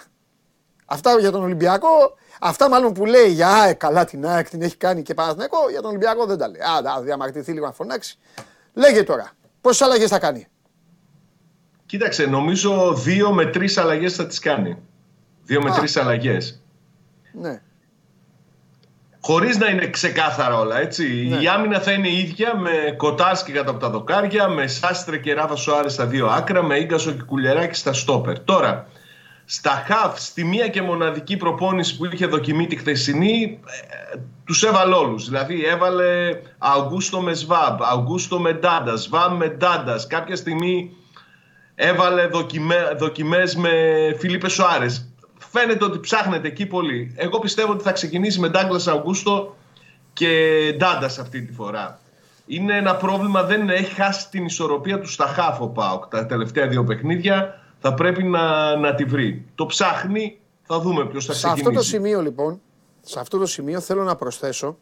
Αυτά για τον Ολυμπιακό. Αυτά μάλλον που λέει για ΑΕΚ, καλά την ΑΕΚ την έχει κάνει και Παναθηναϊκό, για τον Ολυμπιακό δεν τα λέει. Α, να διαμαρτυρηθεί λίγο να φωνάξει. Λέγε τώρα, πόσες αλλαγές θα κάνει; Κοίταξε, νομίζω δύο με τρεις αλλαγές θα τις κάνει. Δύο με Α. τρεις αλλαγές. Ναι. Χωρίς να είναι ξεκάθαρα όλα, έτσι. Ναι. Η άμυνα θα είναι ίδια με Κοτάρσκι κατά από τα δοκάρια, με Σάστρε και Ράβα Σοάρε στα δύο άκρα, με γκασο και Κουλεράκη στα στόπερ. Τώρα, στα χαφ, στη μία και μοναδική προπόνηση που είχε δοκιμή τη χθεσινή, ε, τους έβαλε όλους. Δηλαδή έβαλε Αυγούστο με Σβάμπ, Αυγούστο με Ντάντα, Σβάμπ με Ντάντα. Κάποια στιγμή έβαλε δοκιμέ, δοκιμές με Φιλίπε Σοάρες. Φαίνεται ότι ψάχνεται εκεί πολύ. Εγώ πιστεύω ότι θα ξεκινήσει με Ντάγκλας Αυγούστο και Ντάντα αυτή τη φορά. Είναι ένα πρόβλημα, δεν έχει χάσει την ισορροπία του στα χάφ ο ΠΑΟΚ τα τελευταία δύο παιχνίδια. Θα πρέπει να, να τη βρει. Το ψάχνει, θα δούμε ποιος θα Σε ξεκινήσει. αυτό το σημείο λοιπόν, σε αυτό το σημείο θέλω να προσθέσω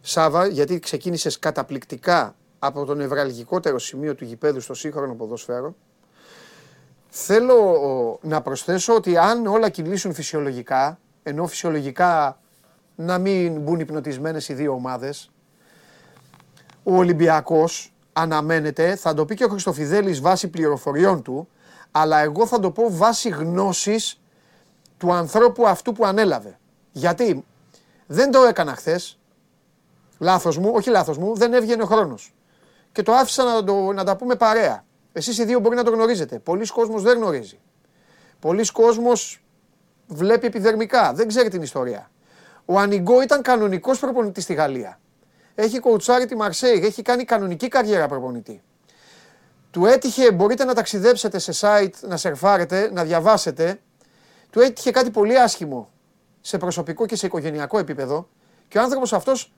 Σάβα, γιατί ξεκίνησες καταπληκτικά από το νευραλγικότερο σημείο του γηπέδου στο σύγχρονο ποδόσφαιρο. Θέλω ο, να προσθέσω ότι αν όλα κυλήσουν φυσιολογικά, ενώ φυσιολογικά να μην μπουν υπνοτισμένες οι δύο ομάδες, ο Ολυμπιακός αναμένεται, θα το πει και ο Χριστοφιδέλης βάσει πληροφοριών του, αλλά εγώ θα το πω βάσει γνώσης του ανθρώπου αυτού που ανέλαβε. Γιατί δεν το έκανα χθες. Λάθος μου, όχι λάθος μου, δεν έβγαινε ο χρόνος. Και το άφησα να, το, να τα πούμε παρέα. Εσείς οι δύο μπορεί να το γνωρίζετε. Πολλοί κόσμος δεν γνωρίζει. Πολλοί κόσμος βλέπει επιδερμικά, δεν ξέρει την ιστορία. Ο Ανιγκό ήταν κανονικός προπονητής στη Γαλλία. Έχει κοουτσάρει τη Μαρσέη, έχει κάνει κανονική καριέρα προπονητή. Του έτυχε, μπορείτε να ταξιδέψετε σε site, να σερφάρετε, να διαβάσετε. Του έτυχε κάτι πολύ άσχημο σε προσωπικό και σε οικογενειακό επίπεδο και ο άνθρωπος αυτός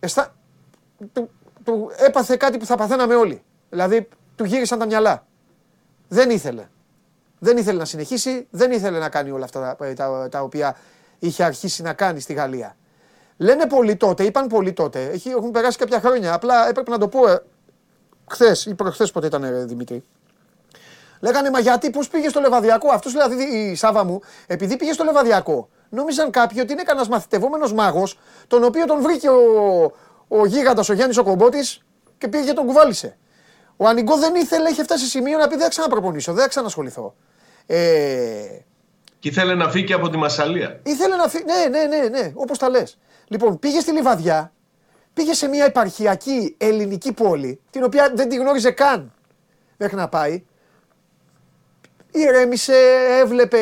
αισθα... του, του έπαθε κάτι που θα παθαίναμε όλοι. Δηλαδή του γύρισαν τα μυαλά. Δεν ήθελε. Δεν ήθελε να συνεχίσει, δεν ήθελε να κάνει όλα αυτά τα, τα, τα οποία είχε αρχίσει να κάνει στη Γαλλία. Λένε πολλοί τότε, είπαν πολλοί τότε, έχει, έχουν περάσει κάποια χρόνια, απλά έπρεπε να το πω ε, χθες ή προχθές πότε ήταν ε, Δημήτρη. Λέγανε, μα γιατί, πώς πήγε στο λεβαδιακό; Αυτός δηλαδή η Σάβα μου, επειδή πήγε στο λεβαδιακό, νόμιζαν κάποιοι ότι είναι κανένας μαθητευόμενος μάγος, τον οποίο τον βρήκε ο, ο γίγαντας ο Γιάννης ο Κομπότης και πήγε και τον κουβάλισε. Ο Ανιγκό δεν ήθελε, είχε φτάσει σε σημείο να πει δεν θα ξαναπροπονήσω, δεν θα ξανασχοληθώ. Ε, Και ήθελε να φύγει από τη Μασαλία. ήθελε να φύγει. Ναι, ναι, ναι, ναι, όπως τα λες. Λοιπόν, πήγε στη Λιβαδιά, πήγε σε μια επαρχιακή ελληνική πόλη, την οποία δεν τη γνώριζε καν μέχρι να πάει. Ηρέμησε, έβλεπε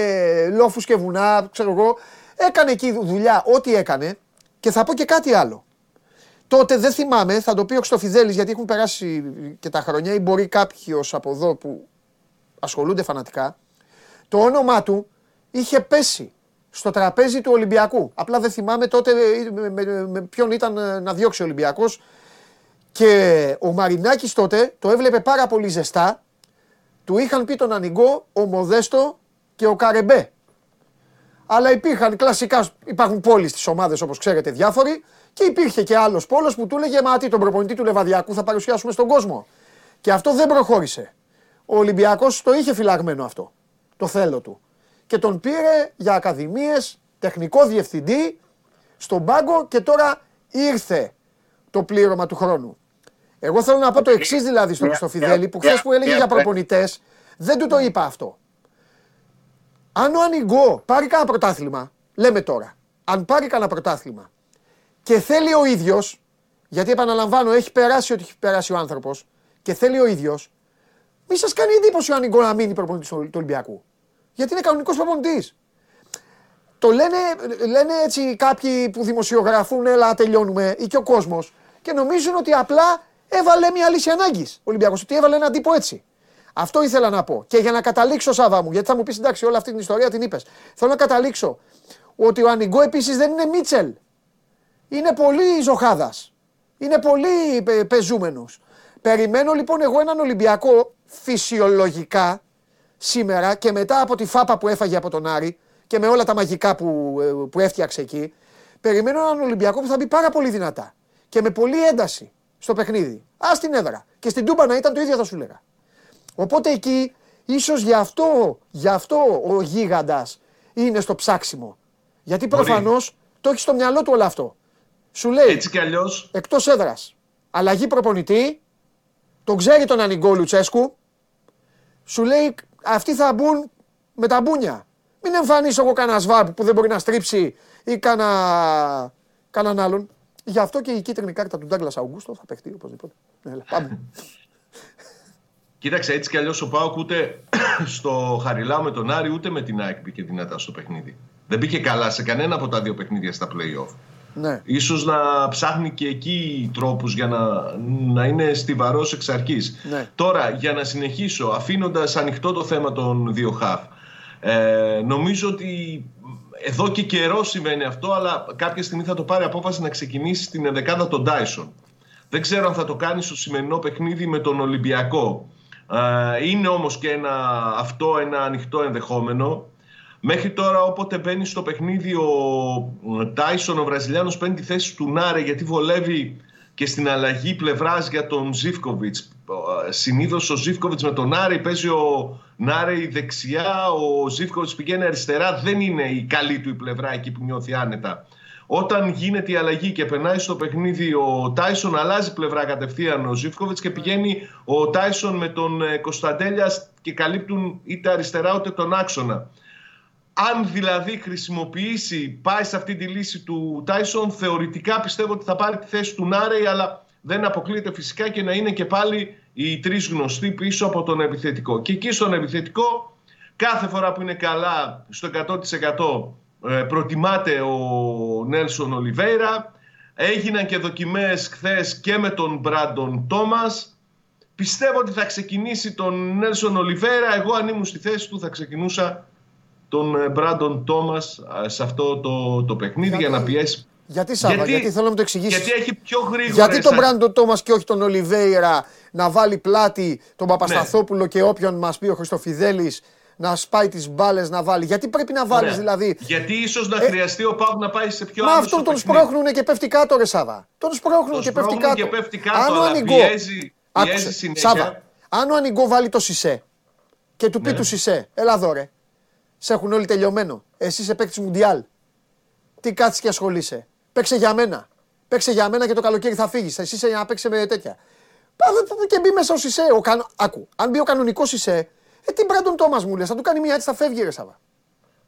λόφους και βουνά, ξέρω εγώ. Έκανε εκεί δουλειά, ό,τι έκανε. Και θα πω και κάτι άλλο. Τότε δεν θυμάμαι, θα το πει ο Χρυστοφιδέλης γιατί έχουν περάσει και τα χρόνια ή μπορεί κάποιος από εδώ που ασχολούνται φανατικά. Το όνομά του είχε πέσει στο τραπέζι του Ολυμπιακού. Απλά δεν θυμάμαι τότε με, με- με ποιον ήταν ε, να διώξει ο Ολυμπιακός. Και ο Μαρινάκης τότε το έβλεπε πάρα πολύ ζεστά του είχαν πει τον Ανιγκό ο Μοδέστο και ο Καρεμπέ. Αλλά υπήρχαν κλασικά, υπάρχουν πόλεις στις ομάδες όπως ξέρετε διάφοροι και υπήρχε και άλλος πόλος που του έλεγε Μα τι τον προπονητή του Λεβαδιακού θα παρουσιάσουμε στον κόσμο. Και αυτό δεν προχώρησε. Ο Ολυμπιακός το είχε φυλαγμένο αυτό. Το θέλω του. Και τον πήρε για ακαδημίες, τεχνικό διευθυντή, στον πάγκο και τώρα ήρθε το πλήρωμα του χρόνου. Εγώ θέλω να πω το εξής δηλαδή στον Χριστοφιδέλη που χθες που έλεγε για προπονητές, δεν του το είπα αυτό. Αν ο Ανιγκό πάρει κανένα πρωτάθλημα, λέμε τώρα, αν πάρει κανένα πρωτάθλημα και θέλει ο ίδιος, γιατί επαναλαμβάνω, έχει περάσει ό,τι έχει περάσει ο άνθρωπος και θέλει ο ίδιος, μη σας κάνει εντύπωση ο Ανιγκό να μείνει προπονητή του Ολυμπιακού. Γιατί είναι κανονικός προπονητής. Το λένε, λένε έτσι κάποιοι που δημοσιογραφούν, έλα τελειώνουμε, ή και ο κόσμος, και νομίζουν ότι απλά έβαλε μια λύση ανάγκης ο Ολυμπιακός. Ότι έβαλε έναν τύπο έτσι. Αυτό ήθελα να πω. Και για να καταλήξω, Σάβα μου, γιατί θα μου πεις εντάξει, όλη αυτή την ιστορία την είπες. Θέλω να καταλήξω ότι ο Ανιγκό επίσης δεν είναι Μίτσελ. Είναι πολύ ζωχάδα. Είναι πολύ πεζούμενος. Περιμένω λοιπόν εγώ έναν Ολυμπιακό φυσιολογικά σήμερα και μετά από τη φάπα που έφαγε από τον Άρη και με όλα τα μαγικά που, ε, που έφτιαξε εκεί, περιμένω έναν Ολυμπιακό που θα μπει πάρα πολύ δυνατά και με πολλή ένταση στο παιχνίδι. Α την έδρα. Και στην Τούμπα να ήταν το ίδιο θα σου λέγα. Οπότε εκεί ίσως γι' αυτό, γι αυτό ο γίγαντας είναι στο ψάξιμο. Γιατί προφανώς το έχει στο μυαλό του όλο αυτό. Σου λέει Έτσι κι αλλιώς. εκτός έδρας. Αλλαγή προπονητή. Τον ξέρει τον Ανιγκό Λουτσέσκου. Σου λέει αυτοί θα μπουν με τα μπούνια. Μην εμφανίσω εγώ κανένα σβάπ που δεν μπορεί να στρίψει ή κανένα, κανέναν άλλον. Γι' αυτό και η κίτρινη κάρτα του Ντάγκλας Αουγκούστο θα παιχτεί οπωσδήποτε. Έλα, πάμε. <laughs> Κοίταξε, έτσι κι αλλιώς ο Πάοκ ούτε στο Χαριλάου με τον Άρη ούτε με την ΑΕΚ μπήκε δυνατά στο παιχνίδι. Δεν μπήκε καλά σε κανένα από τα δύο παιχνίδια στα playoff. Ναι. Ίσως να ψάχνει και εκεί τρόπους για να, να είναι στιβαρός εξ αρχής. Ναι. Τώρα, για να συνεχίσω, αφήνοντας ανοιχτό το θέμα των δύο χαφ, ε, νομίζω ότι εδώ και καιρό σημαίνει αυτό, αλλά κάποια στιγμή θα το πάρει απόφαση να ξεκινήσει στην ενδεκάδα τον Τάισον. Δεν ξέρω αν θα το κάνει στο σημερινό παιχνίδι με τον Ολυμπιακό. Ε, είναι όμως και ένα, αυτό ένα ανοιχτό ενδεχόμενο. Μέχρι τώρα όποτε μπαίνει στο παιχνίδι ο Τάισον, ο Βραζιλιάνος παίρνει τη θέση του Νάρε γιατί βολεύει και στην αλλαγή πλευράς για τον Ζίφκοβιτς. Συνήθως ο Ζίφκοβιτς με τον Νάρε παίζει ο Νάρε η δεξιά, ο Ζίφκοβιτς πηγαίνει αριστερά. Δεν είναι η καλή του η πλευρά εκεί που νιώθει άνετα. Όταν γίνεται η αλλαγή και περνάει στο παιχνίδι ο Τάισον, αλλάζει πλευρά κατευθείαν ο Ζήφκοβιτς και πηγαίνει ο Τάισον με τον ε, Κωνσταντέλιας και καλύπτουν είτε αριστερά είτε τον άξονα. Αν δηλαδή χρησιμοποιήσει, πάει σε αυτή τη λύση του Τάισον, θεωρητικά πιστεύω ότι θα πάρει τη θέση του Νάρεϊ, αλλά δεν αποκλείεται φυσικά και να είναι και πάλι οι τρεις γνωστοί πίσω από τον επιθετικό. Και εκεί στον επιθετικό, κάθε φορά που είναι καλά στο 100% ε, προτιμάται ο Νέλσον Ολιβέηρα. Έγιναν και δοκιμές χθες και με τον Μπράντον Τόμας. Πιστεύω ότι θα ξεκινήσει τον Νέλσον Ολιβέηρα. Εγώ αν ήμουν στη θέση του θα ξεκινούσα τον Μπράντον Τόμας σε αυτό το, το παιχνίδι Γιατί- για να πιέσει. Γιατί Σάβα, γιατί, Γιατί- θέλω να μου το εξηγήσεις. Γιατί έχει πιο γρήγορα. Γιατί τον Μπράντο Τόμας και όχι τον Ολιβέηρα να βάλει πλάτη τον Παπασταθόπουλο και όποιον μας πει ο Χριστοφιδέλης να σπάει τις μπάλες να βάλει. Γιατί πρέπει να βάλεις δηλαδή. Γιατί ίσως να Ε, χρειαστεί ο Πάουκ να πάει σε πιο Μα άμεσο αυτόν τον παιχνίδι. σπρώχνουν και πέφτει κάτω, ρε Σάβα. Τον σπρώχνουν Τον και πέφτει σπρώχνουν κάτω. και πέφτει κάτω, Αν ο αλλά Ανιγκό. πιέζει- πιέζει Άκουσε, συνέχεια. Σάβα, αν ο Ανιγκό βάλει το Σισε και του πει Ναι. του Σισε, έλα εδώ ρε. Σε έχουν όλοι τελειωμένο. Εσύ είσαι παίκτης Μουντιάλ. Τι κάτσει και ασχολείσαι. Παίξε για μένα. Παίξε για μένα και το καλοκαίρι θα φύγεις. Εσύ είσαι για να παίξει με τέτοια. Πάμε και μπει μέσα ο Σισε. Ο κανο... Άκου, αν μπει ο κανονικός Σισε, ε, τι Μπράντον Τόμας μου λες, θα του κάνει μια έτσι, θα φεύγει ρε Σάβα.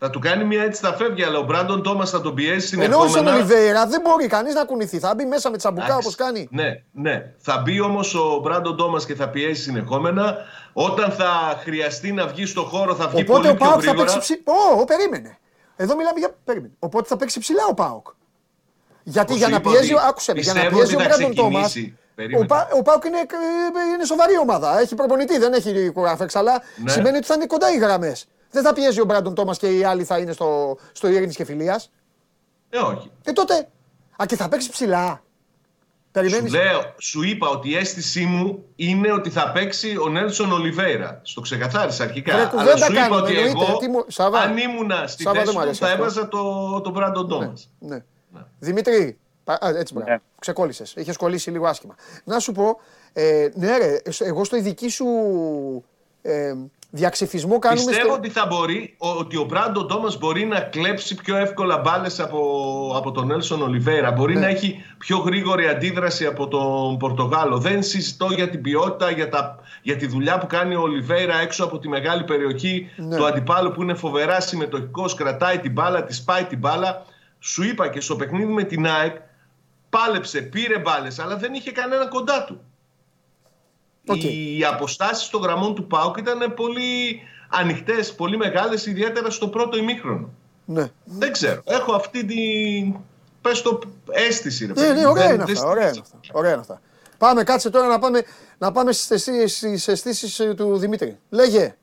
Θα του κάνει μια έτσι θα φεύγει, αλλά ο Μπράντον Τόμας θα τον πιέσει Ενώ στον συνεχόμενα. Ολιβέηρα δεν μπορεί κανείς να κουνηθεί. Θα μπει μέσα με τσαμπουκά Εντάξει. όπως κάνει. Ναι, ναι. Θα μπει όμως ο Μπράντον Τόμας και θα πιέσει συνεχόμενα. Όταν θα χρειαστεί να βγει στο χώρο, θα βγει Οπότε πολύ ο πιο Πάοκ θα γρήγορα. παίξει ψηλά. Ω, ω, περίμενε. Εδώ μιλάμε για. Περίμενε. Οπότε θα παίξει ψηλά ο Πάοκ. Γιατί Όπως για να είπα πιέζει. ότι Άκουσε με, για να πιστεύω πιέζει ο ότι θα Μπράντον Τόμας. ξεκινήσει. Ο, Περίμενε. Πα, ο Πάοκ είναι, ε, είναι σοβαρή ομάδα. Έχει προπονητή, δεν έχει κουράφεξ. Αλλά Ναι. σημαίνει ότι θα είναι κοντά οι γραμμές. Δεν θα πιέζει ο Μπράντον Τόμας και οι άλλοι θα είναι στο, στο ειρήνης και φιλίας; Ε, όχι. Και τότε. Α, και θα παίξει ψηλά. Περιμένεις. Σου, λέω, σου είπα ότι η αίσθησή μου είναι ότι θα παίξει ο Νέλσον Ολιβέηρα. Στο ξεκαθάρισα αρχικά. Ρε, Αλλά κουβέντα σου είπα κάνουμε, ότι εννοείται. εγώ, Τι μου- Σάβα, αν ήμουνα στη Σάβα, δεν θέση μου του, αρέσει θα αυτό. έβαζα το, τον Μπράντον Τόμας. Ναι. Δημήτρη, πα- α, έτσι μπράβο. Ναι. Ξεκόλλησες. Είχες κολλήσει λίγο άσχημα. Να σου πω, ε, ναι, ρε, εγώ στο ειδική σου ε, διαξυφισμό κάνουμε. Πιστεύω στο- ότι θα μπορεί, ο- ότι ο Μπράντον Τόμα μπορεί να κλέψει πιο εύκολα μπάλες από, από τον Νέλσον Ολιβέρα. Μπορεί Ναι. να έχει πιο γρήγορη αντίδραση από τον Πορτογάλο. Δεν συζητώ για την ποιότητα, για, τα, για τη δουλειά που κάνει ο Ολιβέρα έξω από τη μεγάλη περιοχή Ναι. του αντιπάλου που είναι φοβερά συμμετοχικός, κρατάει την μπάλα, της σπάει την μπάλα. Σου είπα και στο παιχνίδι με την ΑΕΚ, πάλεψε, πήρε μπάλες, αλλά δεν είχε κανένα κοντά του. Οκ. Οι αποστάσεις των γραμμών του ΠΑΟΚ ήταν πολύ ανοιχτές, πολύ μεγάλες, ιδιαίτερα στο πρώτο ημίχρονο. Ναι. Δεν ξέρω. Έχω αυτή την. Πες το αίσθηση, ρε Ναι, παιδί ναι, μου. ωραία Δεν- είναι δεν αυτά. Ωραία είναι στηρίζω. αυτά. Ωραία είναι αυτά. Πάμε, κάτσε τώρα να πάμε, να πάμε στις, αισθήσεις- στις αισθήσεις ε, του Δημήτρη. Λέγε.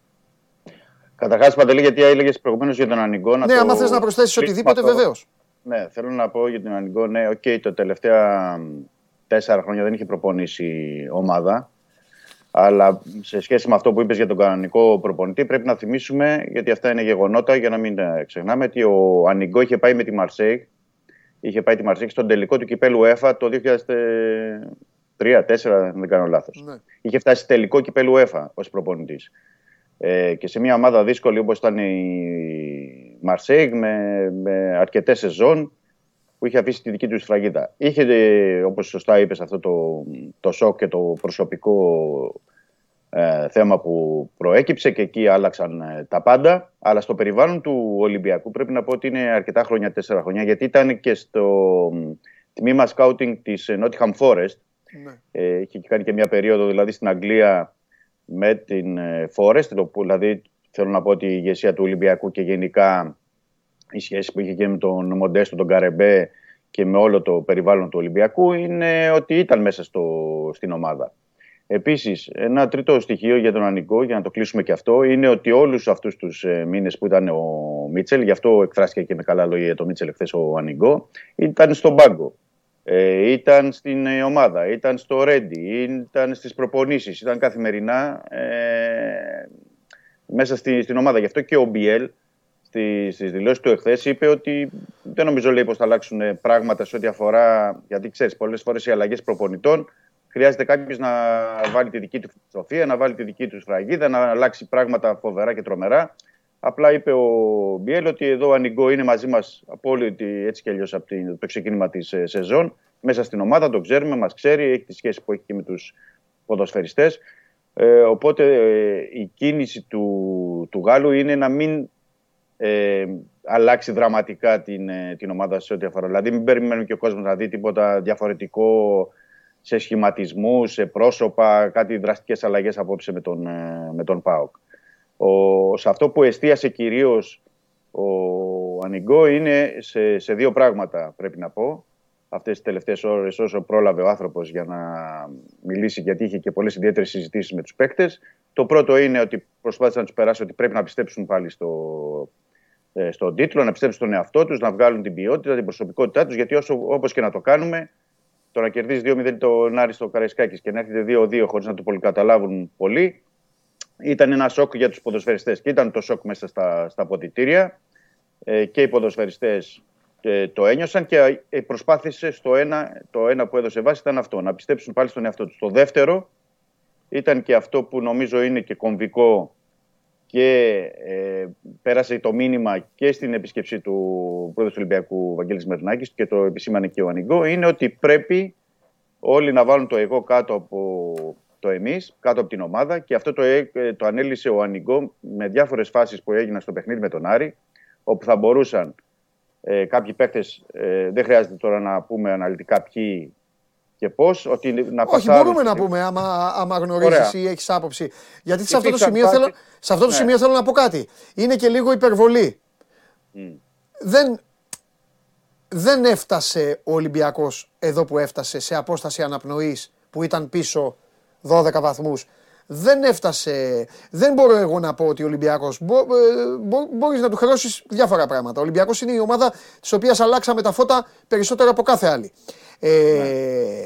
Καταρχάς, Παντελή, γιατί έλεγες προηγουμένως για τον Ανιγκό. Ναι, το άμα θες να προσθέσεις κλείσουμε οτιδήποτε, αυτό. βεβαίως. Ναι, θέλω να πω για τον Ανιγκό. Ναι, οκ, το τελευταία μ, τέσσερα χρόνια δεν είχε προπονήσει ομάδα. Αλλά σε σχέση με αυτό που είπες για τον κανονικό προπονητή, πρέπει να θυμίσουμε, γιατί αυτά είναι γεγονότα, για να μην ε, ξεχνάμε, ότι ο Ανιγκό είχε πάει με τη Μαρσέη. Είχε πάει τη Μαρσέη στον τελικό του κυπέλου ΕΦΑ το 2003-2004, αν δεν κάνω λάθος. Ναι. Είχε φτάσει τελικό κυπέλου ΕΦΑ ως προπονητής. Ε, και σε μια ομάδα δύσκολη όπως ήταν η Μαρσέιγ με, με αρκετές σεζόν που είχε αφήσει τη δική του σφραγίδα. Είχε, ε, όπως σωστά είπες, αυτό το, το σοκ και το προσωπικό ε, θέμα που προέκυψε και εκεί άλλαξαν ε, τα πάντα. Αλλά στο περιβάλλον του Ολυμπιακού πρέπει να πω ότι είναι αρκετά χρόνια, τέσσερα χρόνια, γιατί ήταν και στο μ, τμήμα σκάουτινγκ της ε, Nottingham Forest Ναι. ε, είχε κάνει και μια περίοδο δηλαδή στην Αγγλία με την ε, Forest, το που, δηλαδή θέλω να πω ότι η ηγεσία του Ολυμπιακού και γενικά η σχέση που είχε και με τον Μοντέστο, τον Καρεμπέ και με όλο το περιβάλλον του Ολυμπιακού είναι ότι ήταν μέσα στο, στην ομάδα. Επίσης, ένα τρίτο στοιχείο για τον Ανικό, για να το κλείσουμε και αυτό, είναι ότι όλους αυτούς τους ε, μήνες που ήταν ο Μίτσελ, γι' αυτό εκφράστηκε και με καλά λόγια για το Μίτσελ χθε ο Ανικό, ήταν στον πάγκο. Ε, ήταν στην ε, ομάδα, ήταν στο Ρέντι, ήταν στις προπονήσεις, ήταν καθημερινά ε, μέσα στη, στην ομάδα. Γι' αυτό και ο Μπιέλ στη, στις δηλώσεις του εχθές είπε ότι δεν νομίζω λέει πως θα αλλάξουν ε, πράγματα σε ό,τι αφορά, γιατί ξέρεις πολλές φορές οι αλλαγές προπονητών χρειάζεται κάποιος να βάλει τη δική του φιλοσοφία, να βάλει τη δική του σφραγίδα, να αλλάξει πράγματα φοβερά και τρομερά. Απλά είπε ο Μπιέλ ότι εδώ ο Ανιγκό είναι μαζί μας από όλη τη- έτσι κι αλλιώς από την- το ξεκίνημα της σεζόν. Μέσα στην ομάδα τον ξέρουμε, μας ξέρει, έχει τη σχέση που έχει και με τους ποδοσφαιριστές. Ε, οπότε ε, η κίνηση του, του Γάλλου είναι να μην ε, αλλάξει δραματικά την, ε, την ομάδα σε ό,τι αφορά. Δηλαδή, μην περιμένουμε και ο κόσμος να δει τίποτα διαφορετικό σε σχηματισμού, σε πρόσωπα, κάτι δραστικές αλλαγές απόψε με τον, ε, με τον ΠΑΟΚ. Ο, σε αυτό που εστίασε κυρίως ο Ανιγκό είναι σε, σε δύο πράγματα πρέπει να πω. Αυτές τις τελευταίες ώρες όσο πρόλαβε ο άνθρωπος για να μιλήσει γιατί είχε και πολλές ιδιαίτερες συζητήσεις με τους παίκτες. Το πρώτο είναι ότι προσπάθησε να τους περάσει ότι πρέπει να πιστέψουν πάλι στο, ε, στον τίτλο, να πιστέψουν στον εαυτό τους, να βγάλουν την ποιότητα, την προσωπικότητά τους γιατί όσο, όπως και να το κάνουμε το να κερδίζει 2-0 τον Άρη στο Καραϊσκάκης και να έρχεται 2-2 χωρίς να το πολυκαταλάβουν πολύ ήταν ένα σοκ για τους ποδοσφαιριστές και ήταν το σοκ μέσα στα, στα ποδητήρια ε, και οι ποδοσφαιριστές ε, το ένιωσαν και ε, προσπάθησε στο ένα, το ένα που έδωσε βάση ήταν αυτό, να πιστέψουν πάλι στον εαυτό τους. Το δεύτερο ήταν και αυτό που νομίζω είναι και κομβικό και ε, πέρασε το μήνυμα και στην επίσκεψη του πρόεδρου του Ολυμπιακού Βαγγέλης Μερνάκης και το επισήμανε και ο Ανιγκό είναι ότι πρέπει όλοι να βάλουν το εγώ κάτω από το εμείς, κάτω από την ομάδα και αυτό το, ε, το ανέλησε ο Ανιγκό με διάφορες φάσεις που έγιναν στο παιχνίδι με τον Άρη όπου θα μπορούσαν ε, κάποιοι παίκτες, ε, δεν χρειάζεται τώρα να πούμε αναλυτικά ποιοι και πώς, ότι να Όχι, πασάρουν μπορούμε να στην- πούμε άμα, άμα γνωρίζεις Ωραία. ή έχεις άποψη. Γιατί σε αυτό, το Υπήρξαν σημείο, φάσεις- θέλω, σε αυτό το Ναι. σημείο θέλω να πω κάτι. Είναι και λίγο υπερβολή. Μμ. Δεν, δεν έφτασε ο Ολυμπιακός εδώ που έφτασε σε απόσταση αναπνοής που ήταν πίσω 12 βαθμούς. Δεν έφτασε, δεν μπορώ εγώ να πω ότι ο Ολυμπιακός, μπο, ε, μπο, μπορείς να του χρεώσεις διάφορα πράγματα. Ο Ολυμπιακός είναι η ομάδα της οποίας αλλάξαμε τα φώτα περισσότερο από κάθε άλλη. Ε,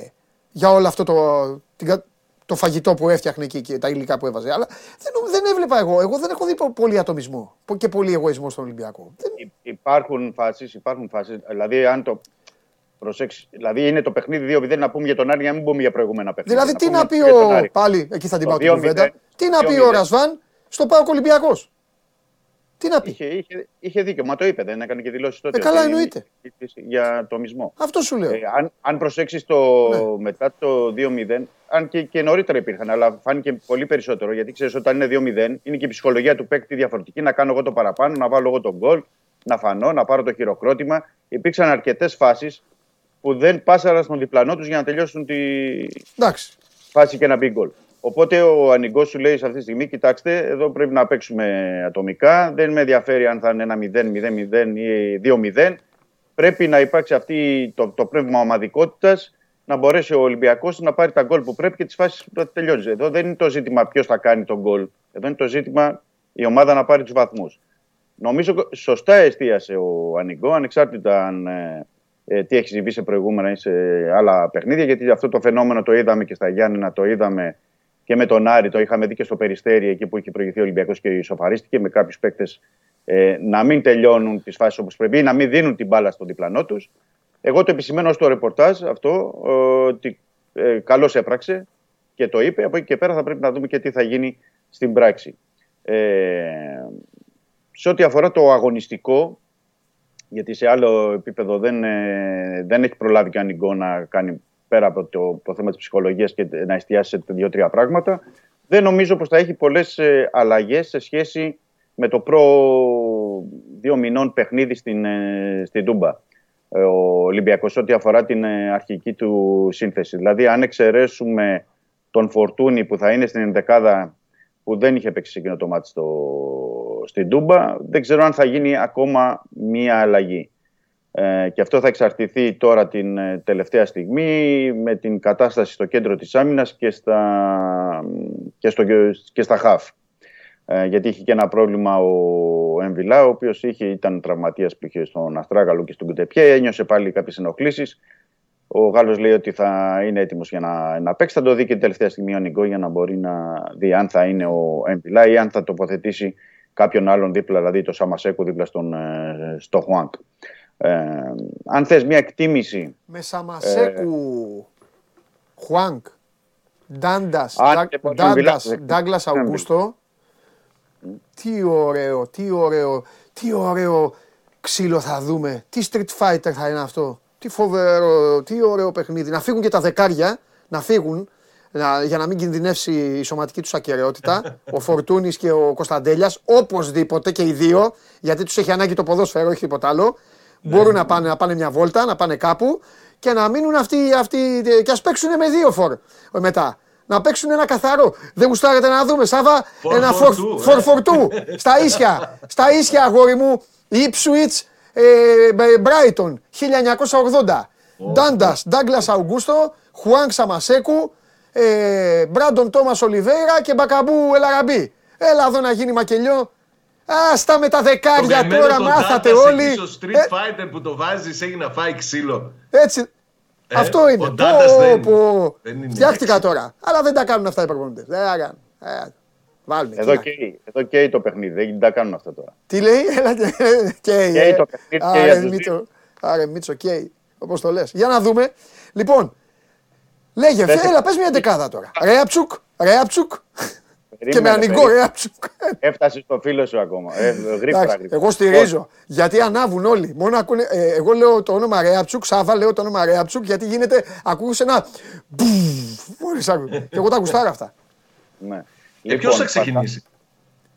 για όλο αυτό το, την κα- το φαγητό που έφτιαχνε εκεί και τα υλικά που έβαζε. Αλλά δεν, δεν έβλεπα εγώ. Εγώ δεν έχω δει πο- πολύ ατομισμό και πολύ εγωισμό στον Ολυμπιακό. Δεν- Υ- Υπάρχουν φάσεις, υπάρχουν φάσεις. Δηλαδή, αν το προσέξει. Δηλαδή, είναι το παιχνίδι 2-0 να πούμε για τον Άρη, για να μην πούμε για προηγούμενα παιχνίδια. Δηλαδή, τι πούμε να πει για τον ο. Άρη. Πάλι εκεί θα την Το πάω την 2-0, κουβέντα. Τι να πει 2-0. ο Ρασβάν στο Πάο Ολυμπιακό. Τι να πει; Είχε, είχε, είχε δίκιο, μα το είπε, δεν έκανε και δηλώσεις τότε. Ε, καλά, ότι εννοείται. Για το μισμό. Αυτό σου λέω. Ε, αν, αν προσέξεις το Ναι. μετά το 2-0, αν και, και νωρίτερα υπήρχαν, αλλά φάνηκε πολύ περισσότερο. Γιατί ξέρεις, όταν είναι 2-0, είναι και η ψυχολογία του παίκτη διαφορετική. Να κάνω εγώ το παραπάνω, να βάλω εγώ τον γκολ, να φανώ, να πάρω το χειροκρότημα. Υπήρξαν αρκετές φάσεις που δεν πάσαραν στον διπλανό τους για να τελειώσουν τη Εντάξει. φάση και να μπει γκολ. Οπότε ο ανοιγό σου λέει σε αυτή τη στιγμή: Κοιτάξτε, εδώ πρέπει να παίξουμε ατομικά. Δεν με ενδιαφέρει αν θα είναι ένα 0-0-0 ή 2-0. Πρέπει να υπάρξει αυτή το, το πνεύμα ομαδικότητας, να μπορέσει ο Ολυμπιακός να πάρει τα γκολ που πρέπει και τις φάσεις που θα τελειώσει. Εδώ δεν είναι το ζήτημα ποιος θα κάνει τον γκολ. Εδώ είναι το ζήτημα η ομάδα να πάρει τους βαθμούς. Νομίζω σωστά εστίασε ο Ανοιγό, ανεξάρτητα αν ε, ε, τι έχει συμβεί σε προηγούμενα ή σε άλλα παιχνίδια. Γιατί αυτό το φαινόμενο το είδαμε και στα Γιάννενα, το είδαμε και με τον Άρη, το είχαμε δει και στο Περιστέρι, εκεί που είχε προηγηθεί ο Ολυμπιακός και ισοφαρίστηκε με κάποιους παίκτες ε, να μην τελειώνουν τις φάσεις όπως πρέπει ή να μην δίνουν την μπάλα στον διπλανό τους. Εγώ το επισημαίνω στο ρεπορτάζ αυτό ε, ότι ε, καλώς έπραξε και το είπε. Από εκεί και πέρα θα πρέπει να δούμε και τι θα γίνει στην πράξη. Ε, σε ό,τι αφορά το αγωνιστικό, γιατί σε άλλο επίπεδο δεν, ε, δεν έχει προλάβει και ανοιγκό να κάνει πέρα από το, το θέμα της ψυχολογίας και να εστιάσει σε δύο-τρία πράγματα, δεν νομίζω πως θα έχει πολλές ε, αλλαγές σε σχέση με το προ δύο μηνών παιχνίδι στην, ε, στην Τούμπα. Ε, ο Ολυμπιακός ό,τι αφορά την ε, αρχική του σύνθεση. Δηλαδή αν εξαιρέσουμε τον Φορτούνη που θα είναι στην ενδεκάδα που δεν είχε παίξει σε εκείνο το μάτι στο, στην Τούμπα, δεν ξέρω αν θα γίνει ακόμα μία αλλαγή. Ε, και αυτό θα εξαρτηθεί τώρα την ε, τελευταία στιγμή με την κατάσταση στο κέντρο της άμυνας και στα, και στο, και στα χαφ. Ε, γιατί είχε και ένα πρόβλημα ο Εμβιλά, ο οποίος είχε, ήταν τραυματίας που είχε στον Αστράγαλο και στον Κουτεπιέ, ένιωσε πάλι κάποιες ενοχλήσεις. Ο Γάλλος λέει ότι θα είναι έτοιμος για να, να παίξει. Θα το δει και την τελευταία στιγμή ο Νιγκό για να μπορεί να δει αν θα είναι ο Εμβιλά ή αν θα τοποθετήσει κάποιον άλλον δίπλα, δηλαδή το Σαμασέκου δίπλα στον, ε, στο Χουάνκ. Ε, αν θες μια εκτίμηση... Με Σαμασέκου, Χουάνκ, Ντάντας, Αν και μπορεί να Ντάντας, μιλάς, Ντάγκλας δεν Αουγκούστο. Τι ωραίο, τι ωραίο, τι ωραίο ξύλο θα δούμε. Τι Street Fighter θα είναι αυτό. Τι φοβερό, τι ωραίο παιχνίδι. Να φύγουν και τα δεκάρια, να φύγουν να, για να μην κινδυνεύσει η σωματική τους ακαιρεότητα. ο Φορτούνης και ο Κωνσταντέλιας, οπωσδήποτε και οι δύο, γιατί τους έχει ανάγκη το ποδόσφαιρο, όχι τίποτα άλλο. Μπορούν να πάνε, να πάνε μια βόλτα, να πάνε κάπου και να μείνουν αυτοί, αυτοί και ας παίξουν με δύο φορ μετά. Να παίξουν ένα καθαρό. Δεν γουστάρετε να δούμε, Σάβα, For ένα for two, ε. φορφορτού. στα ίσια, στα ίσια αγόρι μου, Ipswich, ε, Brighton, 1980. Ντάντας, Ντάγκλας Αουγκούστο, Χουάνκ Σαμασέκου, ε, Μπράντον Τόμας Ολιβέρα και Μπακαμπού Ελαραμπή. Έλα εδώ να γίνει μακελιό. Άστα με τα Το δεκάρια καημένο τώρα, τον μάθατε Τάντας όλοι. εκεί Στο Street Ε, Fighter που το βάζεις έχει να φάει ξύλο. έτσι. Ε, Αυτό είναι. ο Ντάντας Πω, δεν- πω. δεν είναι Φτιάχτηκα έξι. τώρα. Αλλά δεν τα κάνουν αυτά οι προπονητές. Δεν τα κάνουν. Ε, Βάλουν. Εδώ καίει, εδώ καίει το παιχνίδι, δεν τα κάνουν αυτά τώρα. Τι λέει, <laughs> έλα και καίει. Καίει ε. το παιχνίδι, καίει Άρε, για τους Μίτσο, Άρε Μίτσο, καίει. Όπως το λες. Για να δούμε. Λοιπόν, λέγε, Πες- έλα, πες μια δεκάδα τώρα. Ρέαψουκ, Ρέαψουκ και με Περίμενε, ανοιγό περίμενε. Ρέαψουκ. Έφτασε στο φίλο σου ακόμα. Ε, γρήγορα, Εντάξει, γρήγορα. εγώ στηρίζω. Γιατί ανάβουν όλοι. Μόνο ακούνε, ε, εγώ λέω το όνομα Ρέαψουκ, Σάβα λέω το όνομα Ρέαψουκ, γιατί γίνεται, ακούς ένα. μπουφ, μόλις άκου. Και εγώ τα γουστάρω αυτά. Ναι. Και ποιος θα ξεκινήσει;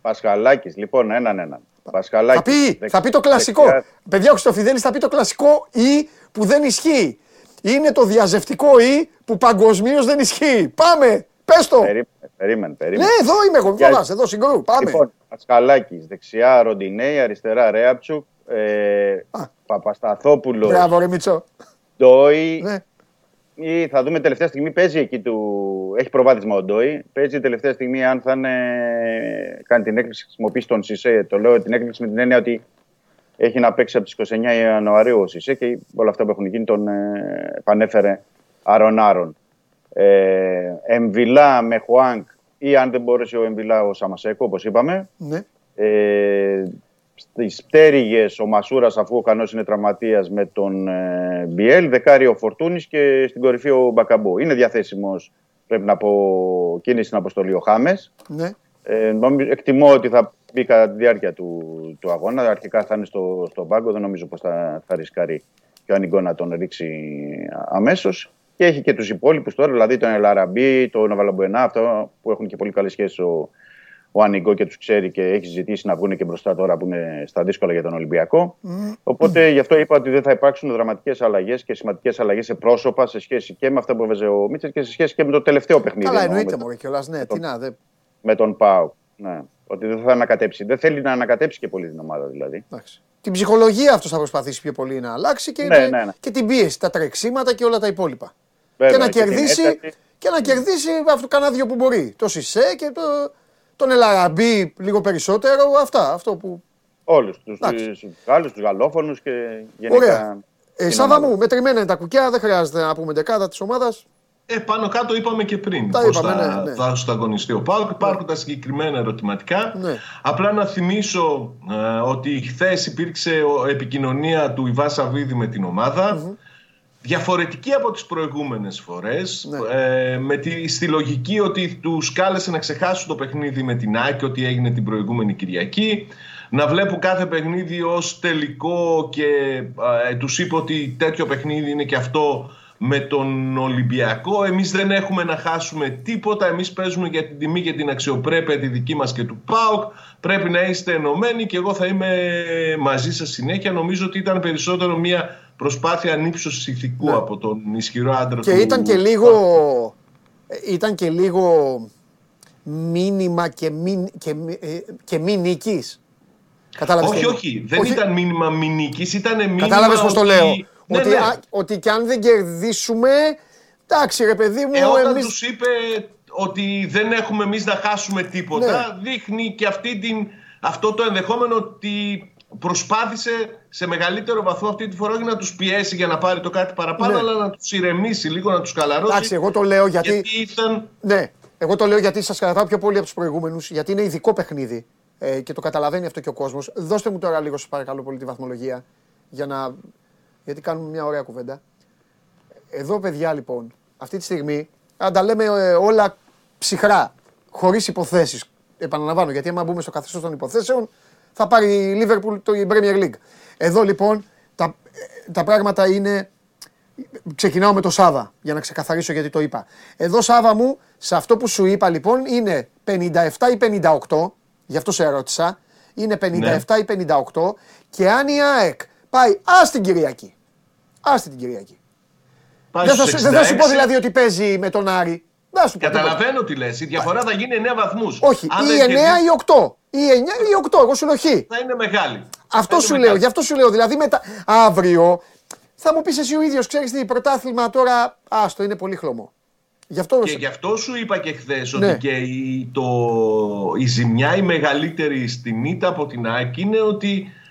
Πασχαλάκης, λοιπόν, έναν έναν. Πασχαλάκης, Θα πει, δεξ- θα πει το κλασικό. δεξιά- Παιδιά, ο Χριστοφιδέλης θα πει το κλασικό ή που δεν ισχύει. Είναι το διαζευτικό ή που παγκοσμίως δεν ισχύει. Πάμε, πες το. Περίμενε, περίμενε. Ναι, περίμενε. εδώ είμαι εγώ, Για- φοβάσαι, εδώ συγκρού. Πάμε. Λοιπόν, Πασχαλάκης, δεξιά Ροντινέη, αριστερά Ρέαψουκ, ε, Α. Παπασταθόπουλος, Μπράβο, ρε Μίτσο. Ντόι. Ναι. Ή θα δούμε τελευταία στιγμή, παίζει εκεί του. Έχει προβάδισμα ο Ντόι. Παίζει τελευταία στιγμή αν θα είναι... κάνει την έκκληση χρησιμοποιήσει τον Σισε. Το λέω την έκκληση με την έννοια ότι έχει να παίξει από τις 29 Ιανουαρίου ο Σισε και όλα αυτά που έχουν γίνει τον ε, επανέφερε Άρον Άρον. Ε, Εμβιλά με Χουάνκ ή αν δεν μπόρεσε ο Εμβιλά ο Σαμασέκο, όπως είπαμε. Ναι. Ε, Στις πτέρυγες ο Μασούρας, αφού ο Κανός είναι τραυματίας με τον ε, Μπιέλ, δεκάρι ο Φορτούνης και στην κορυφή ο Μπακαμπού. Είναι διαθέσιμος, πρέπει να πω, κίνηση στην αποστολή ο Χάμες. Ναι. Ε, νομίζω- εκτιμώ ότι θα μπει κατά τη διάρκεια του, του αγώνα. Αρχικά θα είναι στο, στο πάγκο. Δεν νομίζω πως θα, θα ρισκάρει και ο Ανιγκό να τον ρίξει αμέσως. Και έχει και τους υπόλοιπους τώρα, δηλαδή τον Ελαραμπή, τον Βαλαμπουενά, αυτό που έχουν και πολύ καλές σχέσεις ο, ο Ανιγκό και τους ξέρει και έχει ζητήσει να βγουν και μπροστά τώρα που είναι στα δύσκολα για τον Ολυμπιακό. Οπότε γι' αυτό είπα ότι δεν θα υπάρξουν δραματικές αλλαγές και σημαντικές αλλαγές σε πρόσωπα σε σχέση και με αυτά που έβαζε ο Μίτσελ και σε σχέση και με το τελευταίο παιχνίδι. Καλά, εννοώ, εννοείται με, μόνο κιόλας. Ναι, τι να, δε... με τον Πάο. Ναι. Ότι δεν θα ανακατέψει. Δεν θέλει να ανακατέψει και πολύ την ομάδα δηλαδή. εντάξει. Την ψυχολογία αυτός θα προσπαθήσει πιο πολύ να αλλάξει και, Ναι, ναι, ναι. και την πίεση, τα τρεξίματα και όλα τα υπόλοιπα. Βέβαια, και να και την κερδίσει, ένταση. και να κερδίσει αυτό κανένα δυο που μπορεί. Το Σισε και το, τον Ελαραμπή λίγο περισσότερο. Αυτά, αυτό που. Όλους του Εντάξει. Γάλλους, τους Γαλλόφωνους και γενικά. Ωραία. Ε, την Σάβα ομάδα. μου, μετρημένα είναι τα κουκιά, δεν χρειάζεται να πούμε δεκάδα της ομάδας. Ε, πάνω κάτω είπαμε και πριν Τα πώς είπαμε, θα, ναι, ναι. θα σταγωνιστεί ο ΠΑΟΚ. Υπάρχουν τα συγκεκριμένα ερωτηματικά. Ναι. Απλά να θυμίσω ε, ότι χθες υπήρξε ο- επικοινωνία του Ιβά Σαββίδη με την ομαδα Διαφορετική από τις προηγούμενες φορές Ναι. ε, με τη, στη λογική ότι τους κάλεσε να ξεχάσουν το παιχνίδι με την ΑΕΚ ότι έγινε την προηγούμενη Κυριακή να βλέπουν κάθε παιχνίδι ως τελικό και ε, τους είπε ότι τέτοιο παιχνίδι είναι και αυτό με τον Ολυμπιακό. Εμείς δεν έχουμε να χάσουμε τίποτα. Εμείς παίζουμε για την τιμή και την αξιοπρέπεια τη δική μας και του ΠΑΟΚ. Πρέπει να είστε ενωμένοι και εγώ θα είμαι μαζί σας συνέχεια. Νομίζω ότι ήταν περισσότερο μια προσπάθεια ανύψωσης ηθικού από τον ισχυρό άντρα Ναι. Και του ήταν και λίγο. ε, Ήταν και λίγο μήνυμα και μη, και, μη- ε, και μη νίκης. Κατάλαβες τι Όχι, εννοώ; όχι. Δεν ήταν μήνυμα μη νίκης, ήταν μήνυμα. Κατάλαβες πώς το ότι- λέω; Ναι, ότι, ναι. α- ότι και αν δεν κερδίσουμε. Εντάξει, ρε παιδί μου, Ε, όταν εμείς... τους είπε ότι δεν έχουμε εμείς να χάσουμε τίποτα, δείχνει και αυτή την, αυτό το ενδεχόμενο ότι προσπάθησε σε μεγαλύτερο βαθμό αυτή τη φορά όχι να τους πιέσει για να πάρει το κάτι παραπάνω, Ναι. αλλά να τους ηρεμήσει λίγο, να τους καλαρώσει. Εντάξει, εγώ το λέω γιατί. γιατί ήταν Ναι, εγώ το λέω γιατί σας κρατάω πιο πολύ από τους προηγούμενους, γιατί είναι ειδικό παιχνίδι ε, και το καταλαβαίνει αυτό και ο κόσμος. Δώστε μου τώρα λίγο, σας παρακαλώ πολύ, τη βαθμολογία. Για να... Γιατί κάνουμε μια ωραία κουβέντα. Εδώ, παιδιά, λοιπόν, αυτή τη στιγμή, αν τα λέμε ε, όλα ψυχρά, χωρίς υποθέσεις. Επαναλαμβάνω, γιατί άμα μπούμε στο καθεστώς των υποθέσεων, θα πάρει η Liverpool το η Premier League. Εδώ λοιπόν τα, ε, τα πράγματα είναι Ξεκινάω με το Σάβα για να ξεκαθαρίσω γιατί το είπα. Εδώ Σάβα μου, σε αυτό που σου είπα λοιπόν είναι 57 ή 58, γι' αυτό σε ερώτησα, είναι 57 ή 58 και αν η ΑΕΚ πάει, ας την Κυριακή, ας την Κυριακή. πάει Δεν θα, στους σου, δεν θα σου πω 66. δηλαδή ότι παίζει με τον Άρη. Δεν θα σου πω. τίποτα. Καταλαβαίνω τι λες. Η διαφορά θα γίνει 9 βαθμούς. Όχι, Αν ή 9 δεν κερδίσει, ή 8. Ή 9 ή 8, εγώ σου λέω χ. Θα είναι μεγάλη. Αυτό Θα σου είναι λέω, μεγάλη. γι' αυτό σου λέω. Δηλαδή μετά, αύριο θα μου πεις εσύ ο ίδιος, ξέρεις τι πρωτάθλημα τώρα. Άστο, είναι πολύ χλωμό. Γι' αυτό. Και γι' αυτό σου είπα και χθες Ναι. ότι και η, το, η ζημιά η μεγαλύτερη στην ήττα από την ΑΕΚ είναι ότι ε,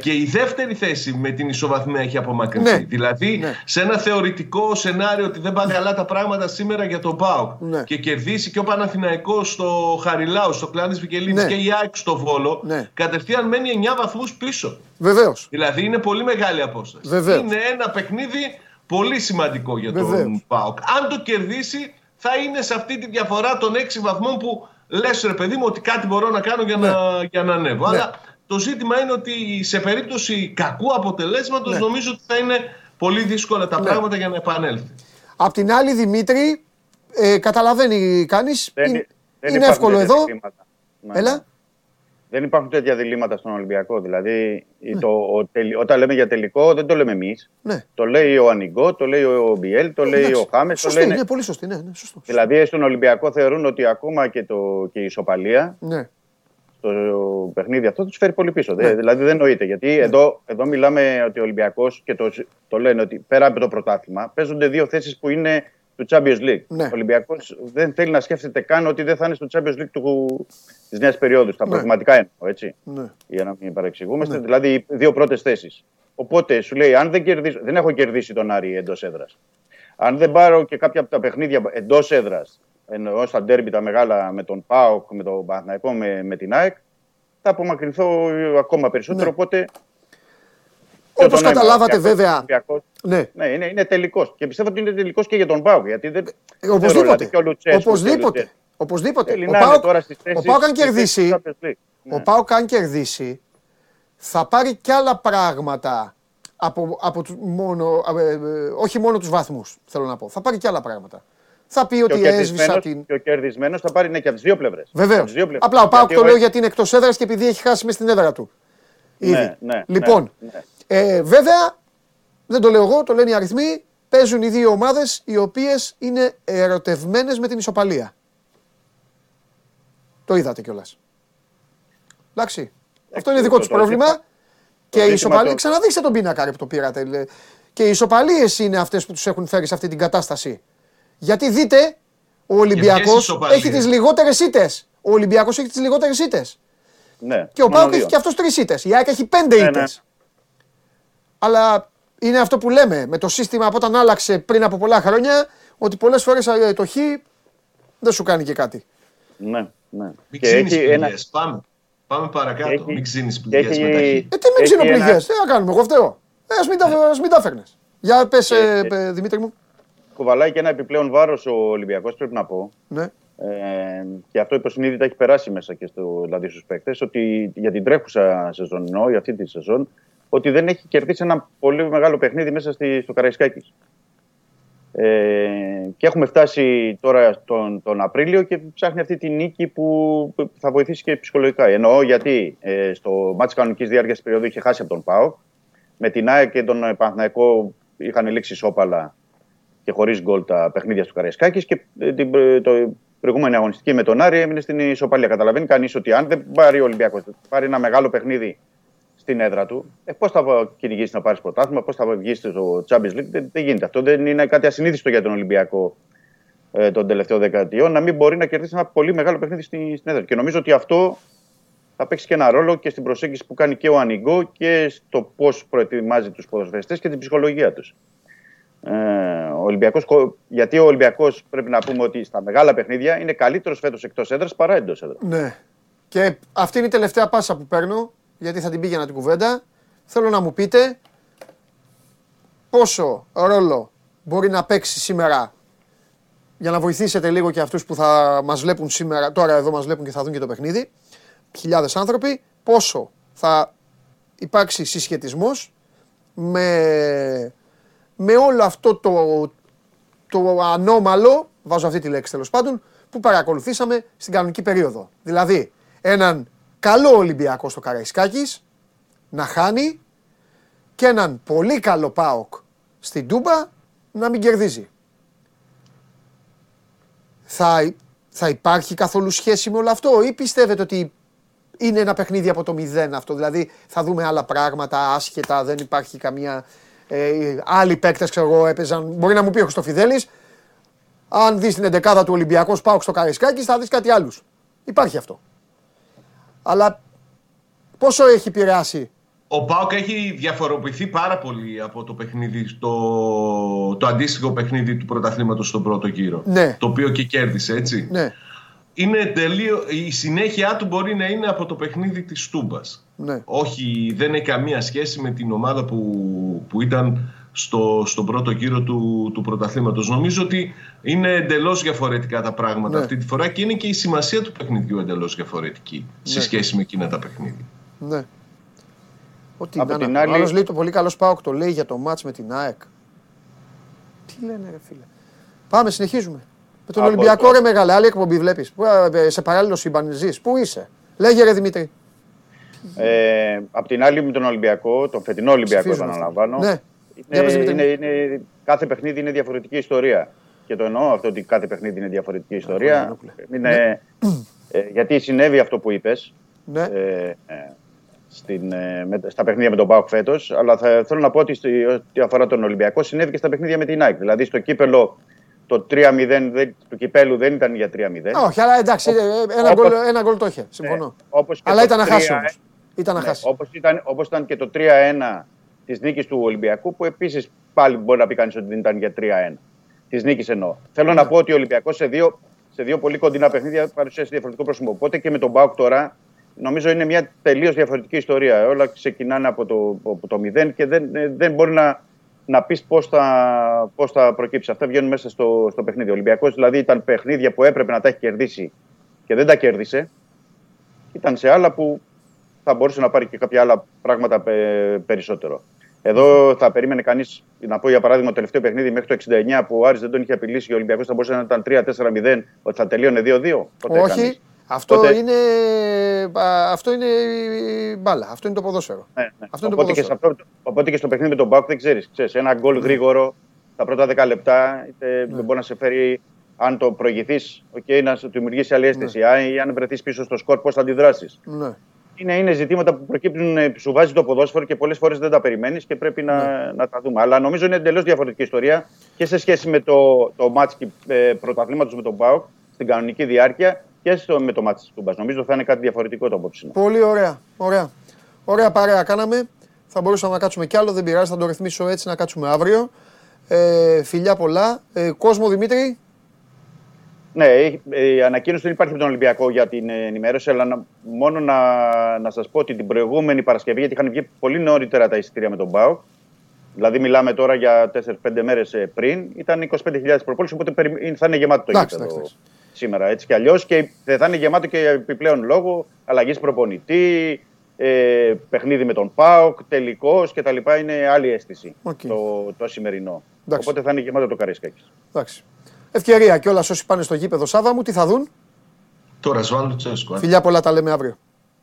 και η δεύτερη θέση με την ισοβαθμία έχει απομακρυνθεί. Ναι. Δηλαδή Ναι. σε ένα θεωρητικό σενάριο ότι δεν πάνε καλά τα πράγματα σήμερα για τον ΠΑΟΚ Ναι. και κερδίσει και ο Παναθηναϊκός στο Χαριλάου, στο Κλάνης Βικελίδης Ναι. και η ΑΕΚ στο Βόλο, Ναι. κατευθείαν μένει 9 βαθμούς πίσω. Βεβαίως. Δηλαδή είναι πολύ μεγάλη απόσταση. Βεβαίως. Είναι ένα παιχνίδι πολύ σημαντικό για τον Βεβαίως. ΠΑΟΚ. Αν το κερδίσει, θα είναι σε αυτή τη διαφορά των 6 βαθμών που λες ρε παιδί μου ότι κάτι μπορώ να κάνω για, Ναι. να, για να ανέβω. Ναι. Αλλά το ζήτημα είναι ότι σε περίπτωση κακού αποτελέσματος Ναι. νομίζω ότι θα είναι πολύ δύσκολα τα πράγματα για να επανέλθει. Απ' την άλλη, Δημήτρη, ε, καταλαβαίνει κανείς. Δεν, Είναι, δεν είναι υπάρχουν εύκολο τέτοια εδώ. διλήμματα. Ναι. Έλα. Δεν υπάρχουν τέτοια διλήμματα στον Ολυμπιακό. Δηλαδή, το, ο, τελ- όταν λέμε για τελικό, δεν το λέμε εμείς. Ναι. Το λέει ο Ανιγκό, το λέει ο Μπιέλ, το λέει Εντάξει. ο Χάμες. Το Σωστή, λένε... ναι, πολύ σωστή. Ναι, ναι, σωστό. Δηλαδή, στον Ολυμπιακό θεωρούν ότι ακόμα και, το, και η ισοπαλία Ναι. Στο παιχνίδι αυτό τους φέρει πολύ πίσω. Ναι. Δε- Δηλαδή δεν νοείται. Γιατί εδώ, εδώ μιλάμε ότι ο Ολυμπιακός και το, το λένε ότι πέρα από το πρωτάθλημα παίζονται δύο θέσεις που είναι του Champions League. Ναι. Ο Ολυμπιακός δεν θέλει να σκέφτεται καν ότι δεν θα είναι στο Champions League της νέας περίοδου. Τα Ναι. πραγματικά εννοώ, έτσι. Ναι. Για να μην παρεξηγούμαστε. Ναι. Δηλαδή οι δύο πρώτες θέσεις. Οπότε σου λέει, αν δεν κερδίσω, δεν έχω κερδίσει τον Άρη εντός έδρας. Αν δεν πάρω και κάποια από τα παιχνίδια εντός έδρας, εννοώ στα ντέρμπι τα μεγάλα με τον ΠΑΟΚ, με τον Παναθηναϊκό, με, με την ΑΕΚ, θα απομακρυνθώ ακόμα περισσότερο. Ναι. Οπότε. Όπως τον έβαλα. καταλάβατε, Ολυμπιακός, βέβαια. Ολυμπιακός. Ναι. Ναι, είναι, είναι τελικός. Και πιστεύω ότι είναι τελικός και για τον Πάουκ. Γιατί δεν. Ε, ξέρω, Οπωσδήποτε. δηλαδή, και ο Λουτσέσκου και ο Οπωσδήποτε. Λουτσέσκου. Οπωσδήποτε. Θέλει Ο να είναι Πάοκ- τώρα στις ο θέσεις- Πάοκ αν στις θέσεις κερδίσει, του Champions League. ο Ναι. Πάοκ αν κερδίσει, θα πάρει κι άλλα πράγματα από, από του- μόνο, ε, ε, όχι μόνο τους βαθμούς, θέλω να πω. Θα πάρει κι άλλα πράγματα. Θα πει Και ο ότι έσβησα κερδισμένος- την... Και ο κερδισμένος θα πάρει ναι, και από τις δύο πλευρές. Βεβαίως. Απλά ο Πάοκ το λέω γιατί είναι εκτός έδρας και επειδή έχει χάσει μες στην έδρα του. Ήδη. Ναι, ναι, λοιπόν, ναι, ναι. Ε, βέβαια, δεν το λέω εγώ, το λένε οι αριθμοί. Παίζουν οι δύο ομάδες οι οποίες είναι ερωτευμένες με την ισοπαλία. Το είδατε κιόλας. Εντάξει. Αυτό είναι το- δικό το- τους το πρόβλημα. ζήτημα- Και οι ζήτημα ισοπαλίε. το- Ξαναδείξτε τον πίνακα ρε, που το πήρατε. λέ. Και οι ισοπαλίες είναι αυτές που τους έχουν φέρει σε αυτή την κατάσταση. Γιατί δείτε, ο Ολυμπιακός ισοπαλίες; έχει τις λιγότερες ήττες. Ο Ολυμπιακός έχει τις λιγότερες ήττες. Ναι, Και ο μόνο Πάοκ δύο. έχει και αυτός τρεις ήττες. Η ΑΕΚ έχει πέντε Ναι, ήττες. ναι. Αλλά είναι αυτό που λέμε με το σύστημα από όταν άλλαξε πριν από πολλά χρόνια ότι πολλές φορές το χ δεν σου κάνει και κάτι. Ναι, ναι. Μην Και ξύνεις έχει πληγές. ένα- Πάμε. Πάμε παρακάτω. έχει- Μην ξύνεις και πληγές έχει- με τα χ. Ε, τι μην Έχει ξυνοπληγέ, ένα- τι να κάνουμε, εγώ φταίω. Ε, ας μην τα, ας μην τα φέρνες. Για πες, ε, Ε, ε, Δημήτρη μου. Κουβαλάει και ένα επιπλέον βάρος ο Ολυμπιακός, πρέπει να πω. Ναι. Ε, και αυτό υποσυνείδητα έχει περάσει μέσα και στο, δηλαδή στους παίκτες, ότι για την τρέχουσα σεζόν, εννοώ, για αυτή τη σεζόν, ότι δεν έχει κερδίσει ένα πολύ μεγάλο παιχνίδι μέσα στη, στο Καραϊσκάκης. Ε, και έχουμε φτάσει τώρα τον, τον Απρίλιο και ψάχνει αυτή τη νίκη που που θα βοηθήσει και ψυχολογικά. Εννοώ γιατί ε, στο μάτι κανονικής διάρκειας της περίοδου είχε χάσει από τον ΠΑΟΚ. Με την ΑΕΚ και τον Παναθηναϊκό είχαν λήξει σώπαλα και χωρίς γκολ τα παιχνίδια του Καραϊσκάκης. Και ε, την προ- το προηγούμενη αγωνιστική με τον Άρη έμεινε στην ισοπαλία. Καταλαβαίνει κανείς ότι αν δεν πάρει ο Ολυμπιακός, πάρει ένα μεγάλο παιχνίδι στην έδρα του, ε, πώς θα κυνηγήσει να πάρεις πρωτάθλημα, πώς θα βγεις στο Champions League. Δεν, δεν γίνεται. Αυτό δεν είναι κάτι ασυνήθιστο για τον Ολυμπιακό ε, των τελευταίων δεκαετιών να μην μπορεί να κερδίσει ένα πολύ μεγάλο παιχνίδι στην, στην έδρα. του. Και νομίζω ότι αυτό θα παίξει και ένα ρόλο και στην προσέγγιση που κάνει και ο Ανιγκό και στο πώς προετοιμάζει τους ποδοσφαιριστές και την ψυχολογία τους. Ε, ο Ολυμπιακός, κο- γιατί ο Ολυμπιακός πρέπει να πούμε ότι στα μεγάλα παιχνίδια είναι καλύτερος φέτος εκτός έδρας παρά εντός έδρας. Ναι. Και αυτή είναι η τελευταία πάσα που παίρνω, γιατί θα την πήγαινα την κουβέντα. Θέλω να μου πείτε πόσο ρόλο μπορεί να παίξει σήμερα για να βοηθήσετε λίγο και αυτούς που θα μας βλέπουν σήμερα, τώρα εδώ μας βλέπουν και θα δουν και το παιχνίδι, χιλιάδες άνθρωποι, πόσο θα υπάρξει συσχετισμός με, με όλο αυτό το, το ανώμαλο, βάζω αυτή τη λέξη τέλος πάντων, που παρακολουθήσαμε στην κανονική περίοδο. Δηλαδή, έναν καλό Ολυμπιακό στο Καραϊσκάκης να χάνει και έναν πολύ καλό ΠΑΟΚ στην Τούμπα να μην κερδίζει. Θα, θα υπάρχει καθόλου σχέση με όλο αυτό ή πιστεύετε ότι είναι ένα παιχνίδι από το μηδέν αυτό, δηλαδή θα δούμε άλλα πράγματα άσχετα, δεν υπάρχει καμία... Ε, άλλοι παίκτες, ξέρω εγώ, έπαιζαν, μπορεί να μου πει ο Χριστοφιδέλης, αν δεις την εντεκάδα του Ολυμπιακού Πάουκ στο Καραϊσκάκης θα δεις κάτι άλλους. Υπάρχει αυτό. Αλλά πόσο έχει επηρεάσει Ο Πάοκ έχει διαφοροποιηθεί πάρα πολύ από το παιχνίδι, το, το αντίστοιχο παιχνίδι του πρωταθλήματος στον πρώτο γύρο. Ναι. Το οποίο και κέρδισε, έτσι. Ναι, Είναι τελείω, η συνέχεια του μπορεί να είναι από το παιχνίδι της Τούμπας. ναι. Όχι, δεν έχει καμία σχέση με την ομάδα που, που ήταν στο, στον πρώτο γύρο του, του πρωταθλήματος. Νομίζω ότι είναι εντελώς διαφορετικά τα πράγματα Ναι. αυτή τη φορά και είναι και η σημασία του παιχνιδιού εντελώς διαφορετική σε Ναι. σχέση με εκείνα τα παιχνίδια. ναι. Ό,τι Από να την είναι. άλλη- Ο άλλος λέει το πολύ καλό Πάουκ το λέει για το μάτς με την ΑΕΚ. Τι λένε ρε φίλε. Πάμε, συνεχίζουμε. Με τον Από Ολυμπιακό το- ρε μεγάλε, άλλη εκπομπή βλέπεις. Πού, ε, σε παράλληλο σύμπαν ζεις. Πού είσαι; Λέγε ρε Δημήτρη. Ε, απ' την άλλη με τον Ολυμπιακό, τον φετινό Ολυμπιακό Ψηφίζουμε αυτό. επαναλαμβάνω. Ναι. Για πες, Είναι, Δημήτρη. είναι, είναι, κάθε παιχνίδι είναι διαφορετική ιστορία. Και το εννοώ αυτό ότι κάθε παιχνίδι είναι διαφορετική ιστορία. Μανόπουλε. Είναι, ε, γιατί συνέβη αυτό που είπες Ναι. ε, ε, στην, ε, με- στα παιχνίδια με τον Πάοκ φέτος. Αλλά θα, θέλω να πω ότι στη- ό,τι αφορά τον Ολυμπιακό συνέβη και στα παιχνίδια με την ΑΕΚ. Δηλαδή στο κύπελο το 3-0 δεν- του κυπέλου δεν ήταν για 3-0. Όχι, αλλά εντάξει, ε, ένα όπως- γκολ, ένα γκολ το είχε. Συμφωνώ. Ε, όπως και αλλά το ήταν να 3-1, χάσει όμως. Ήταν να Ναι, χάσει. όπως, ήταν, όπως ήταν και το 3-1 της νίκης του Ολυμπιακού που επίσης πάλι μπορεί να πει κανείς ότι δεν ήταν για 3-1. Της νίκης εννοώ. Θέλω να πω ότι ο Ολυμπιακός σε δύο, σε δύο πολύ κοντινά παιχνίδια παρουσίασε διαφορετικό πρόσωπο. Οπότε και με τον Μπάουκ τώρα νομίζω είναι μια τελείως διαφορετική ιστορία. Όλα ξεκινάνε από το, από το μηδέν και δεν, δεν μπορεί να, να πεις πώς θα, πώς θα προκύψει. Αυτά βγαίνουν μέσα στο, στο παιχνίδι. Ο Ολυμπιακός δηλαδή ήταν παιχνίδια που έπρεπε να τα έχει κερδίσει και δεν τα κέρδισε. Ήταν σε άλλα που θα μπορούσε να πάρει και κάποια άλλα πράγματα περισσότερο. Εδώ θα περίμενε κανείς, να πω για παράδειγμα, το τελευταίο παιχνίδι μέχρι το 69 που ο Άρης δεν τον είχε απειλήσει και ο Ολυμπιακός θα μπορούσε να ήταν 3-4-0, ότι θα τελείωνε 2-2. Όχι. Αυτό, Τότε... είναι, αυτό είναι μπάλα. Αυτό είναι το ποδόσφαιρο. Ναι, ναι. Αυτό είναι οπότε, το ποδόσφαιρο. Και αυτό, οπότε και στο παιχνίδι με τον Μπάουκ δεν ξέρεις. Ένα γκολ ναι. γρήγορο τα πρώτα 10 λεπτά είτε ναι. μπορεί να σε φέρει αν το προηγηθείς, okay, να σου δημιουργήσει άλλη αίσθηση. Ναι. Ή αν βρεθείς πίσω στο σκορ, πώς θα αντιδράσεις. Ναι είναι, είναι ζητήματα που προκύπτουν, ε, σου βάζει το ποδόσφαιρο και πολλές φορές δεν τα περιμένεις και πρέπει να, ναι. να τα δούμε. Αλλά νομίζω είναι εντελώς διαφορετική ιστορία και σε σχέση με το, το μάτς ε, πρωταθλήματος με τον Μπάουκ στην κανονική διάρκεια και στο, με το μάτς του Τούμπας. Νομίζω θα είναι κάτι διαφορετικό το απόψη. Πολύ ωραία. Ωραία, ωραία παρέα κάναμε. Θα μπορούσαμε να κάτσουμε κι άλλο, δεν πειράζει, θα το ρυθμίσω έτσι να κάτσουμε αύριο. Ε, φιλιά πολλά. Ε, κόσμο Δημήτρη, ναι, η ανακοίνωση δεν υπάρχει από τον Ολυμπιακό για την ενημέρωση, αλλά μόνο να, να σας πω ότι την προηγούμενη Παρασκευή, γιατί είχαν βγει πολύ νωρίτερα τα εισιτήρια με τον ΠΑΟΚ, δηλαδή μιλάμε τώρα για 4-5 μέρες πριν, ήταν 25.000 προπόληση, οπότε θα είναι γεμάτο το γήπεδο σήμερα έτσι κι αλλιώς. Και θα είναι γεμάτο και επιπλέον λόγο αλλαγής προπονητή, ε, παιχνίδι με τον ΠΑΟΚ, τελικός κτλ. Είναι άλλη αίσθηση okay. το, το σημερινό. Εντάξει. Οπότε θα είναι γεμάτο το Καρίσκακη. Εντάξει. Ευκαιρία και όλα όσοι πάνε στο γήπεδο Σάβα μου, τι θα δουν; Τώρα Σβάλλο Τσέσκο. Ε. Φιλιά πολλά τα λέμε αύριο.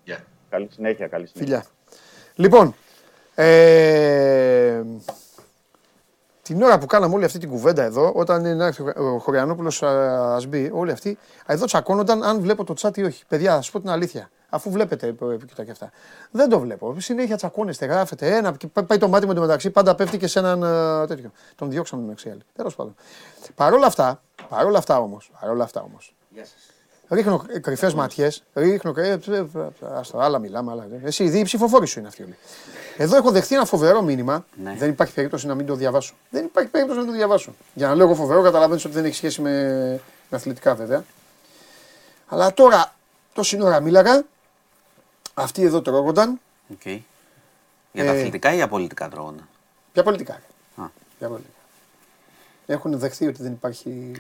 Yeah. Καλή συνέχεια, καλή συνέχεια. Φιλιά. Λοιπόν, ε, την ώρα που κάναμε όλη αυτή την κουβέντα εδώ, όταν είναι ο Χωριανόπουλος α μπει, όλοι αυτοί, εδώ τσακώνονταν αν βλέπω το τσάτι ή όχι. Παιδιά, ας πω την αλήθεια. Αφού βλέπετε επικοινωνία και αυτά. Δεν το βλέπω. Συνέχεια τσακώνεστε, γράφετε ένα, πάει το μάτι με το μεταξύ, πάντα πέφτει και σε έναν uh, τέτοιο. Τον διώξαμε μεταξύ άλλοι. Τέλος πάντων. Παρ' όλα αυτά, παρόλα αυτά όμως, παρόλα αυτά όμως. Γεια σας. Ρίχνω κρυφές ματιές. Ρίχνω. Άστο, άλλα μιλάμε. Άλλα. Εσύ, οι ψηφοφόροι σου είναι αυτοί όλοι. Εδώ έχω δεχτεί ένα φοβερό μήνυμα. Ναι. Δεν υπάρχει περίπτωση να μην το διαβάσω. Δεν υπάρχει περίπτωση να το διαβάσω. Για να λέω εγώ φοβερό, καταλαβαίνεις ότι δεν έχει σχέση με, με αθλητικά βέβαια. Αλλά τώρα, τόση ώρα μίλαγα αυτοί εδώ τρώγονταν. Okay. Για τα ε, αθλητικά ή για πολιτικά τρώγονταν; Για πολιτικά. Α. Για πολιτικά. Έχουν δεχθεί ότι δεν υπάρχει.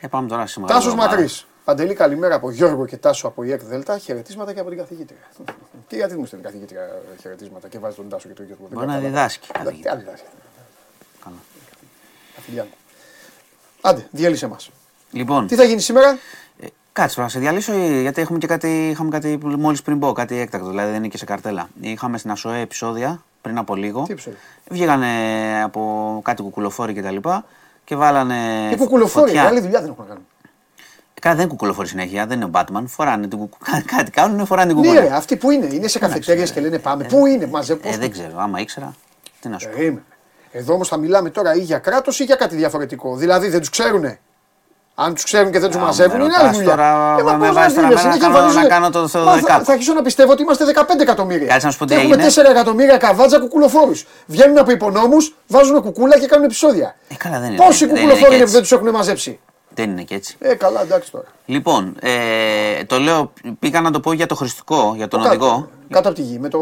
Ε, πάμε τώρα σήμερα. Τάσος Μακρύς. Παντελή, καλημέρα από Γιώργο και Τάσο από η ΕΚ Δέλτα. Χαιρετίσματα και από την καθηγήτρια. <laughs> και γιατί μου στέλνει καθηγήτρια χαιρετίσματα και βάζει τον Τάσο και τον Γιώργο. Μπορεί να διδάσκει. Τι άλλη διδάσκει. Καλά. Άντε, διέλυσε μας. Λοιπόν. Τι θα γίνει σήμερα; Κάτσε να σε διαλύσω, γιατί έχουμε και κάτι, είχαμε κάτι μόλις πριν πω, κάτι έκτακτο, δηλαδή δεν είναι και σε καρτέλα. Είχαμε στην ΑΣΟΕ επεισόδια πριν από λίγο. Τι επεισόδια. Βγήκανε από κάτι κουκουλοφόροι κτλ. Και, και βάλανε. Και κουκουλοφόροι, άλλη δουλειά δεν έχουν να κάνουν. Κάτι δεν κουκουλοφόροι συνέχεια, δεν είναι ο Batman. Φοράνε την κουκου... Κάτι κάνουν, φοράνε την κουκουλοφόρη. Ναι, αυτοί που είναι, είναι σε καφετέρειε και λένε πάμε. Ε, πού είναι, μαζε, ε, δεν ξέρω, άμα ήξερα. Τι να σου πω. Εδώ όμως θα μιλάμε τώρα ή για κράτος ή για κάτι διαφορετικό. Δηλαδή δεν τους ξέρουνε. Αν τους ξέρουν και δεν τους μαζεύουν, είναι άλλη δουλειά. Τώρα ε, με βάζεις τώρα να, κάνω, να κάνω το Θεοδεκάτο. Θα, θα αρχίσω να πιστεύω ότι είμαστε 15 εκατομμύρια. Κάτσε να σου πω τι Έχουμε 4 εκατομμύρια καβάτζα κουκουλοφόρους. Βγαίνουν από υπονόμους, βάζουν κουκούλα και κάνουν επεισόδια. Ε, καλά, δεν είναι. Πόσοι κουκουλοφόροι είναι που δεν τους έχουν μαζέψει; Δεν είναι και έτσι. Ε, καλά, εντάξει τώρα. Λοιπόν, ε, το λέω, πήγα να το πω για το χρηστικό, για τον οδηγό. Κάτω από τη γη. Με το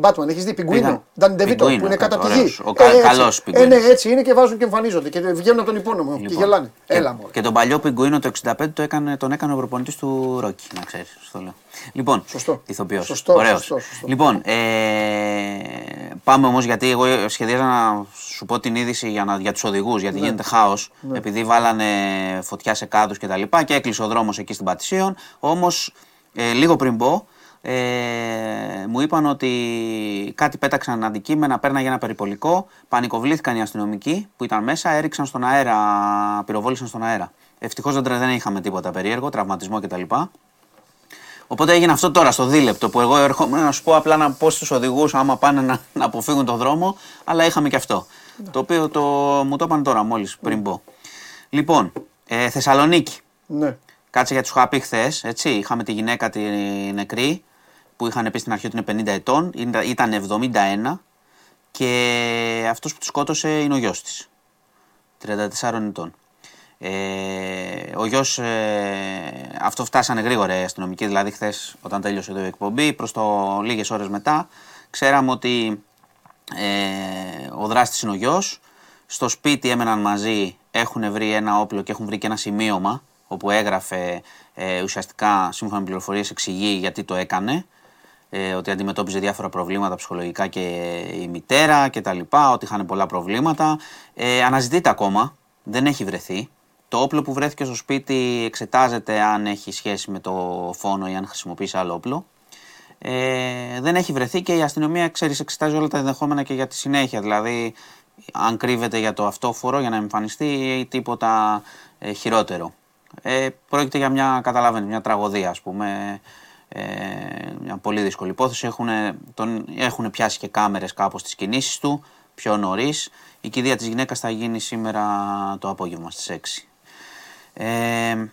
Batman έχεις δει Πιγκουίνο. Ντάνι Ντεβίτο που είναι κάτω από τη γη. Ο ε, καλός Ε, ναι, έτσι είναι και βάζουν και εμφανίζονται και βγαίνουν από τον υπόνομο λοιπόν, και γελάνε. Και, Έλα μου. Και τον παλιό Πιγκουίνο το 65 το έκανε, τον έκανε ο προπονητής του Ρόκι, να ξέρεις. Στο λέω. Λοιπόν, σωστό. ηθοποιός. Σωστό, Ωραίος. Σωστό, σωστό. Λοιπόν, ε, πάμε όμως γιατί εγώ σχεδίαζα να σου πω την είδηση για, για τους οδηγούς, γιατί ναι. γίνεται χάος. Ναι. Επειδή βάλανε φωτιά σε κάδους κτλ. Και, τα λοιπά, και έκλεισε ο δρόμος εκεί στην Πατησίων. Όμως, ε, λίγο πριν πω, ε, μου είπαν ότι κάτι πέταξαν αντικείμενα, πέρναγε ένα περιπολικό, πανικοβλήθηκαν οι αστυνομικοί που ήταν μέσα, έριξαν στον αέρα, πυροβόλησαν στον αέρα. Ευτυχώς δεν, δεν είχαμε τίποτα περίεργο, τραυματισμό κτλ. Οπότε έγινε αυτό τώρα στο δίλεπτο που εγώ έρχομαι να σου πω απλά να πω στου οδηγούς άμα πάνε να, να αποφύγουν τον δρόμο, αλλά είχαμε και αυτό. Το οποίο το, μου το είπαν τώρα μόλις πριν πω. Λοιπόν, ε, Θεσσαλονίκη. Ναι. Κάτσε για του είχα πει χθες, έτσι. Είχαμε τη γυναίκα τη νεκρή που είχαν πει στην αρχή ότι είναι 50 ετών, ήταν 71 και αυτός που τη σκότωσε είναι ο γιος της, 34 ετών. Ε, ο γιος, ε, αυτό φτάσανε γρήγορα οι αστυνομικοί, δηλαδή χθες όταν τέλειωσε εδώ η εκπομπή, προς το λίγες ώρες μετά, ξέραμε ότι ε, ο δράστης είναι ο γιος. Στο σπίτι έμεναν μαζί, έχουν βρει ένα όπλο και έχουν βρει και ένα σημείωμα όπου έγραφε ε, ουσιαστικά σύμφωνα με πληροφορίες εξηγεί γιατί το έκανε. Ε, ότι αντιμετώπιζε διάφορα προβλήματα ψυχολογικά και η μητέρα και τα λοιπά, ότι είχαν πολλά προβλήματα. Ε, αναζητείται ακόμα, δεν έχει βρεθεί. Το όπλο που βρέθηκε στο σπίτι εξετάζεται αν έχει σχέση με το φόνο ή αν χρησιμοποιήσει άλλο όπλο. Ε, δεν έχει βρεθεί και η αστυνομία, ξέρεις, εξετάζει όλα τα ενδεχόμενα και για τη συνέχεια. Δηλαδή, αν κρύβεται για το αυτόφορο για να εμφανιστεί ή τίποτα ε, χειρότερο. Ε, πρόκειται για μια, καταλαβαίνεις, μια τραγωδία, ας πούμε, ε, μια πολύ δύσκολη υπόθεση. Έχουν, τον, έχουν πιάσει και κάμερες κάπως στις κινήσεις του, πιο νωρίς. Η κηδεία της γυναίκας θα γίνει σήμερα το απόγευμα στις 6. Ε,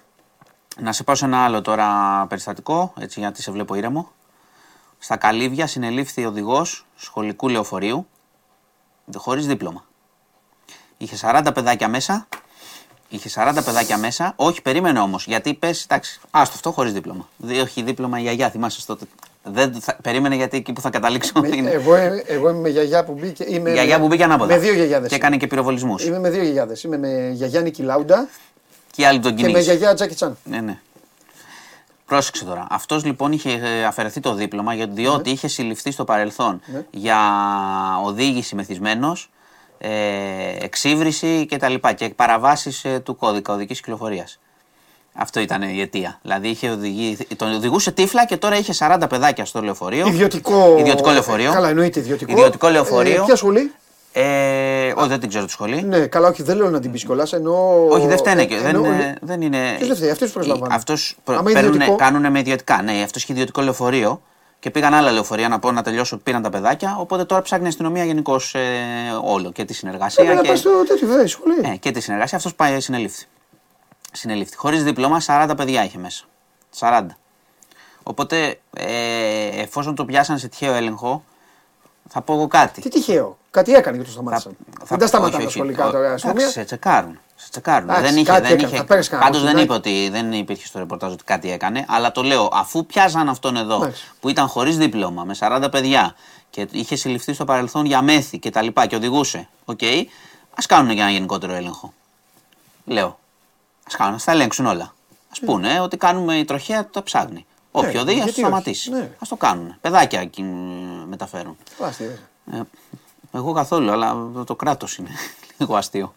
να σε πάω σε ένα άλλο τώρα περιστατικό, έτσι γιατί σε βλέπω ήρεμο. Στα Καλύβια συνελήφθη οδηγός σχολικού λεωφορείου χωρίς δίπλωμα. Είχε 40 παιδάκια μέσα. Είχε 40 παιδάκια μέσα. Όχι, περίμενε όμως. Γιατί πες, εντάξει, άστο αυτό χωρίς δίπλωμα. Όχι δίπλωμα η γιαγιά, θυμάσαι τότε. Δεν θα, περίμενε γιατί εκεί που θα καταλήξω. είναι... εγώ, εγώ είμαι με γιαγιά που μπήκε. Είμαι γιαγιά που μπήκε ανάποδα. Με δύο γιαγιάδες. Και έκανε και πυροβολισμούς. Είμαι με δύο γιαγιάδες. Είμαι με γιαγιά Νίκη Λάουντα. Και άλλη τον Και με γιαγιά Τζάκι Τσάν. Ναι, ναι. Πρόσεξε τώρα. Αυτός λοιπόν είχε ε, αφαιρεθεί το δίπλωμα διότι Ναι. είχε συλληφθεί στο παρελθόν για οδήγηση μεθυσμένος, ε, εξύβριση κτλ. Και, και παραβάσεις του κώδικα οδικής κυκλοφορίας. Αυτό ήταν η αιτία. Δηλαδή είχε οδηγεί, τον οδηγούσε τύφλα και τώρα είχε 40 παιδάκια στο λεωφορείο. Ιδιωτικό, Ιδιωτικό λεωφορείο. Καλά, εννοείται ιδιωτικό. Ιδιωτικό λεωφορείο. Ε, ποια σχολή; Ε, όχι, δεν την ξέρω τη σχολή. Ναι, καλά, όχι, δεν λέω να την πεις κιόλας. Εννοώ. Όχι, δεν φταίνε. ε, και- δεν, εννοώ- είναι- δεν είναι. Ποιος δεν φταίει, αυτοί τους προσλαμβάνουν. Αυτός Άμα προ, είναι ιδιωτικό- κάνουν με ιδιωτικά. Ναι, αυτός είχε ιδιωτικό λεωφορείο και πήγαν άλλα λεωφορεία να πω να τελειώσω. Πήραν τα παιδάκια. Οπότε τώρα ψάχνει η αστυνομία γενικώ ε, όλο και τη συνεργασία. Πρέπει να και, πας στο τέτοιο, βέβαια, σχολή. ε, και τη συνεργασία. Αυτός πάει συνελήφθη. Συνελήφθη. Χωρίς δίπλωμα, 40 παιδιά είχε μέσα. 40. Οπότε, ε, εφόσον το πιάσαν σε τυχαίο έλεγχο, θα πω εγώ κάτι. Τι τυχαίο. Κάτι έκανε και το σταμάτησαν. Δεν τα σταματάνε όχι, τα όχι. σχολικά Ο- τώρα. εντάξει, αστυνομία. Σε τσεκάρουν. Σε τσεκάρουν. Εντάξει, δεν είχε, κάτι δεν έκανε, είχε, θα παίρνεις κανένα πάντως δεν κουτάκι. είπε ότι δεν υπήρχε στο ρεπορτάζ ότι κάτι έκανε, αλλά το λέω αφού πιάσαν αυτόν εδώ Εντάξει. που ήταν χωρίς δίπλωμα με 40 παιδιά και είχε συλληφθεί στο παρελθόν για μέθη και τα λοιπά και οδηγούσε, οκ, ας κάνουν για ένα γενικότερο έλεγχο. Λέω. Ας κάνουν, ας τα ελέγξουν όλα. Ας πούνε ότι κάνουμε η τροχέα τα ψάχνει. Όποιο δει, ας το γιατί όχι. σταματήσει. Ναι. Ας το κάνουν. Παιδάκια εκεί, μ, μεταφέρουν. Άστιε, ρε. Ε, εγώ καθόλου, αλλά το, το κράτος είναι <laughs> λίγο αστείο.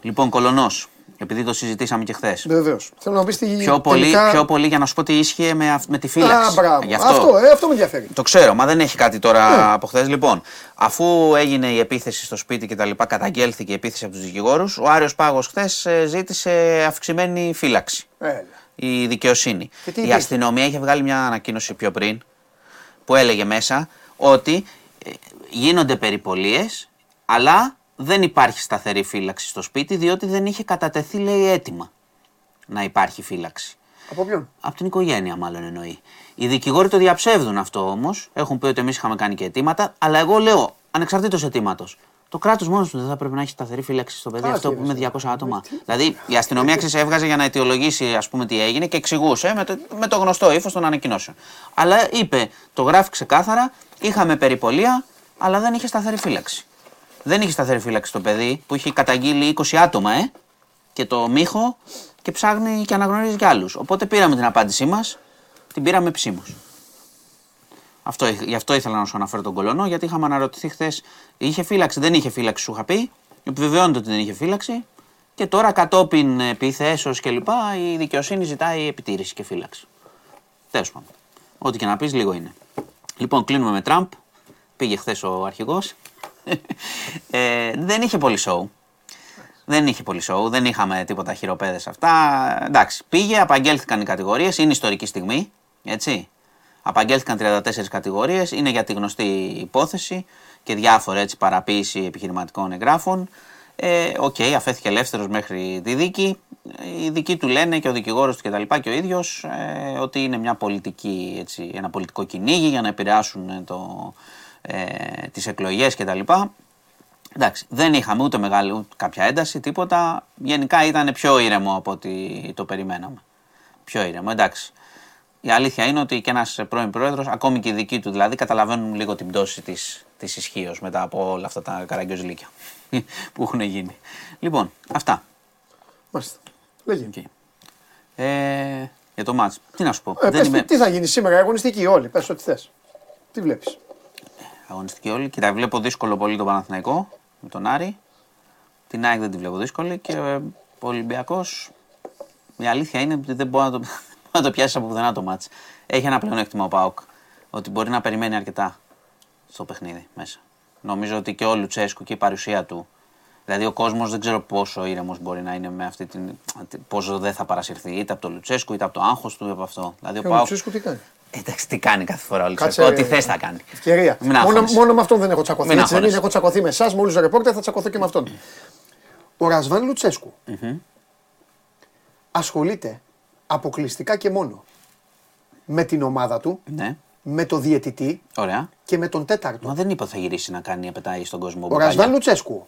Λοιπόν, κολονός, επειδή το συζητήσαμε και χθες. Βεβαίως. Θέλω να πεις τι. Πιο, πολύ, τελικά- πιο πολύ για να σου πω τι ίσχυε με, αυ- με τη φύλαξη. Α, μπράβο. Γι' Αυτό, ε, αυτό με ενδιαφέρει. Το ξέρω, μα δεν έχει κάτι τώρα Ναι. από χθες. Λοιπόν, αφού έγινε η επίθεση στο σπίτι και τα λοιπά, καταγγέλθηκε η επίθεση από τους δικηγόρους, ο Άριος Πάγος χθες ζήτησε αυξημένη φύλαξη. Έλα. Η δικαιοσύνη. Και τι Η είπε; αστυνομία είχε βγάλει μια ανακοίνωση πιο πριν που έλεγε μέσα ότι ε, γίνονται περιπολίες αλλά δεν υπάρχει σταθερή φύλαξη στο σπίτι διότι δεν είχε κατατεθεί λέει έτοιμα να υπάρχει φύλαξη. Από ποιον; Από την οικογένεια, μάλλον εννοεί. Οι δικηγόροι το διαψεύδουν αυτό όμως. Έχουν πει ότι εμείς είχαμε κάνει και αιτήματα. Αλλά εγώ λέω, ανεξαρτήτως αιτήματος, το κράτος μόνος του δεν θα πρέπει να έχει σταθερή φύλαξη στο παιδί Α, αυτό τι που με είναι 200 άτομα. Δηλαδή η αστυνομία ξέρεις, έβγαζε για να αιτιολογήσει ας πούμε, τι έγινε και εξηγούσε με το, με το γνωστό ύφος των ανακοινώσεων. Αλλά είπε, το γράφει ξεκάθαρα, είχαμε περιπολία, αλλά δεν είχε σταθερή φύλαξη. Δεν είχε σταθερή φύλαξη το παιδί που είχε καταγγείλει 20 άτομα, ε, και το μύχο και ψάχνει και αναγνωρίζει κι άλλους. Οπότε πήραμε την απάντησή μας, την πήραμε επισήμω. Αυτό, γι' αυτό ήθελα να σου αναφέρω τον κολονό, γιατί είχαμε αναρωτηθεί χθες. Είχε φύλαξη, δεν είχε φύλαξη, σου είχα πει. Επιβεβαιώνεται ότι δεν είχε φύλαξη. Και τώρα κατόπιν επιθέσεω κλπ. η δικαιοσύνη ζητάει επιτήρηση και φύλαξη. Τέλος πάντων. Ό,τι και να πεις, λίγο είναι. Λοιπόν, κλείνουμε με Τραμπ. Πήγε χθες ο αρχηγός. Ε, δεν είχε πολύ σοου. Δεν είχε πολύ σοου, δεν είχαμε τίποτα χειροπέδες αυτά. Εντάξει, πήγε, απαγγέλθηκαν οι κατηγορίες, είναι ιστορική στιγμή. Έτσι. Απαγγέλθηκαν 34 κατηγορίες, είναι για τη γνωστή υπόθεση και διάφορα έτσι παραποίηση επιχειρηματικών εγγράφων. Ε, Οκ, αφέθηκε ελεύθερος μέχρι τη δίκη. Οι δικοί του λένε και ο δικηγόρος του κτλ. και ο ίδιος ε, ότι είναι μια πολιτική, έτσι, ένα πολιτικό κυνήγι για να επηρεάσουν ε, το, ε, τις εκλογές κτλ. Εντάξει, δεν είχαμε ούτε μεγάλη ούτε κάποια ένταση, τίποτα. Γενικά ήταν πιο ήρεμο από ό,τι το περιμέναμε. Πιο ήρεμο, εντάξει. Η αλήθεια είναι ότι και ένας πρώην πρόεδρος, ακόμη και οι δικοί του δηλαδή, καταλαβαίνουν λίγο την πτώση της της ισχύω μετά από όλα αυτά τα καραγκιόζηλίκια <laughs> που έχουν γίνει. Λοιπόν, αυτά. Μάλιστα. Λέγε. Okay. Ε, για το μάτς. Τι να σου πω. Ε, δεν πες, είμαι... Τι θα γίνει σήμερα, αγωνιστική όλοι. Πες ό,τι θες. Τι βλέπεις. Αγωνιστική όλοι. Κοίτα, βλέπω δύσκολο πολύ τον Παναθηναϊκό με τον Άρη. Την ΑΕΚ δεν τη βλέπω δύσκολη και ε, ο Ολυμπιακός. Η αλήθεια είναι ότι δεν μπορεί να το, <laughs> να το πιάσει από πουθενά το μάτς. Έχει ένα πλεονέκτημα ο Πάοκ. Ότι μπορεί να περιμένει αρκετά στο παιχνίδι μέσα. Νομίζω ότι και ο Λουτσέσκου και η παρουσία του. Δηλαδή ο κόσμος δεν ξέρω πόσο ήρεμος μπορεί να είναι με αυτή την. πόσο δεν θα παρασυρθεί είτε από το Λουτσέσκου είτε από το άγχος του είτε από αυτό. Δηλαδή, Και ο ο Πάοκ. Λουτσέσκου τι κάνει; Εντάξει, τι κάνει κάθε φορά ο Κάτσε, Λουτσέσκου. Ό,τι ε, θες θα κάνει. Ευκαιρία. Μην Μόνο, αγχώνεσαι. μόνο με αυτόν δεν έχω τσακωθεί. Μην Έτσι δεν είναι, αγχώνεσαι. έχω τσακωθεί με εσάς, με όλους του ρεπόρτερ, θα τσακωθώ και με αυτόν. Ο Ρασβάν Λουτσέσκου ασχολείται αποκλειστικά και μόνο με την ομάδα του, Ναι, με το διαιτητή ωραία. και με τον τέταρτο. Μα δεν είπα ότι θα γυρίσει να κάνει πετάει στον κόσμο. Ο μπουκάλια. Ρασβάν Λουτσέσκου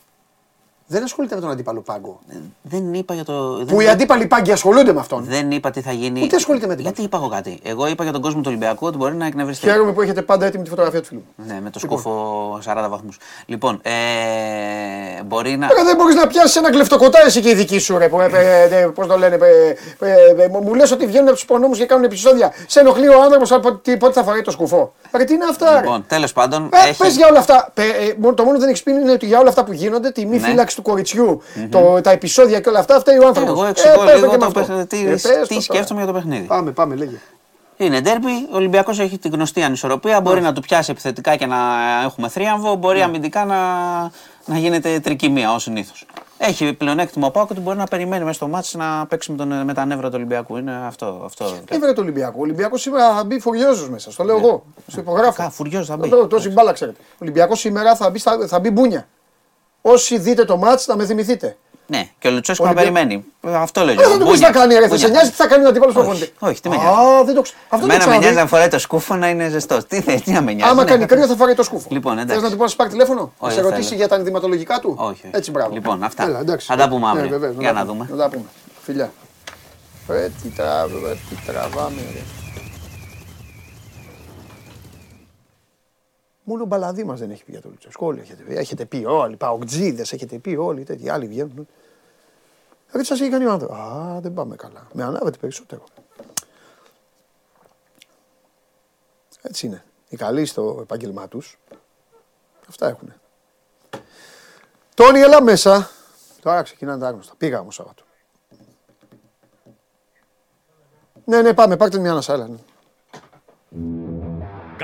δεν ασχολείται με τον αντίπαλο πάγκο. Δεν είπα για το. Που δεν- οι αντίπαλοι πάγκοι ασχολούνται με αυτόν. Δεν είπα τι θα γίνει. Ούτε ασχολείται με την Γιατί είπα εγώ κάτι. Εγώ είπα για τον κόσμο του Ολυμπιακού ότι μπορεί να εκνευριστεί. Χαίρομαι που έχετε πάντα έτοιμη τη φωτογραφία του φίλου μου. Ναι, με το Λοιπόν. σκούφο 40 βαθμούς. Λοιπόν, ε, μπορεί να. Τώρα δεν μπορείς να πιάσεις ένα κλεφτοκοτά εσύ και η δική σου, ρε. Πώς το λένε. ε, ε, ε, Μου λες ότι βγαίνουν από τους προνόμου και κάνουν επεισόδια. Σε ενοχλεί ο άνθρωπος από τι- πότε θα φοράει το σκουφό. Ρε, τι είναι αυτά, ρε; Λοιπόν, τέλος πάντων. Ε, έχει... πες για όλα αυτά. Πε, ε, μόνο- το μόνο που δεν έχεις πει είναι ότι για όλα αυτά που γίνονται, τη μη Ναι. φύλαξη του κοριτσιού, το, τα επεισόδια και όλα αυτά, φταίει ο άνθρωπος. Εγώ εξηγώ λίγο το αυτό. παιχνίδι. Τι, Ε, πες τι το σκέφτομαι τώρα. για το παιχνίδι. Πάμε, πάμε, λέγε. Είναι ντέρμπι. Ο Ολυμπιακός έχει την γνωστή ανισορροπία. Μπορεί να του πιάσει επιθετικά και να έχουμε θρίαμβο. Μπορεί Ναι. αμυντικά να, να γίνεται τρικυμία ω συνήθως. Έχει πλεονέκτημα ο Πάκο ότι μπορεί να περιμένει μέσα στο μάτι να παίξει με, τον, με τα νεύρα του Ολυμπιακού. Είναι αυτό. αυτό Έβρε το Ολυμπιακό. Ο Ολυμπιακός σήμερα θα μπει φουριόζος μέσα. Στο λέω εγώ. Στο υπογράφω. Κα, φουριόζος θα μπει. Εδώ, Τόση μπάλα ξέρετε. Ο Ολυμπιακός σήμερα θα μπει, στα- θα μπει μπούνια. Όσοι δείτε το μάτς θα με θυμηθείτε. Ναι, και ο Λουτσέσκο να Ολυμπια- περιμένει. Αυτό λέω. Δεν θα του πει Μπούνια. τι θα κάνει, ρε. Θα Μπούνια. σε νοιάζει τι θα κάνει ο αντίπαλος Όχι, προπονητή. όχι, τι με Α, νοιάζει. δεν το ξ- Αυτό το Εμένα με νοιάζει να ξαναδεί. φοράει το σκούφο να είναι ζεστός. Τι θες, τι να με νοιάζει. Άμα ναι. κάνει κρύο θα φοράει το σκούφο. Λοιπόν, εντάξει. Θες να του πω να σου πάρει τηλέφωνο, να Όχι, σε δεν ρωτήσει θέλω. για τα ενδυματολογικά του; Όχι, όχι. Έτσι, μπράβο. Λοιπόν, αυτά. Έλα, εντάξει. Θα τα πούμε Ναι, αύριο. βεβαίως, Για τα να πούμε. δούμε. Να τα πούμε. Φιλιά. Ρε, τι τραβάμε, ρε, τι τραβάμε, ρε. Μόνο ο μπαλαδί μας δεν έχει πει για το Λουτσέσκο. Όλοι έχετε πει. Έχετε πει όλοι. Παοκτζίδε έχετε πει όλοι. Τέτοιοι άλλοι βγαίνουν. Ρε, τι σα έχει κάνει ο άνθρωπο. Α, δεν πάμε καλά. Με ανάβετε περισσότερο. Έτσι είναι. Οι καλοί στο επάγγελμά τους. Αυτά έχουν. Τόνι, έλα μέσα. Τώρα ξεκινάνε τα άγνωστα. Πήγα όμως Σάββατο. Ναι, ναι, πάμε. Πάρτε μια ανάσα. Έλα. ναι.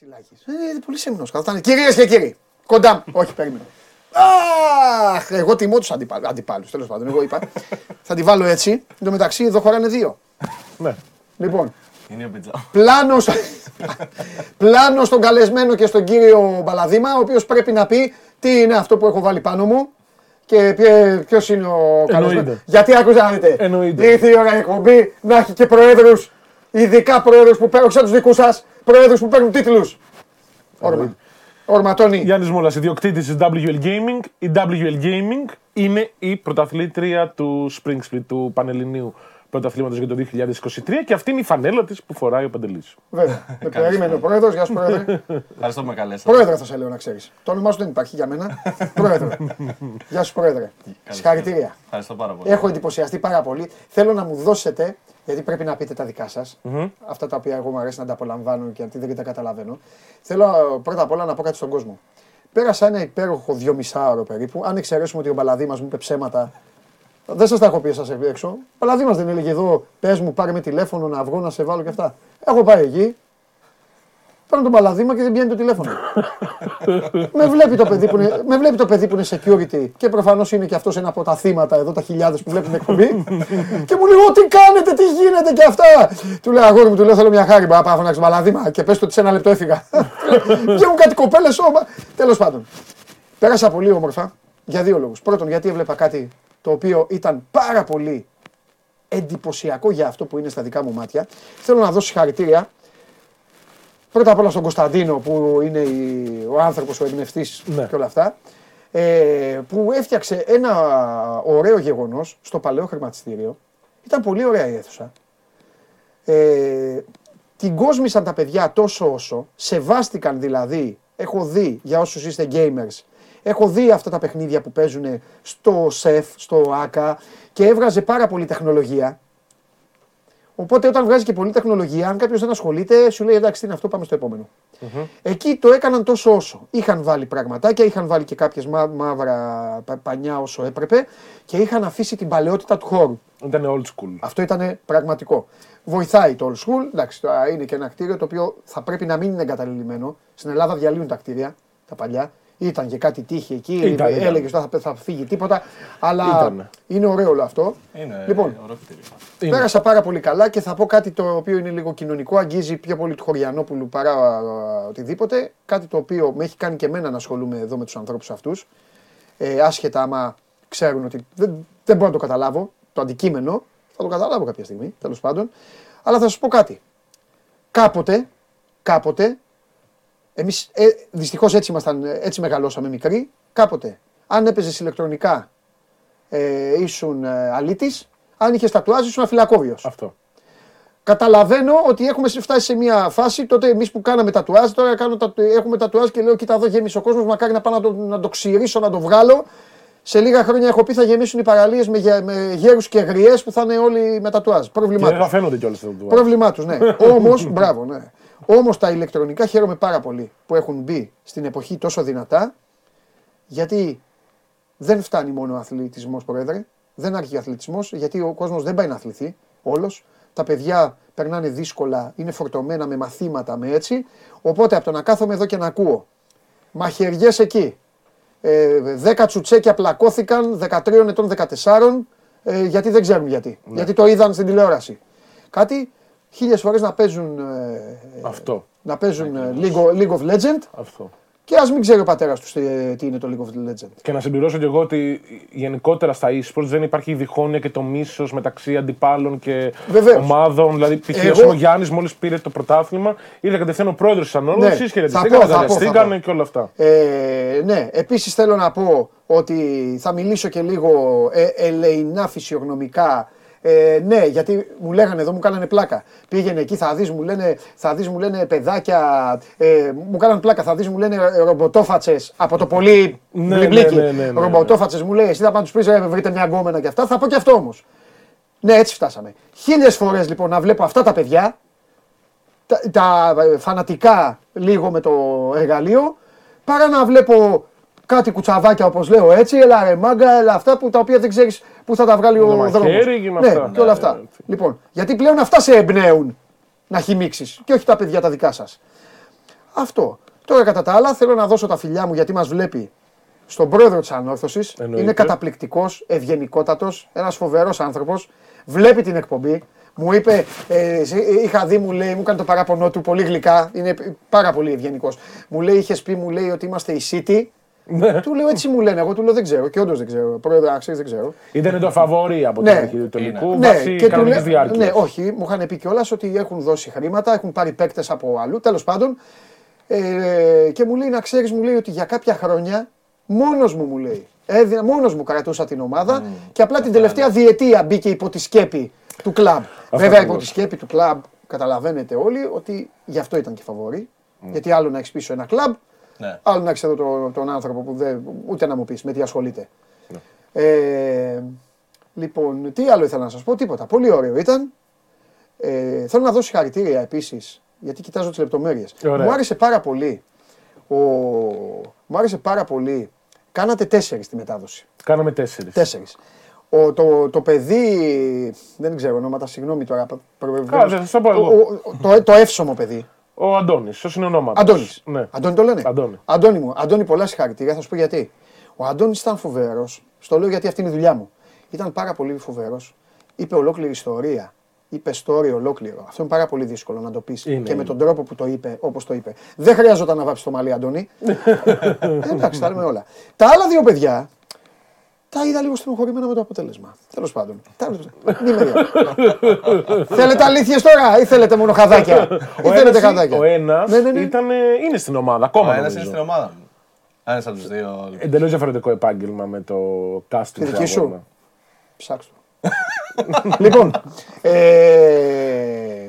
Βασιλάκης. Ε, πολύ σεμνός. Καθόταν. Κυρίες και κύριοι. Κοντά μου. Όχι, περίμενε. Αχ, εγώ τιμώ τους αντιπάλους. Αντιπάλους, τέλος πάντων. Εγώ είπα. θα τη βάλω έτσι. Εν τω μεταξύ, εδώ χωράνε δύο. Ναι. Λοιπόν, Είναι πιτζά. πλάνο, στο- πλάνο στον καλεσμένο και στον κύριο Μπαλαδήμα, ο οποίος πρέπει να πει τι είναι αυτό που έχω βάλει πάνω μου και ποιο είναι ο καλεσμένος. Γιατί άκουσα να δείτε. Εννοείται. Ήρθε η ώρα η εκπομπή να έχει και προέδρους, ειδικά προέδρους που παίρνουν, σαν τους δικούς σας, προέδρους που παίρνουν τίτλους. Όρμα. Όρμα, Τόνι. Γιάννης Μόλας, ιδιοκτήτης της WL Gaming. Η WL Gaming είναι η πρωταθλήτρια του Spring Split του Πανελληνίου Πρωταθλήματος για το 2023 και αυτή είναι η φανέλα της που φοράει ο Παντελής. Βέβαια. <laughs> Με περίμενε ο πρόεδρος. Γεια σου, πρόεδρε. Ευχαριστώ που με καλέσατε. Πρόεδρε θα σε λέω να ξέρεις. Το όνομά σου δεν υπάρχει για μένα. πρόεδρε. <laughs> Γεια σου, πρόεδρε. Συγχαρητήρια. Ευχαριστώ πάρα πολύ. Έχω εντυπωσιαστεί πάρα πολύ. Θέλω να μου δώσετε, γιατί πρέπει να πείτε τα δικά σας, αυτά τα οποία εγώ μου αρέσει να τα απολαμβάνω και γιατί δεν τα καταλαβαίνω. Θέλω ε, πρώτα απ' όλα να πω κάτι στον κόσμο. Πέρασα ένα υπέροχο δυόμισάωρο περίπου. Αν εξαιρέσουμε ότι ο μπαλαδί μας μου είπε ψέματα, δεν σας τα έχω πει εσάς έξω. Ο μπαλαδί μας δεν έλεγε εδώ, πες μου, πάρε με τηλέφωνο να βγω να σε βάλω και αυτά. Έχω πάει εκεί. Παίρνω τον παλαδίμα και δεν πιάνει το τηλέφωνο. <laughs> με, βλέπει το παιδί που είναι, με βλέπει το παιδί που είναι security και προφανώς είναι και αυτός ένα από τα θύματα εδώ, τα χιλιάδες που βλέπουν εκπομπή. <laughs> και μου λέει: «Ω, Τι κάνετε, τι γίνεται και αυτά; Του λέω: Αγόρι μου, του λέω: Θέλω μια χάρη. Μπα, πάω να φωνάξω παλαδίμα και πες το ότι σε ένα λεπτό έφυγα. <laughs> Βγαίνουν κάτι κοπέλες σώμα. Τέλος πάντων. Πέρασα πολύ όμορφα για δύο λόγους. Πρώτον, γιατί έβλεπα κάτι το οποίο ήταν πάρα πολύ εντυπωσιακό για αυτό που είναι στα δικά μου μάτια. Θέλω να δώσω συγχαρητήρια πρώτα απ' όλα στον Κωνσταντίνο που είναι η- ο άνθρωπος, ο εμπνευστής Ναι. και όλα αυτά. Ε, που έφτιαξε ένα ωραίο γεγονός στο παλαιό χρηματιστήριο. Ήταν πολύ ωραία η αίθουσα. Ε, την κόσμησαν τα παιδιά τόσο όσο, σεβάστηκαν δηλαδή, έχω δει για όσους είστε gamers, έχω δει αυτά τα παιχνίδια που παίζουν στο ΣΕΦ, στο ΆΚΑ και έβγαζε πάρα πολύ τεχνολογία. Οπότε όταν βγάζει και πολλή τεχνολογία, αν κάποιος δεν ασχολείται, σου λέει εντάξει, τι είναι αυτό, πάμε στο επομενο Εκεί το έκαναν τόσο όσο. Είχαν βάλει πραγματάκια, είχαν βάλει και κάποιες μαύρα πα- πανιά όσο έπρεπε και είχαν αφήσει την παλαιότητα του χώρου. Ήταν old school. Αυτό ήταν πραγματικό. Βοηθάει το old school. Εντάξει, τώρα είναι και ένα κτίριο το οποίο θα πρέπει να μην είναι εγκαταλειμμένο. Στην Ελλάδα διαλύουν τα κτίρια, τα παλιά. Ήταν και κάτι τύχη εκεί, Ήταν, ήταν. έλεγε ότι θα, θα φύγει τίποτα. Αλλά Ήτανε. είναι ωραίο όλο αυτό. Είναι Λοιπόν, ωραίο κτίριο. Είναι. Πέρασα πάρα πολύ καλά και θα πω κάτι το οποίο είναι λίγο κοινωνικό, αγγίζει πιο πολύ του Χωριανόπουλου παρά α, οτιδήποτε. Κάτι το οποίο με έχει κάνει και εμένα να ασχολούμαι εδώ με τους ανθρώπους αυτούς. Ε, άσχετα άμα ξέρουν ότι δεν, δεν μπορώ να το καταλάβω, το αντικείμενο, θα το καταλάβω κάποια στιγμή, τέλος πάντων. Αλλά θα σας πω κάτι. Κάποτε, κάποτε, εμείς ε, δυστυχώς έτσι, ήμασταν, έτσι μεγαλώσαμε μικροί, κάποτε, αν έπαιζες ηλεκτρονικά ε, ήσουν ε, αλήτης, αν είχες τατουάζ ήσουν αφιλακόβιος. Αυτό. Καταλαβαίνω ότι έχουμε φτάσει σε μια φάση, τότε εμείς που κάναμε τατουάζ, τώρα κάνω, τατου- έχουμε τατουάζ και λέω: Κοίτα, εδώ γέμισε ο κόσμος. Μακάρι να πάω να το, να το ξυρίσω, να το βγάλω. Σε λίγα χρόνια έχω πει θα γεμίσουν οι παραλίες με, γε- με γέρους και γριές που θα είναι όλοι με τατουάζ. Και Πρόβλημά δεν θα τους. φαίνονται κιόλας αυτό το Πρόβλημά τους, ναι. <laughs> Όμως, μπράβο, ναι. Όμως τα ηλεκτρονικά χαίρομαι πάρα πολύ που έχουν μπει στην εποχή τόσο δυνατά, γιατί δεν φτάνει μόνο ο αθλητισμός, Πρόεδρε. Δεν άρχισε ο αθλητισμός, γιατί ο κόσμος δεν πάει να αθληθεί όλος. Τα παιδιά περνάνε δύσκολα, είναι φορτωμένα με μαθήματα, με έτσι. Οπότε από το να κάθομαι εδώ και να ακούω μαχαιριές εκεί. Ε, 10 τσουτσέκια πλακώθηκαν 13 ετών 14, ε, γιατί δεν ξέρουν γιατί. Γιατί το είδαν στην τηλεόραση. Κάτι χίλιες φορές να παίζουν, ε, Αυτό. να παίζουν ε, League, League of Legend Αυτό. και ας μην ξέρει ο πατέρας τους τι, τι είναι το League of Legend. Και να συμπληρώσω και εγώ ότι γενικότερα στα e-sports δεν υπάρχει η διχόνοια και το μίσος μεταξύ αντιπάλων και Βεβαίως. ομάδων. Δηλαδή, π.χ. Εγώ- ο Γιάννη μόλις πήρε το πρωτάθλημα, ήρθε κατευθείαν ο πρόεδρος της ανόρθωση, Ναι, θα χαιρετιστήκανε, πω, θα πω, θα δανειστήκανε πω. και όλα αυτά. Ε, ναι, επίσης θέλω να πω ότι θα μιλήσω και λίγο ε, ελεηνά φυσιογνωμικά. Ε, ναι, γιατί μου λέγανε εδώ, μου κάνανε πλάκα. Πήγαινε εκεί, θα δεις, μου λένε, θα δεις, μου λένε παιδάκια, ε, μου κάνανε πλάκα, θα δεις, μου λένε ε, ρομποτόφατσες από το πολύ Ναι, μπλιμπλίκι. ναι, ναι, ναι, ναι. Ρομποτόφατσες μου λέει, εσύ θα πάνε τους πεις, ε, βρείτε μια γκόμενα και αυτά. Θα πω και αυτό όμως. Ναι, έτσι φτάσαμε. Χίλιες φορές λοιπόν να βλέπω αυτά τα παιδιά, τα, τα ε, φανατικά λίγο με το εργαλείο, παρά να βλέπω κάτι κουτσαβάκια όπως λέω έτσι, έλα ρε μάγκα, έλα αυτά που, τα οποία δεν ξέρεις πού θα τα βγάλει το ο δρόμος. μαχαίρι και με ναι, αυτά. και όλα Ναι, αυτά. ναι. Λοιπόν, γιατί πλέον αυτά σε εμπνέουν να χυμίξεις και όχι τα παιδιά τα δικά σας. Αυτό. Τώρα κατά τα άλλα θέλω να δώσω τα φιλιά μου γιατί μας βλέπει στον πρόεδρο της Ανόρθωσης. Εννοείται. Είναι καταπληκτικός, ευγενικότατος, ένας φοβερός άνθρωπος. Βλέπει την εκπομπή. Μου είπε, ε, είχα δει, μου λέει, μου έκανε το παράπονο του πολύ γλυκά. Είναι πάρα πολύ ευγενικός. Μου λέει, είχες πει, μου λέει ότι είμαστε η City. Ναι. Του λέω έτσι μου λένε. Εγώ του λέω δεν ξέρω. Και όντως δεν ξέρω. Πρόεδρε, άξιο δεν ξέρω. Ήταν το φαβόρι από Ναι. την αρχή του τελικού, Ναι, βάσει και του κανονικής λέω- διάρκειας. ναι, όχι, μου είχαν πει κιόλας ότι έχουν δώσει χρήματα, έχουν πάρει παίκτες από αλλού. Τέλος πάντων. Ε, και μου λέει να ξέρεις, μου λέει ότι για κάποια χρόνια μόνος μου μου λέει. Έδινα, μόνος μου κρατούσα την ομάδα και απλά την τελευταία διετία μπήκε υπό τη σκέπη του κλαμπ. Βέβαια, υπό ακριβώς. τη σκέπη του κλαμπ καταλαβαίνετε όλοι ότι γι' αυτό ήταν και φαβόρη. Γιατί άλλο να έχεις πίσω ένα κλαμπ, Ναι. άλλο να έχεις εδώ το- τον άνθρωπο που δεν, ούτε να μου πεις με τι ασχολείται. Ε, λοιπόν, τι άλλο ήθελα να σας πω, τίποτα. Πολύ ωραίο ήταν. Ε, θέλω να δώσω συγχαρητήρια επίσης, γιατί κοιτάζω τις λεπτομέρειες. Ωραία. Μου άρεσε πάρα πολύ. Ο... Μου άρεσε πάρα πολύ. Κάνατε τέσσερις στη μετάδοση. Κάναμε τέσσερις. Τέσσερις. Ο, το, το παιδί. Δεν ξέρω ονόματα, συγγνώμη τώρα. προ- προηγουμένως. Καλά, θα σας τα πω εγώ. Ο- ο- το, το εύσωμο παιδί. Ο Αντώνης, ποιο είναι ονόματος. Αντώνης. Ναι. Αντώνη το λένε. Αντώνη. Αντώνη μου, Αντώνη, πολλά συγχαρητήρια. Θα σου πω γιατί. Ο Αντώνης ήταν φοβερός. Στο λέω γιατί αυτή είναι η δουλειά μου. Ήταν πάρα πολύ φοβερός. Είπε ολόκληρη ιστορία. Είπε story ολόκληρο. Αυτό είναι πάρα πολύ δύσκολο να το πεις και Είναι, με είναι. τον τρόπο που το είπε, όπως το είπε. Δεν χρειαζόταν να βάψει το μαλλί, Αντώνη. <laughs> ε, εντάξει, τα λέμε όλα. Τα άλλα δύο παιδιά τα είδα λίγο στενοχωρημένα με το αποτέλεσμα. Τέλος πάντων. Τέλος- Μη με διώχνεις. <laughs> θέλετε αλήθειες τώρα ή θέλετε μόνο χαδάκια; ή Ο θέλετε ένας, χαδάκια; ο ένας Ναι, ναι, ναι. Ήταν, ε, είναι στην ομάδα Ο ακόμα. ένας νομίζω. είναι στην ομάδα μου. Ένας από τους δύο. Εντελώς διαφορετικό επάγγελμα με το casting. Τη δική του σου. αγώνα. Ψάξτε το. <laughs> λοιπόν, ε,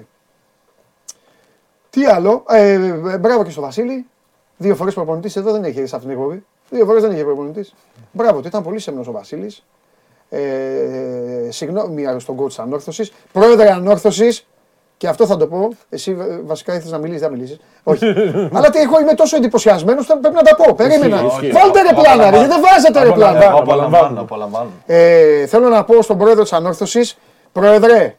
τι άλλο; Ε, ε, μπράβο και στο Βασίλη. Δύο φορές προπονητής εδώ δεν έχει σε αυτήν την εκπομπή. Δύο φορές δεν είχε προπονητής. Μπράβο του, ήταν πολύ σεμνός ο Βασίλης. Ε, συγγνώμη στον coach ανόρθωσης. Πρόεδρε ανόρθωσης. Και αυτό θα το πω. Εσύ ε, βασικά ήθελες να μιλήσεις, δεν μιλήσεις. Όχι. <laughs> Αλλά τι εγώ είμαι τόσο εντυπωσιασμένος, πρέπει να τα πω. Περίμενα. Ισχύει, ισχύει. Βάλτε ρε πλάνα, ρε, δεν βάζετε ρε πλάνα. Απολαμβάνω, απολαμβάνω. Ε, θέλω να πω στον πρόεδρο της Ανόρθωσης, πρόεδρε,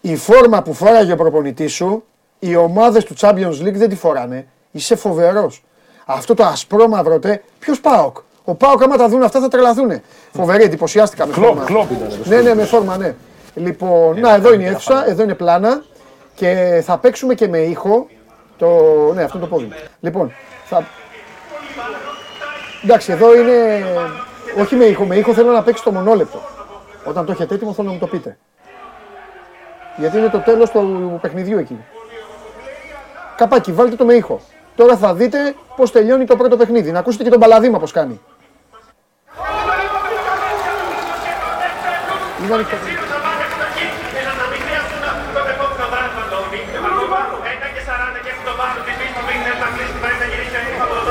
η φόρμα που φόραγε ο προπονητής σου, οι ομάδες του Champions League δεν τη φοράνε. Είσαι φοβερός. Αυτό το ασπρόμαυρο τε, ποιος ΠΑΟΚ; Ο ΠΑΟΚ άμα τα δουν αυτά θα τρελαθούν. Φοβερή, εντυπωσιάστηκα με Κλόπ, φόρμα. κλόπ ήταν το Ναι, ναι, με φόρμα, ναι. Λοιπόν, να, εδώ είναι η αίθουσα, εδώ είναι πλάνα και θα παίξουμε και με ήχο το. Ναι, αυτό είναι το πόδι. μου. Λοιπόν, θα. Εντάξει, εδώ είναι. Όχι με ήχο, με ήχο θέλω να παίξει το μονόλεπτο. Όταν το έχετε έτοιμο θέλω να μου το πείτε. Γιατί είναι το τέλος του παιχνιδιού εκεί. Καπάκι, βάλτε το με ήχο. Τώρα θα δείτε πώς τελειώνει το πρώτο παιχνίδι. Να ακούσετε και τον Παλαδήμα πώς κάνει. Είναι ανοιχτό.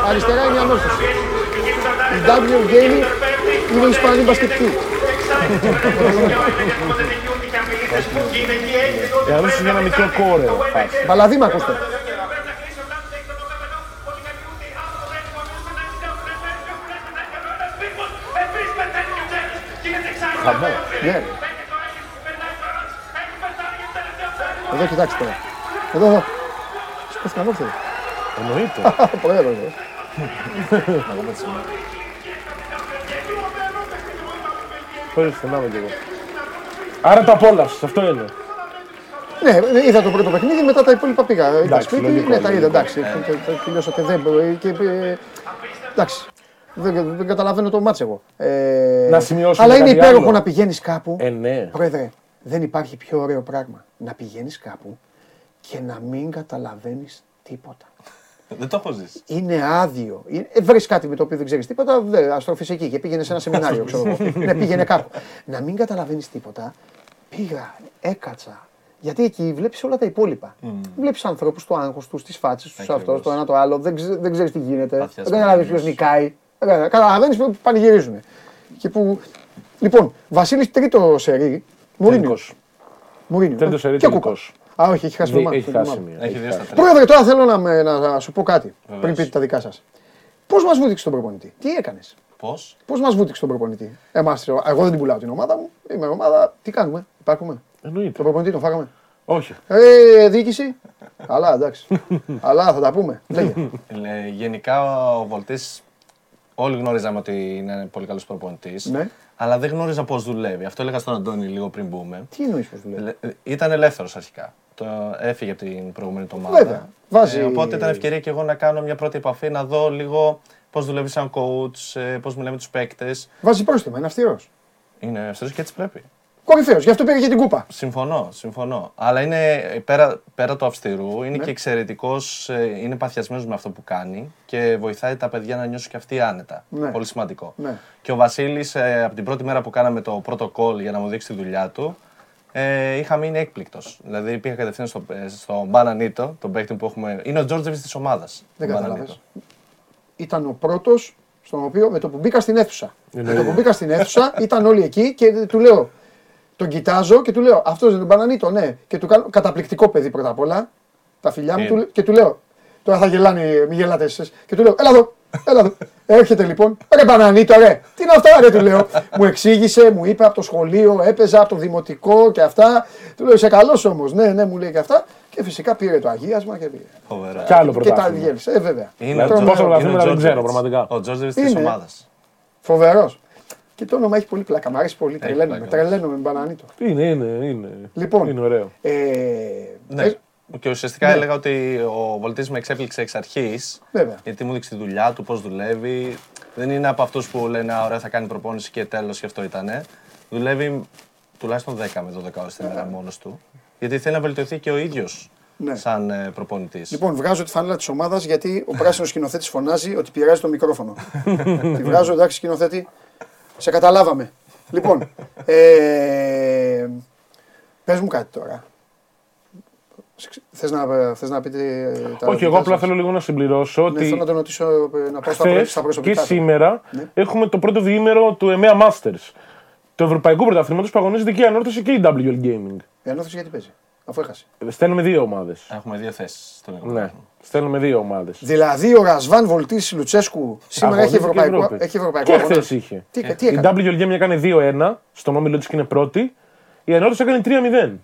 Αριστερά είναι η ανόρθωση. Η W Gaming είναι η Ισπανή μπασκετική. Εάν είσαι για ένα μικρό κόρε. φάση. Παλαδήμα ακούστε. Χαμό. Ναι. Εδώ κοιτάξτε τώρα. Εδώ, εδώ. Σηκώθηκαν όρθιοι. Εννοείται. Πρόεδρος, <laughs> ε. Πολύ φαινάμε κι εγώ. Άρα το απόλαυσες, αυτό είναι. Ναι, είδα το πρώτο παιχνίδι, μετά τα υπόλοιπα πήγα. Είδα Εντάξει, σπίτι, λογικό, ναι, τα είδα, λογικό. εντάξει. τε- τε- Τελειώσατε, δεν μπορεί. και, ε, Εντάξει. Δεν, δεν καταλαβαίνω το μάτς εγώ. Ε, Να σημειώσουμε Αλλά είναι κάτι υπέροχο άλλο. να πηγαίνεις κάπου. Ε, ναι. Πρόεδρε, δεν υπάρχει πιο ωραίο πράγμα. Να πηγαίνεις κάπου και να μην καταλαβαίνεις τίποτα. Δεν το έχω ζήσει. Είναι άδειο. Ε, Βρει κάτι με το οποίο δεν ξέρεις τίποτα, δε, αστροφυσική και πήγαινε σε ένα σεμινάριο, ξέρω εγώ. <laughs> ναι, πήγαινε κάπου. Να μην καταλαβαίνεις τίποτα, πήγα, έκατσα. Γιατί εκεί βλέπεις όλα τα υπόλοιπα. Mm. Βλέπεις ανθρώπους, το άγχος τους, τις φάτσες τους, αυτός, το ένα το άλλο. Δεν, ξε, δεν ξέρεις τι γίνεται. Δεν Παθιασμένοι. καταλαβαίνεις ποιος νικάει. Καταλαβαίνει που πανηγυρίζουν. Και που... Λοιπόν, Βασίλης τρίτο σερί. Μουρίνιος. Τελικός. Μουρίνιος. Τρίτο σερί Και Κούκα. τελικός. Α, όχι, έχει χάσει το Δι- μάτι. Έχει χάσει μία. Έχει δύο στα τρία. Πρόεδρε, τώρα θέλω να, με, να σου πω κάτι πριν Βεβαίως. πείτε τα δικά σας. Πώς μας βούτυξε τον προπονητή, τι έκανες, Πώς; Πώς μας βούτυξε τον προπονητή; Εμάς, εγώ δεν την πουλάω την ομάδα μου. Είμαι ομάδα, τι κάνουμε, υπάρχουμε; Εννοείται. Τον προπονητή τον φάγαμε; Όχι. Ε, διοίκηση; Αλλά εντάξει. <laughs> Αλλά θα τα πούμε. Λέγε. Ε, Γενικά ο Βολτής. Όλοι γνωρίζαμε ότι είναι πολύ καλός προπονητής. Ναι. Αλλά δεν γνώριζα πώς δουλεύει. Αυτό έλεγα στον Αντώνη λίγο πριν μπούμε. Τι εννοείς πώς δουλεύει; Ε, Ήταν ελεύθερος αρχικά. Το έφυγε από την προηγούμενη του ομάδα. Βέβαια. Βάζει- Ε, οπότε ήταν ευκαιρία και εγώ να κάνω μια πρώτη επαφή, να δω λίγο πώς δουλεύει σαν coach, πώς μιλάμε τους παίκτες. Βάζει πρόστιμα, είναι αυστηρός. Είναι αυστηρός και έτσι πρέπει. Κορυφαίος, γι' αυτό πήρε και την κούπα. Συμφωνώ, συμφωνώ. Αλλά είναι πέρα, πέρα του αυστηρού, είναι Ναι. και εξαιρετικός, είναι παθιασμένος με αυτό που κάνει και βοηθάει τα παιδιά να νιώσουν και αυτοί άνετα. Ναι. Πολύ σημαντικό. Ναι. Και ο Βασίλης, από την πρώτη μέρα που κάναμε το πρώτο call για να μου δείξει τη δουλειά του, ε, είχα μείνει έκπληκτος. Δηλαδή πήγα κατευθείαν στο, ε, στο Μπανανίτο, τον παίκτη που έχουμε. Είναι ο Τζόρτζεβι της ομάδας. Δεν καταλαβαίνω. Ήταν ο πρώτος στον οποίο με το που μπήκα στην αίθουσα. Ναι, Με το που μπήκα στην αίθουσα ήταν όλοι εκεί και του λέω. Τον κοιτάζω και του λέω Αυτός είναι τον Πανανίτο, ναι. Και του κάνω καταπληκτικό παιδί πρώτα απ' όλα. Τα φιλιά μου Είναι. του λέ- και του λέω. Τώρα θα γελάνε, μη γελάτε εσείς. Και του λέω, έλα εδώ, έλα εδώ. Έρχεται λοιπόν, ρε Πανανίτο, ρε. Τι είναι αυτά, ρε, του λέω. μου εξήγησε, μου είπε από το σχολείο, έπαιζα από το δημοτικό και αυτά. Του λέω, είσαι καλός όμως. Ναι, ναι, μου λέει και αυτά. Και Και φυσικά πήρε το αγίασμα και πήρε. Φοβερά. Κι άλλο Και τα πρωτάθλημα. διέλυσε. Ε, βέβαια. Είναι Δηλαδή, ο πόσα Τζόρτζεβιτς, πρωταθλήματα είναι ο δεν ξέρω, Τζόρτζεβιτς. πραγματικά. Ο Τζόρτζεβιτ τη Είναι. ομάδα. Φοβερός. Και το όνομα έχει πολύ πλάκα. Μ' αρέσει πολύ. Τρελαίνομαι. πλάκα. Τρελαίνομαι με μπανανίτο. Είναι, είναι, είναι. Λοιπόν. Είναι ωραίο. Ε, Ναι. ε, Και ουσιαστικά Ναι. έλεγα ότι ο Βολτής με εξέπληξε εξ αρχής. Βέβαια. Γιατί μου δείξει τη δουλειά του, πώς δουλεύει. Δεν είναι από αυτούς που λένε «Α, Ωραία, θα κάνει προπόνηση και τέλος και αυτό ήτανε. Δουλεύει τουλάχιστον 10 με 12 ώρες την ημέρα μόνος του. Γιατί θέλει να βελτιωθεί και ο ίδιος Ναι. σαν ε, προπονητής. Λοιπόν, βγάζω τη φανέλα της ομάδας γιατί ο πράσινος σκηνοθέτης φωνάζει ότι πειράζει το μικρόφωνο. <laughs> τη βγάζω, εντάξει, σκηνοθέτη. Σε καταλάβαμε. λοιπόν, ε, πες μου κάτι τώρα. Θες να, θες να πείτε ε, τα Όχι, εγώ δικά απλά σας; θέλω λίγο να συμπληρώσω Ναι, ότι θέλω να το ρωτήσω, ε, να πάω στα, προ- χθες στα και προσωπικά. του. σήμερα Ναι. έχουμε το πρώτο διήμερο του EMEA Masters. Του Ευρωπαϊκού Πρωταθλήματος που αγωνίζεται και η Ανόρθωση και η WL Gaming. Η ανώθηση γιατί παίζει, αφού έχασε. Στέλνουμε δύο ομάδες. Έχουμε δύο θέσεις στον Ναι, ναι. στέλνουμε δύο ομάδες. Δηλαδή ο Ρασβάν Βολτή Λουτσέσκου σήμερα έχει ευρωπαϊκό, έχει ευρωπαϊκό Και αγώνα. χθες είχε. Τι, τι Η έκανε. WL Gaming έκανε 2-1, στον όμιλο της και είναι πρώτη. Η Ανόρθωση έκανε 3-0.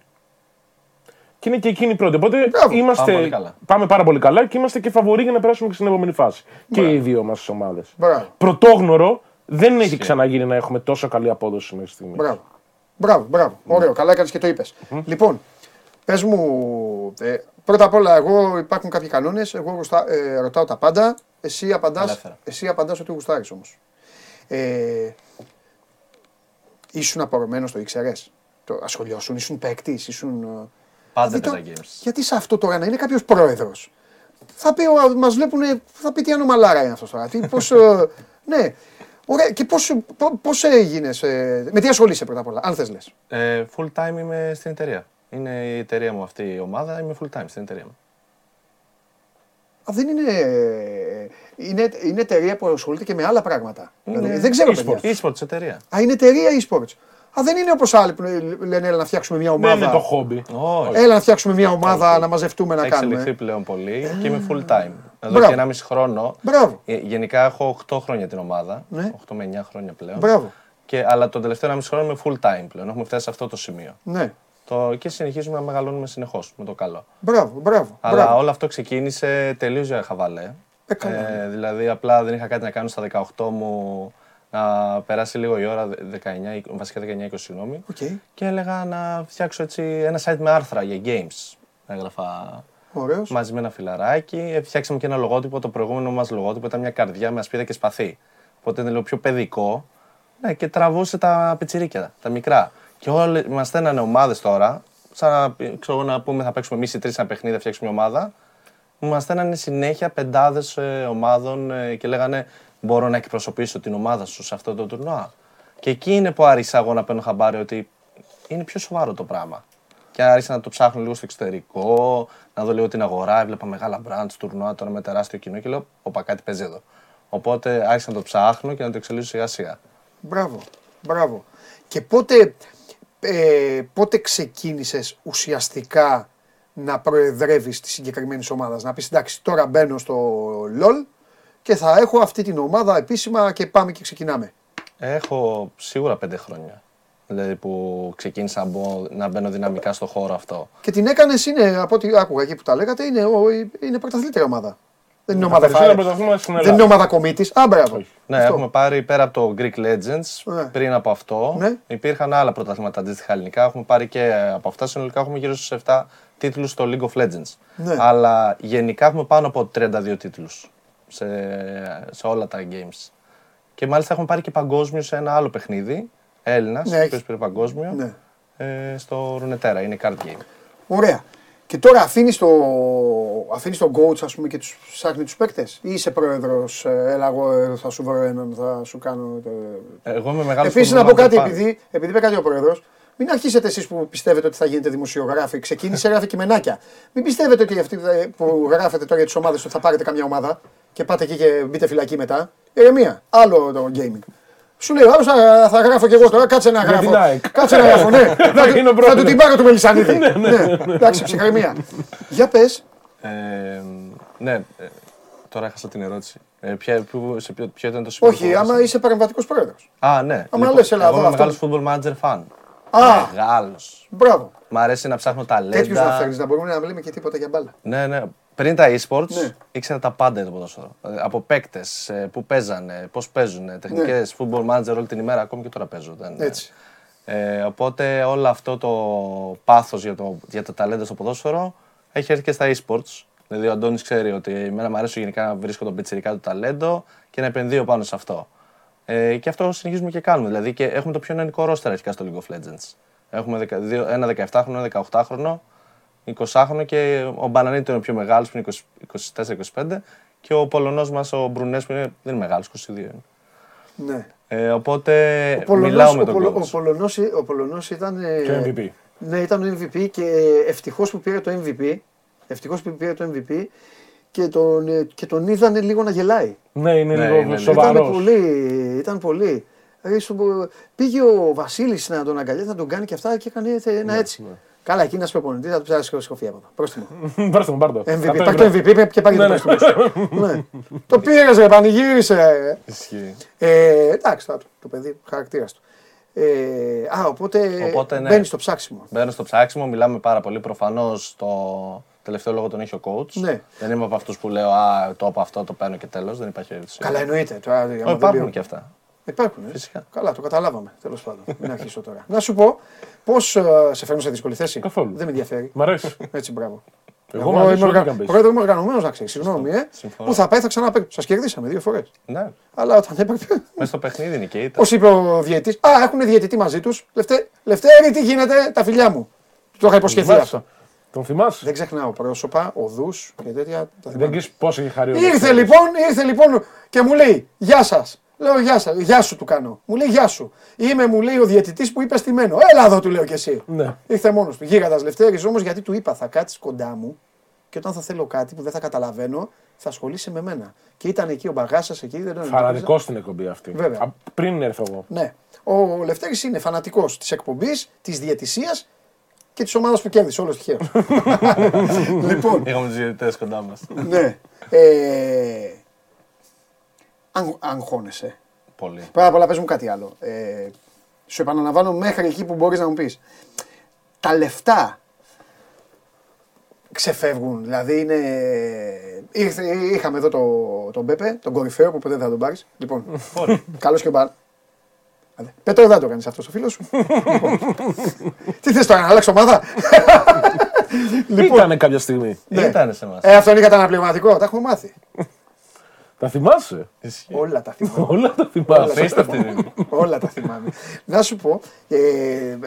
Και είναι και εκείνη πρώτη. Οπότε Μπράβο. είμαστε, Πάμε πολύ καλά. πάμε πάρα πολύ καλά και είμαστε και φαβοροί για να περάσουμε και στην επόμενη φάση. Και οι δύο μας ομάδες. Μπράβο. Πρωτόγνωρο δεν έχει ξαναγίνει να έχουμε τόσο καλή απόδοση μέχρι στιγμής. Μπράβο. Μπράβο, μπράβο. Ωραίο, καλά έκανες και το είπες. Λοιπόν, πες μου, ε, πρώτα απ' όλα, εγώ υπάρχουν κάποιοι κανόνες. Εγώ γουστα- ε, ρωτάω τα πάντα. Εσύ απαντά Ελεύθερα. εσύ απαντάς ότι γουστάρεις όμως. Ε, ήσουν απορρομμένο το ήξερες; Το ασχολιώσουν, ήσουν παίκτης, ήσουν. ε, Πάντα δηλαδή παίζα το- games. Γιατί σε αυτό τώρα να είναι κάποιος πρόεδρος; Θα πει, μας βλέπουν, θα πει τι ανομαλάρα είναι αυτός τώρα. Τι, πώς, ε, <laughs> ναι. Ωραία, και πώς πώς έγινε, με τι ασχολείσαι πρώτα απ' όλα, αν θες λες; Ε, full time είμαι στην εταιρεία. Είναι η εταιρεία μου αυτή η ομάδα, είμαι full time στην εταιρεία μου. Α, δεν είναι, είναι. Είναι εταιρεία που ασχολείται και με άλλα πράγματα. Δηλαδή, δεν ξέρω, παιδιά. E-sports εταιρεία. Α, είναι εταιρεία e-sports. Α, δεν είναι όπως άλλοι που λένε έλα να φτιάξουμε μια Δεν ομάδα. είναι το χόμπι. Όχι. Έλα να φτιάξουμε μια ομάδα, να μαζευτούμε να Έχει εξελιχθεί κάνουμε. πλέον πολύ και είμαι full time. Εδώ Μπράβο. και 1,5 χρόνο. Μπράβο. Ε, Γενικά έχω 8 χρόνια την ομάδα. Ναι. 8 με 9 χρόνια πλέον. Μπράβο. Και, αλλά τον τελευταίο 1,5 χρόνο είμαι full time πλέον. Έχουμε φτάσει σε αυτό το σημείο. Ναι. Το, και συνεχίζουμε να μεγαλώνουμε συνεχώς με το καλό. Μπράβο, μπράβο. Αλλά μπράβο. όλο αυτό ξεκίνησε τελείως για χαβαλέ. Ε, καλά. Ε, δηλαδή, απλά δεν είχα κάτι να κάνω στα 18 μου να περάσει λίγο η ώρα, 19, βασικά 19-20 συγγνώμη. Οκ. Και έλεγα να φτιάξω έτσι ένα site με άρθρα για games. Έγραφα Ωραίος. μαζί με ένα φιλαράκι. Ε, Φτιάξαμε και ένα λογότυπο. Το προηγούμενο μας λογότυπο ήταν μια καρδιά με ασπίδα και σπαθί. Οπότε είναι λίγο πιο παιδικό. Ναι, και τραβούσε τα πιτσιρίκια, τα μικρά. Και όλοι μας στέλνανε ομάδες τώρα. Σαν να, ξέρω, να πούμε θα παίξουμε εμείς οι τρεις ένα παιχνίδι, θα φτιάξουμε μια ομάδα. Μας στέλνανε συνέχεια πεντάδες ομάδων ε, και λέγανε Μπορώ να εκπροσωπήσω την ομάδα σου σε αυτό το τουρνουά. Και εκεί είναι που άρχισα εγώ να παίρνω χαμπάρι ότι είναι πιο σοβαρό το πράγμα. Και άρχισα να το ψάχνω λίγο στο εξωτερικό, να δω λίγο την αγορά. Έβλεπα μεγάλα brands τουρνουά τώρα με τεράστιο κοινό και λέω: Οπα, κάτι παίζει εδώ. Οπότε άρχισα να το ψάχνω και να το εξελίσσω σιγά σιγά. Μπράβο, μπράβο. Και πότε, ε, πότε ξεκίνησες ουσιαστικά να προεδρεύεις τη συγκεκριμένη ομάδα, να πεις εντάξει τώρα μπαίνω στο LOL και θα έχω αυτή την ομάδα επίσημα και πάμε και ξεκινάμε. Έχω σίγουρα πέντε χρόνια. Δηλαδή που ξεκίνησα να, μπω, να μπαίνω δυναμικά στο χώρο αυτό. Και την έκανες είναι, από ό,τι άκουγα εκεί που τα λέγατε, είναι, ο- είναι πρωταθλήτρια ομάδα. Δεν είναι ομάδα περισσότερα φάρες. πρωταθλήματα στην Δεν είναι Ελλάδα. ομάδα κομίτης. Α, μπράβο. Ναι, Αυτό. έχουμε πάρει πέρα από το Greek Legends, Ναι. πριν από αυτό, Ναι. υπήρχαν άλλα πρωταθλήματα αντίστοιχα ελληνικά. Έχουμε πάρει και από αυτά, συνολικά έχουμε γύρω στους 7 τίτλους στο League of Legends. Ναι. Αλλά γενικά έχουμε πάνω από 32 τίτλους σε, σε όλα τα games. Και μάλιστα έχουμε πάρει και παγκόσμιο σε ένα άλλο παιχνίδι, Έλληνας, Ναι, ο έχει. οποίος πήρε παγκόσμιο, Ναι. ε, στο Runeterra, είναι card game. Ωραία. Και τώρα αφήνεις το, αφήνεις τον coach ας πούμε, και τους ψάχνει τους παίκτες, ή είσαι πρόεδρος, έλα εγώ ε, θα σου βρω έναν, θα σου κάνω. το- Εγώ είμαι μεγάλος Επίσης να football πω κάτι, fan. επειδή, επειδή είπε κάτι ο πρόεδρος, μην αρχίσετε εσείς που πιστεύετε ότι θα γίνετε δημοσιογράφοι. Ξεκίνησε, γράφει κειμενάκια. Μην πιστεύετε ότι αυτοί που γράφετε τώρα για τις ομάδες ότι θα πάρετε καμιά ομάδα και πάτε εκεί και μπείτε φυλακή μετά. Ηρεμία. Άλλο το gaming. Σου λέει, άλλο θα, θα γράφω κι εγώ τώρα, κάτσε να γράφω. την ΑΕΚ. Κάτσε να γράφω, ναι. <laughs> θα, γίνω του- θα πρόεδρος. του την πάρω του Μελισανίδη. <laughs> ναι, Εντάξει, ψυχραιμία. Για πες. Ε, ναι, ε, τώρα έχασα την ερώτηση. Ε, ποια, που, σε ποιο, ποιο ήταν το σημείο Όχι, που άμα έβασα; είσαι παρεμβατικός πρόεδρος. Α, ναι. άμα λες, έλα, εγώ εδώ είμαι αυτό- μεγάλος football manager fan. Α, Μεγάλος. μπράβο. Μ' αρέσει να ψάχνω ταλέντα. Τέτοιους να φέρνει, να μπορούμε να λέμε και τίποτα για μπάλα. Ναι, ναι. Πριν τα e-sports Ναι. ήξερα τα πάντα για το ποδόσφαιρο. Ε, Από παίκτες, που παίζανε, πώς παίζουν, τεχνικές, football manager όλη την ημέρα, ακόμη και τώρα παίζω. Δεν, Ναι. Έτσι. Ε, οπότε όλο αυτό το πάθος για το, για το ταλέντο στο ποδόσφαιρο έχει έρθει και στα e-sports. Δηλαδή ο Αντώνης ξέρει ότι εμένα μου αρέσει γενικά να βρίσκω τον πιτσιρικά του ταλέντο και να επενδύω πάνω σε αυτό. Ε, και αυτό συνεχίζουμε και κάνουμε. Δηλαδή και έχουμε το πιο νεανικό ρόστερ αρχικά στο League of Legends. Έχουμε δεκα- δύο- ένα 17χρονο, ένα 18χρονο, 20χρονο και ο Μπανανίτο είναι ο πιο μεγάλος που είναι 24-25 και ο Πολωνός μας ο Μπρουνές που είναι, δεν είναι μεγάλος, 22 είναι. Ναι. Ε, οπότε Ο Πολωνός, μιλάω με ο, τον Πολο- κόσμο. ο, Πολωνός, ο Πολωνός ήταν. ε, Και MVP. Ναι, ήταν ο MVP και ευτυχώς που πήρε το MVP. Ευτυχώς που πήρε το MVP και τον, ε, και τον είδανε λίγο να γελάει. Ναι, είναι Ναι, λίγο είναι, σοβαρός. Ήταν πολύ. Ήταν πολύ. Δηλαδή, στο- πήγε ο Βασίλης να τον αγκαλιάσει, να τον κάνει και αυτά και έκανε θε- Ναι, ένα έτσι. Καλά, εκείνος ένα προπονητής θα του ψάξει σκοφή από εδώ. Πρόστιμο. Πάρ' το, πάρ' το. MVP. Κάτω Πάρ' το ευρώ. MVP και πάρει Ναι, το ναι. πρόστιμο. σου. <laughs> Ναι. Το πήρες, ρε, πανηγύρισε. Ισχύει. Ε, εντάξει, τώρα, το παιδί, χαρακτήρας του. Ε, α, οπότε, Οπότε, ναι. μπαίνεις στο ψάξιμο. Μπαίνω στο ψάξιμο, μιλάμε πάρα πολύ. Προφανώς το τελευταίο λόγο τον έχει ο coach. Ναι. Δεν είμαι από αυτούς που λέω Α, το από αυτό, το παίρνω και τέλος. Δεν υπάρχει περίπτωση. Καλά, εννοείται. Τώρα, άμα Ω, δεν υπάρχουν πει- και αυτά. Υπάρχουν. ε. Φυσικά. Καλά, το καταλάβαμε. Τέλος πάντων. Μην αρχίσω τώρα. Να σου πω, πώς σε φέρνω σε δύσκολη θέση. Καθόλου. Δεν με ενδιαφέρει. Μ' αρέσει. Έτσι, μπράβο. Εγώ μαζί σου είμαι, ό,τι οργα... και αν πεις. Πρόεδρε, είμαι οργανωμένος να ξέρεις. Συγγνώμη, ε. Συμφωνώ. Πού θα πάει, θα ξαναπέξω. Σας κερδίσαμε δύο φορές. Ναι. Αλλά όταν έπρεπε. Μέσα στο παιχνίδι είναι και ήταν. Πώς είπε ο διαιτή, Α, έχουν διαιτητή μαζί τους. Λευτε... Λευτέρη, τι γίνεται, τα φιλιά μου. Του το είχα υποσχεθεί Θυμάσαι. αυτό. Τον θυμάσαι; Δεν ξεχνάω πρόσωπα, οδούς και τέτοια. τα Δεν θυμάμαι. ξέρεις πώ έχει χαρεί ο Ήρθε Λευτέρης. λοιπόν, ήρθε λοιπόν και μου λέει Γεια σας. Λέω γεια, σας, γεια σου του κάνω. Μου λέει Γεια σου. Είμαι, μου λέει ο διαιτητής που είπες στημένο. Έλα εδώ του λέω κι εσύ. Ναι. Ήρθε μόνος του. Γίγαντας Λευτέρης όμως γιατί του είπα θα κάτσεις κοντά μου και όταν θα θέλω κάτι που δεν θα καταλαβαίνω θα ασχολείσαι με μένα. Και ήταν εκεί ο μπαγάσα εκεί, δεν τον Φανατικός στην εκπομπή αυτή. Βέβαια. Α, Πριν έρθω εγώ. Ναι. Ο Λευτέρης είναι φανατικός της εκπομπής, της διαιτησίας και της ομάδας που κέρδισε. Όλος τυχαίο. <laughs> λοιπόν, Είχαμε τους διαιτητές κοντά μας. ναι. Ε, αγ, αγχώνεσαι. Πολύ. Πάρα πολλά πες μου κάτι άλλο. Ε, σου επαναλαμβάνω μέχρι εκεί που μπορείς να μου πεις. Τα λεφτά ξεφεύγουν. Δηλαδή είναι... Ήρθε, είχαμε εδώ το, τον Μπέπε, τον κορυφαίο που ποτέ δεν θα τον πάρεις. Λοιπόν, καλός και ο Μπαρ. Πέτρο δεν το κάνεις αυτό ο φίλος σου. λοιπόν. <laughs> Τι θες τώρα, να αλλάξω ομάδα; <laughs> Ήτανε κάποια στιγμή. Ναι. Ήταν σε εμάς. ε, αυτόν είχα τα αναπληρωματικό, τα έχουμε μάθει. <laughs> Τα θυμάσαι; Όλα τα θυμάμαι. Όλα τα θυμάσαι. Απίστευτη είναι. Όλα τα θυμάμαι. Να σου πω, ε, ε,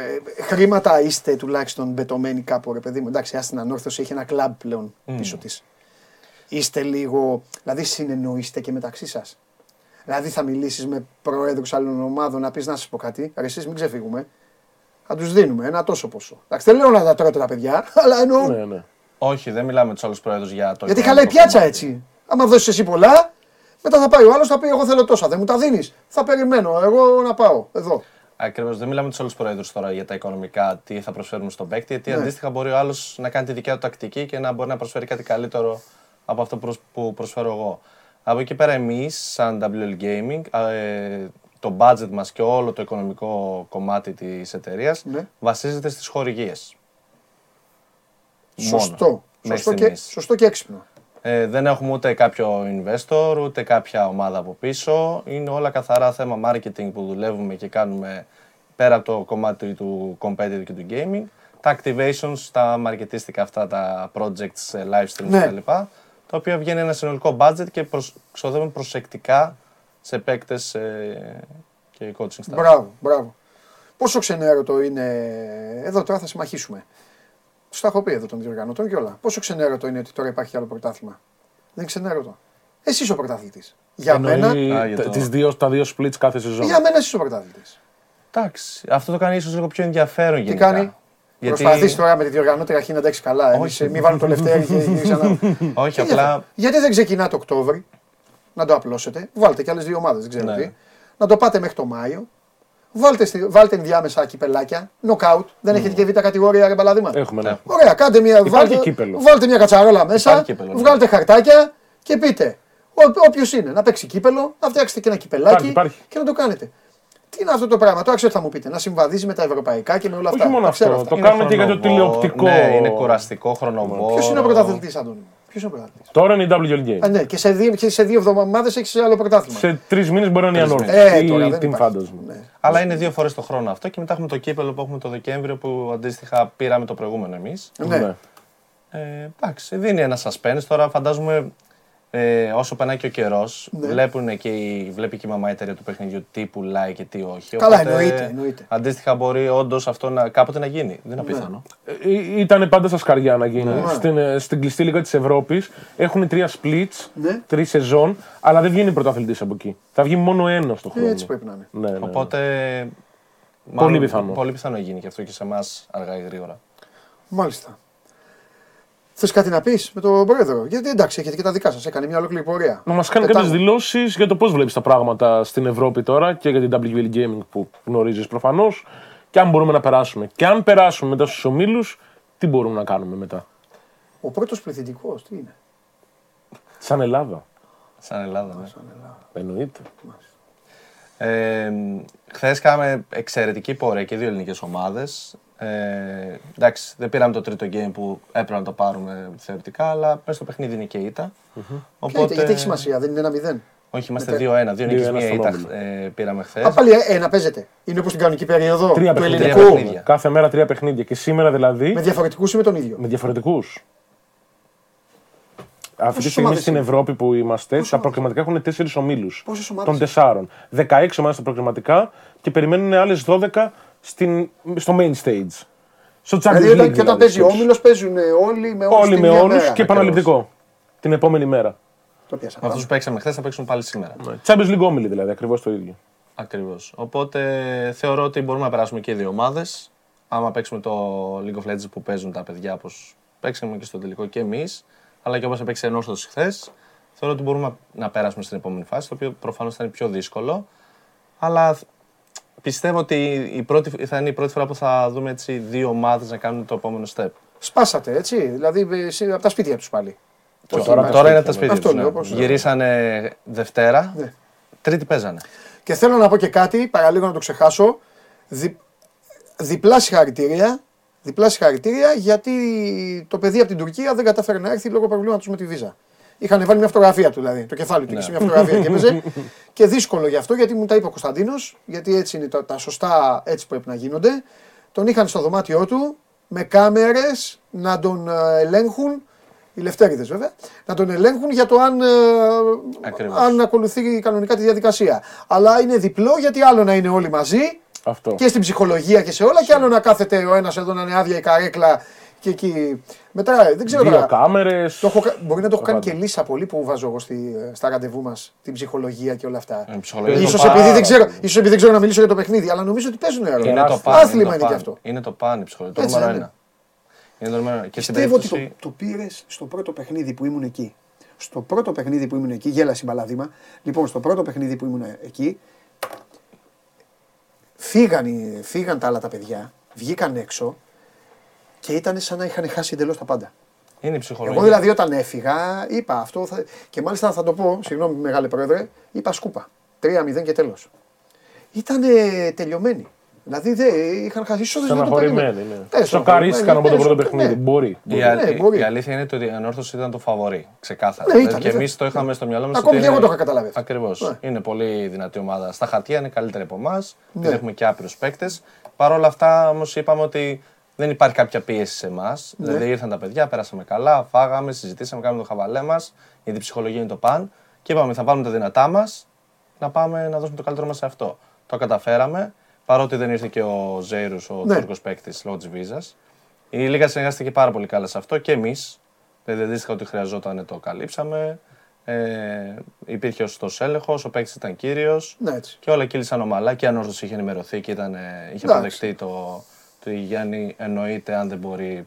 χρήματα είστε τουλάχιστον μπετωμένοι κάπου, ρε παιδί μου. Εντάξει, η Άστινα Ανόρθωση έχει ένα κλαμπ πλέον πίσω της. Είστε λίγο, δηλαδή συνεννοείστε και μεταξύ σας. Δηλαδή θα μιλήσεις με προέδρου άλλων ομάδων να πεις να σας πω κάτι, ρε, εσείς μην ξεφύγουμε. Θα τους δίνουμε ένα τόσο ποσό. Εντάξει, δεν λέω να τα τρώτε τα παιδιά, <laughs> αλλά εννοώ. Ναι, ναι. Όχι, δεν μιλάμε τους άλλους πρόεδρους για το. Γιατί οικονομικό χαλάει πιάτσα κομμάτι. έτσι. Άμα δώσεις εσύ πολλά, μετά θα πάει ο άλλος, θα πει: Εγώ θέλω τόσα. Δεν μου τα δίνεις. Θα περιμένω εγώ να πάω εδώ. Ακριβώς. Δεν μιλάμε τους άλλους προέδρους τώρα για τα οικονομικά, τι θα προσφέρουμε στον παίκτη. Γιατί Ναι. αντίστοιχα μπορεί ο άλλος να κάνει τη δικιά του τακτική και να μπορεί να προσφέρει κάτι καλύτερο από αυτό προς- που προσφέρω εγώ. Από εκεί πέρα, εμείς, σαν WL Gaming, ε, το budget μας και όλο το οικονομικό κομμάτι της εταιρείας Ναι. βασίζεται στις χορηγίες. Σωστό. Σωστό και, σωστό και έξυπνο. Ε, δεν έχουμε ούτε κάποιο investor, ούτε κάποια ομάδα από πίσω. Είναι όλα καθαρά θέμα marketing που δουλεύουμε και κάνουμε πέρα από το κομμάτι του competitive και του gaming. Τα activations, τα μαρκετίστικα αυτά, τα projects, ε, live streams Ναι. κτλ. Τα οποία βγαίνει ένα συνολικό budget και προσ... ξοδεύουμε προσεκτικά σε παίκτες ε, και coaching staff. Μπράβο, μπράβο. Πόσο ξενέρωτο είναι. Εδώ τώρα θα συμμαχίσουμε. Του τα έχω πει εδώ των διοργανωτών και όλα. Πόσο ξενέρωτο είναι ότι τώρα υπάρχει άλλο πρωτάθλημα; Δεν είναι ξενέρωτο. Εσύ είσαι ο πρωταθλητής. Για μένα, Εννοεί Α, για τα- το- τις δύο, τα δύο splits κάθε σεζόν. για μένα εσύ είσαι ο πρωταθλητής. Εντάξει, αυτό το κάνει ίσως λίγο πιο ενδιαφέρον Τι γενικά. κάνει; Γιατί... Προσπαθείς τώρα με τη διοργανώτρια αρχή να τα έχεις καλά. Εμείς, Όχι. ε, μην βάλουν το λευτέρι και γύρισε να. <laughs> Όχι, Τι απλά ενδιαφέρον. Γιατί δεν ξεκινά το Οκτώβρη, να το απλώσετε. Βάλτε και άλλες δύο ομάδες, δεν ξέρω Ναι. τι. Να το πάτε μέχρι το Μάιο. Βάλτε, στη, βάλτε ενδιάμεσα κυπελάκια. Νοκάουτ. Δεν έχετε και β' κατηγορία ρε μπαλαδίμα. Έχουμε, ναι. Ωραία, κάντε μια. Υπάρχει Βάλτε, κύπελο. βάλτε μια κατσαρόλα μέσα. Υπάρχει κύπελο, ναι. Βγάλτε χαρτάκια και πείτε. Όποιος είναι να παίξει κύπελο, να φτιάξετε και ένα κυπελάκι Υπάρχει, υπάρχει. και να το κάνετε. Τι Τι είναι αυτό το πράγμα, τώρα ξέρω τι θα μου πείτε. Να συμβαδίζει με τα ευρωπαϊκά και με όλα αυτά. Όχι μόνο Τα ξέρω αυτό. αυτά. Το κάνουμε και για το χρονοβόρο. τηλεοπτικό. Ναι, είναι κουραστικό, χρονοβόρο. Ποιος είναι ο πρωταθλητής, Αντώνη; Ποιος είναι ο πρωταθλητή. Τώρα είναι η WL Game. Α, ναι, και σε δύο, και σε δύο εβδομάδες έχεις άλλο πρωτάθλημα. Σε τρεις μήνες μπορεί να είναι η Τρεις Ανόρθωση. μήνες. Ε, τώρα ή δεν Team υπάρχει. Phantasm. Ναι. Αλλά είναι δύο φορές το χρόνο αυτό και μετά έχουμε το κύπελο που έχουμε το Δεκέμβριο που αντίστοιχα πήραμε το προηγούμενο εμείς. Ναι. Ε, εντάξει, δίνει ένα suspense. Τώρα φαντάζομαι ε, όσο περνάει και ο καιρός, Ναι. βλέπουν και η, βλέπει και η μαμά εταιρεία του παιχνιδιού τι πουλάει και τι όχι. Καλά, εννοείται, εννοείται. Αντίστοιχα, μπορεί όντως αυτό να, κάποτε να γίνει. Δεν είναι Ναι. απίθανο. Ήταν πάντα στα σκαριά να γίνει. Ναι. Στην, ε, στην κλειστή λίγα της Ευρώπης έχουν τρία splits, Ναι. τρεις σεζόν, αλλά δεν βγαίνει πρωταθλητής από εκεί. Θα βγει μόνο ένας στο χρόνο. Έτσι πρέπει να είναι. Ναι, ναι, ναι. Οπότε. Πολύ πιθανό. Πολύ πιθανό να γίνει και αυτό και σε εμάς αργά ή γρήγορα. Μάλιστα. Θες κάτι να πεις με τον πρόεδρο; Γιατί εντάξει, έχετε και τα δικά σας. Έκανε μια ολόκληρη πορεία. Να μας κάνει Πετάμε. κάποιες δηλώσεις για το πώς βλέπεις τα πράγματα στην Ευρώπη τώρα και για την WL Gaming που γνωρίζεις προφανώς και αν μπορούμε να περάσουμε. Και αν περάσουμε μετά στους ομίλους, τι μπορούμε να κάνουμε μετά; Ο πρώτος πληθυντικός, τι είναι; Σαν Ελλάδα. Σαν Ελλάδα, ναι. Εννοείται. Ε, Χθες κάναμε εξαιρετική πορεία και οι δύο ελληνικές ομάδες. Ε, εντάξει, δεν πήραμε το τρίτο game που έπρεπε να το πάρουμε θεωρητικά, αλλά μέσα στο παιχνίδι είναι και ήττα. Ποια ήταν, γιατί έχει σημασία, δεν είναι ένα μηδέν. Όχι, είμαστε Μετά- 2-1. Δύο νίκες, 2-1 μία στον ήττα όμιλο. ε, πήραμε χθες. Α, πάλι ε, ένα παίζεται. Είναι όπως την κανονική περίοδο Τρία του παιχνίδια. ελληνικού. παιχνίδια. Κάθε μέρα τρία παιχνίδια. Και σήμερα δηλαδή Με διαφορετικούς ή με τον ίδιο; με διαφορετικούς. Αυτή τη Πόσες στιγμή ομάδες στην είναι; Ευρώπη που είμαστε, Πόσες τα ομάδες; προκριματικά έχουν τέσσερις ομίλους. Πόσες ομάδες Των είναι; τεσσάρων. 16 ομάδες στα προκριματικά και περιμένουν άλλες 12 στην, στο main stage. Στο Champions Δηλαδή, League. όταν, και όταν δηλαδή, παίζει ο στους- όμιλος, παίζουν όλοι με όλου. Όλοι με όλους και επαναληπτικό. Την επόμενη μέρα. Το πιάσα. Αυτούς που παίξαμε χθες θα παίξουν πάλι σήμερα. Champions League όμιλοι δηλαδή, ακριβώς το ίδιο. Ακριβώς. Οπότε θεωρώ ότι μπορούμε να περάσουμε και οι δύο ομάδες. Άμα παίξουμε το League of Legends που παίζουν τα παιδιά, όπως παίξαμε και στο τελικό και εμείς, αλλά και όπως έπαιξε ενόρθωση χθες, θεωρώ ότι μπορούμε να περάσουμε στην επόμενη φάση, το οποίο προφανώς θα είναι πιο δύσκολο. Αλλά θ- πιστεύω ότι η πρώτη, θα είναι η πρώτη φορά που θα δούμε έτσι δύο ομάδες να κάνουν το επόμενο step. Σπάσατε, έτσι. Δηλαδή από τα σπίτια τους πάλι. Τώρα, τώρα τώρα, τα είναι τα σπίτια, σπίτια Αυτό τους, λέω, ναι. όπως- Γυρίσανε Δευτέρα, Ναι. Τρίτη παίζανε. Και θέλω να πω και κάτι, παραλίγο να το ξεχάσω. Δι... Διπλά συγχαρητήρια. Διπλά συγχαρητήρια γιατί το παιδί από την Τουρκία δεν κατάφερε να έρθει λόγω προβλήματος με τη βίζα. Είχαν βάλει μια φωτογραφία του δηλαδή. Το κεφάλι του είχε σε μια φωτογραφία και έπαιζε. και δύσκολο γι' αυτό γιατί μου τα είπε ο Κωνσταντίνος, γιατί έτσι είναι τα, τα σωστά, έτσι πρέπει να γίνονται. Τον είχαν στο δωμάτιό του με κάμερες να τον ε, ελέγχουν. Οι λευτέριδες βέβαια, να τον ελέγχουν για το αν, ε, Ακριβώς. αν ακολουθεί κανονικά τη διαδικασία. Αλλά είναι διπλό γιατί άλλο να είναι όλοι μαζί Αυτό. και στην ψυχολογία και σε όλα και άλλο να κάθεται ο ένας εδώ να είναι άδεια η καρέκλα και εκεί. Μετά δεν ξέρω Δύο τώρα. κάμερες. Το έχω, κα- μπορεί να το έχω κάνει πάντα. και λύσα πολύ που βάζω εγώ στη, στα ραντεβού μας την ψυχολογία και όλα αυτά. Ε, ψυχολογία είναι Ίσως το επειδή, πάρα δεν ξέρω, πολύ. ίσως επειδή δεν ξέρω να μιλήσω για το παιχνίδι, αλλά νομίζω ότι παίζουν ρόλο. Είναι το Τεράστιο. παν. Άθλημα το είναι και παν. αυτό. Είναι το παν η ψυχολογία. Το Έτσι νούμερο είναι. ένα. Είναι το νούμερο ένα. Και στην Πιστεύω ότι το, περίπτωση. το πήρες στο πρώτο παιχνίδι που ήμουν εκεί. Στο πρώτο παιχνίδι που ήμουν εκεί, γέλασε η μπαλαδίμα. Λοιπόν, στο πρώτο παιχνίδι που ήμουν εκεί, φύγαν, οι- φύγαν τα άλλα τα παιδιά, βγήκαν έξω και ήταν σαν να είχαν χάσει εντελώς τα πάντα. Είναι η ψυχολογία. Εγώ δηλαδή όταν έφυγα, είπα αυτό. Θα... Και μάλιστα θα το πω, συγγνώμη μεγάλε πρόεδρε, είπα σκούπα. 3-0 και τέλος. Ήταν τελειωμένοι. Δηλαδή δεν είχαν χάσει. ίσως δεν το Στεναχωρημένοι. περίμεναν. Ναι. Ε, Σοκαρίστηκαν από το πρώτο ναι, παιχνίδι. ναι. Μπορεί. Η, μπορεί. α- Ναι, η- μπορεί. η αλήθεια είναι ότι η ανόρθωση ήταν το φαβορή. Ξεκάθαρα. Ναι, Δηλαδή ήταν, και ήταν. εμείς το είχαμε στο μυαλό μας. Ακόμη και εγώ το είχα καταλάβει. Ακριβώς. Ναι. Είναι πολύ δυνατή ομάδα. Στα χαρτιά είναι καλύτερη από εμάς. Ναι. Έχουμε και άπειρους παίκτες. Παρ' όλα αυτά όμως είπαμε ότι δεν υπάρχει κάποια πίεση σε εμάς. Ναι. Δηλαδή ήρθαν τα παιδιά, πέρασαμε καλά, φάγαμε, συζητήσαμε, κάναμε το χαβαλέ μας. Γιατί η ψυχολογία είναι το παν. Και είπαμε θα βάλουμε τα δυνατά μας να πάμε να δώσουμε το καλύτερο μας σε αυτό. Το καταφέραμε. Παρότι δεν ήρθε και ο Ζέιρους, ο Ναι. Τούρκος παίκτης λόγω της βίζας. Η Λίγα συνεργάστηκε πάρα πολύ καλά σε αυτό και εμείς. Δηλαδή αντίστοιχα ότι χρειαζόταν το καλύψαμε. Ε, υπήρχε ο σωστός έλεγχος, ο παίκτης ήταν κύριος. Ναι, έτσι. Και όλα κύλησαν ομαλά και η ανόρθωση είχε ενημερωθεί και ήταν, ε, είχε Εντάξει. αποδεχτεί το, το η Γιάννη εννοείται αν δεν μπορεί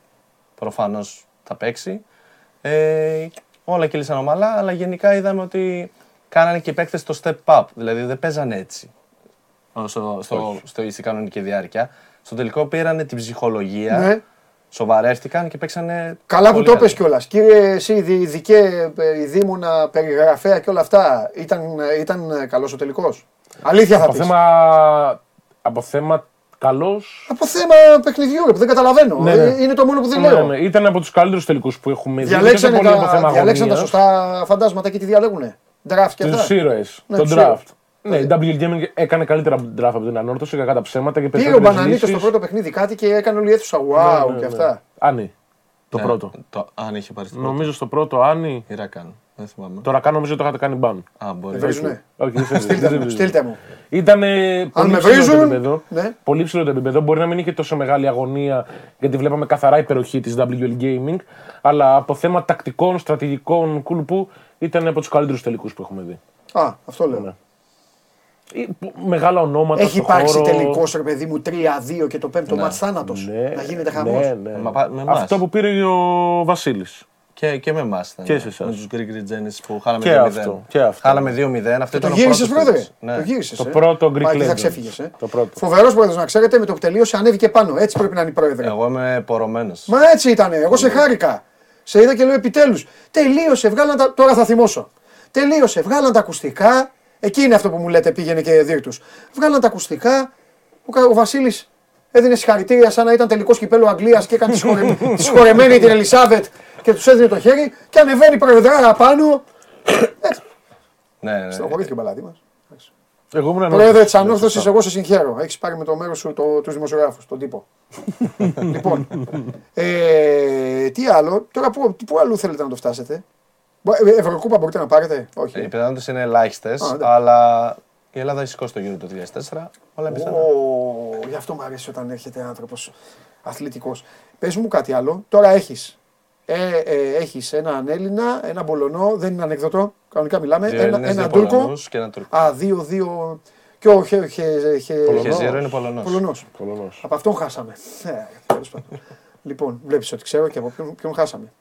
προφανώς θα παίξει. Ε, όλα κύλησαν ομαλά, αλλά γενικά είδαμε ότι κάνανε και οι παίκτες το step up. Δηλαδή δεν παίζανε έτσι στο, στο, στο, στο, στην κανονική διάρκεια. Στο τελικό πήρανε την ψυχολογία, Ναι. σοβαρεύτηκαν και παίξανε. Καλά που πολύ το καλά. πες κιόλας. Κύριε, εσύ, δι- δικέ, ε, δήμονα, περιγραφέα και όλα αυτά, ήταν, ήταν καλός ο τελικός; Αλήθεια θα Από πεις. θέμα, από θέμα καλός. Από θέμα παιχνιδιού, ρε, που δεν καταλαβαίνω. Ναι, Ε, ναι. Είναι το μόνο που δεν Ναι, λέω. ναι. Ήταν από τους καλύτερους τελικούς που έχουμε δει. Διαλέξανε, Δεν είναι πολύ από τα, θέμα διαλέξανε τα αγωνίας. σωστά φαντάσματα και τι διαλέγουνε. Draft και αυτά. Του ήρωες. Ναι, τον τους draft. ήρωες. Ναι, η WL Gaming έκανε καλύτερα draft από την ανόρθωση, κακά τα ψέματα και Πήρε ο περισσότερες Μπανανίτος στο λύσεις. πρώτο παιχνίδι κάτι και έκανε όλη η αίθουσα. Wow Ναι, ναι, και ναι. αυτά. Άννη. Το Ναι, πρώτο. Το, αν είχε πάρει το πρώτο. Νομίζω στο πρώτο, Άννη. Ή Ρακάν. Δεν θυμάμαι. Τώρα κάνω νομίζω το είχατε κάνει μπαν. Α, μπορεί. Δεν βρίζουνε. Όχι, δεν Στείλτε δεν μου, βρίζουν. στείλτε μου. Ήταν πολύ με ψηλό το βρίζουν, επίπεδο. ναι. Πολύ ψηλό το επίπεδο. Μπορεί να μην είχε τόσο μεγάλη αγωνία γιατί βλέπαμε καθαρά υπεροχή της WL Gaming. Αλλά από θέμα τακτικών, στρατηγικών κούλπου ήταν από τους καλύτερους τελικούς που έχουμε δει. Α, αυτό λέω. Ναι. Ή, που- Μεγάλα ονόματα. Έχει στο υπάρξει χώρο. τελικός ρε παιδί μου 3-2 και το πέμπτο Ναι. μάτς θάνατος. Ναι, Να γίνεται ναι, χαμός. ναι. Μα πα- με εμάς. Αυτό που πήρε ο Βασίλης. Και, και με εμάς ήταν. Και σε εσάς. Με τους Greek Regenesis που χάλαμε Και 2-0. αυτό, και αυτό. Χάλαμε 2-0. Αυτό Το ήταν ο γύρισες, πρώτος πρόεδρε. τελικός. Ναι. Το γύρισες. Το πρώτο Greek Πάει και θα Legends. ξέφυγε. Ε. Το πρώτο. Φοβερός πρόεδρος να ξέρετε, με το που τελείωσε ανέβηκε πάνω. Έτσι πρέπει να είναι η πρόεδρε. Εγώ είμαι πορωμένος. Μα έτσι ήταν. Εγώ σε χάρηκα. Σε είδα και λέω επιτέλους. Τελείωσε, βγάλαν τα. Τώρα θα θυμώσω. Τελείωσε, βγάλαν τα ακουστικά. Εκεί είναι αυτό που μου λέτε, πήγαινε και δίρτου. Βγάλαν τα ακουστικά. Ο, Κα- ο Βασίλης έδινε συγχαρητήρια σαν να ήταν τελικό κυπέλο Αγγλίας και έκανε τη σχορε... <laughs> τη σχορεμένη την Ελισάβετ και τους έδινε το χέρι και ανεβαίνει η προεδράρα πάνω. Έτσι. Ναι, ναι. Στενοχωρήθηκε ο μπαλάτι μας. Εγώ ήμουν Πρόεδρε ανόρθωση. τη Ανόρθωσης, εγώ σε συγχαίρω. Έχεις πάρει με το μέρος σου το, τους δημοσιογράφους, τον τύπο. <laughs> λοιπόν. Ε, τι άλλο, τώρα πού, πού αλλού θέλετε να το φτάσετε; Μπο- ε, Ευρωκούπα μπορείτε να πάρετε, όχι. Οι πιθανότητε είναι ελάχιστες, Α, ναι. αλλά η Ελλάδα έχει σηκώσει το γύρο το 2004. Όλα είναι πιθανά. Ω, γι' αυτό μου αρέσει όταν έρχεται άνθρωπος αθλητικός. Πες μου κάτι άλλο. Τώρα έχεις ε, ε, έχεις έναν Έλληνα, έναν Πολωνό, δεν είναι ανεκδοτό, κανονικά μιλάμε. Δύο ένα, Έλληνες, έναν δύο Τούρκο. Πολωνούς και έναν Τούρκο. Α, δύο, δύο. Και ο Χε, χε, χε, Ο Χεζίρο είναι Πολωνός. Πολωνός. Πολωνός. Από αυτόν χάσαμε. Ε, τέλος πάντων. λοιπόν, βλέπεις ότι ξέρω και από ποιον, ποιον χάσαμε.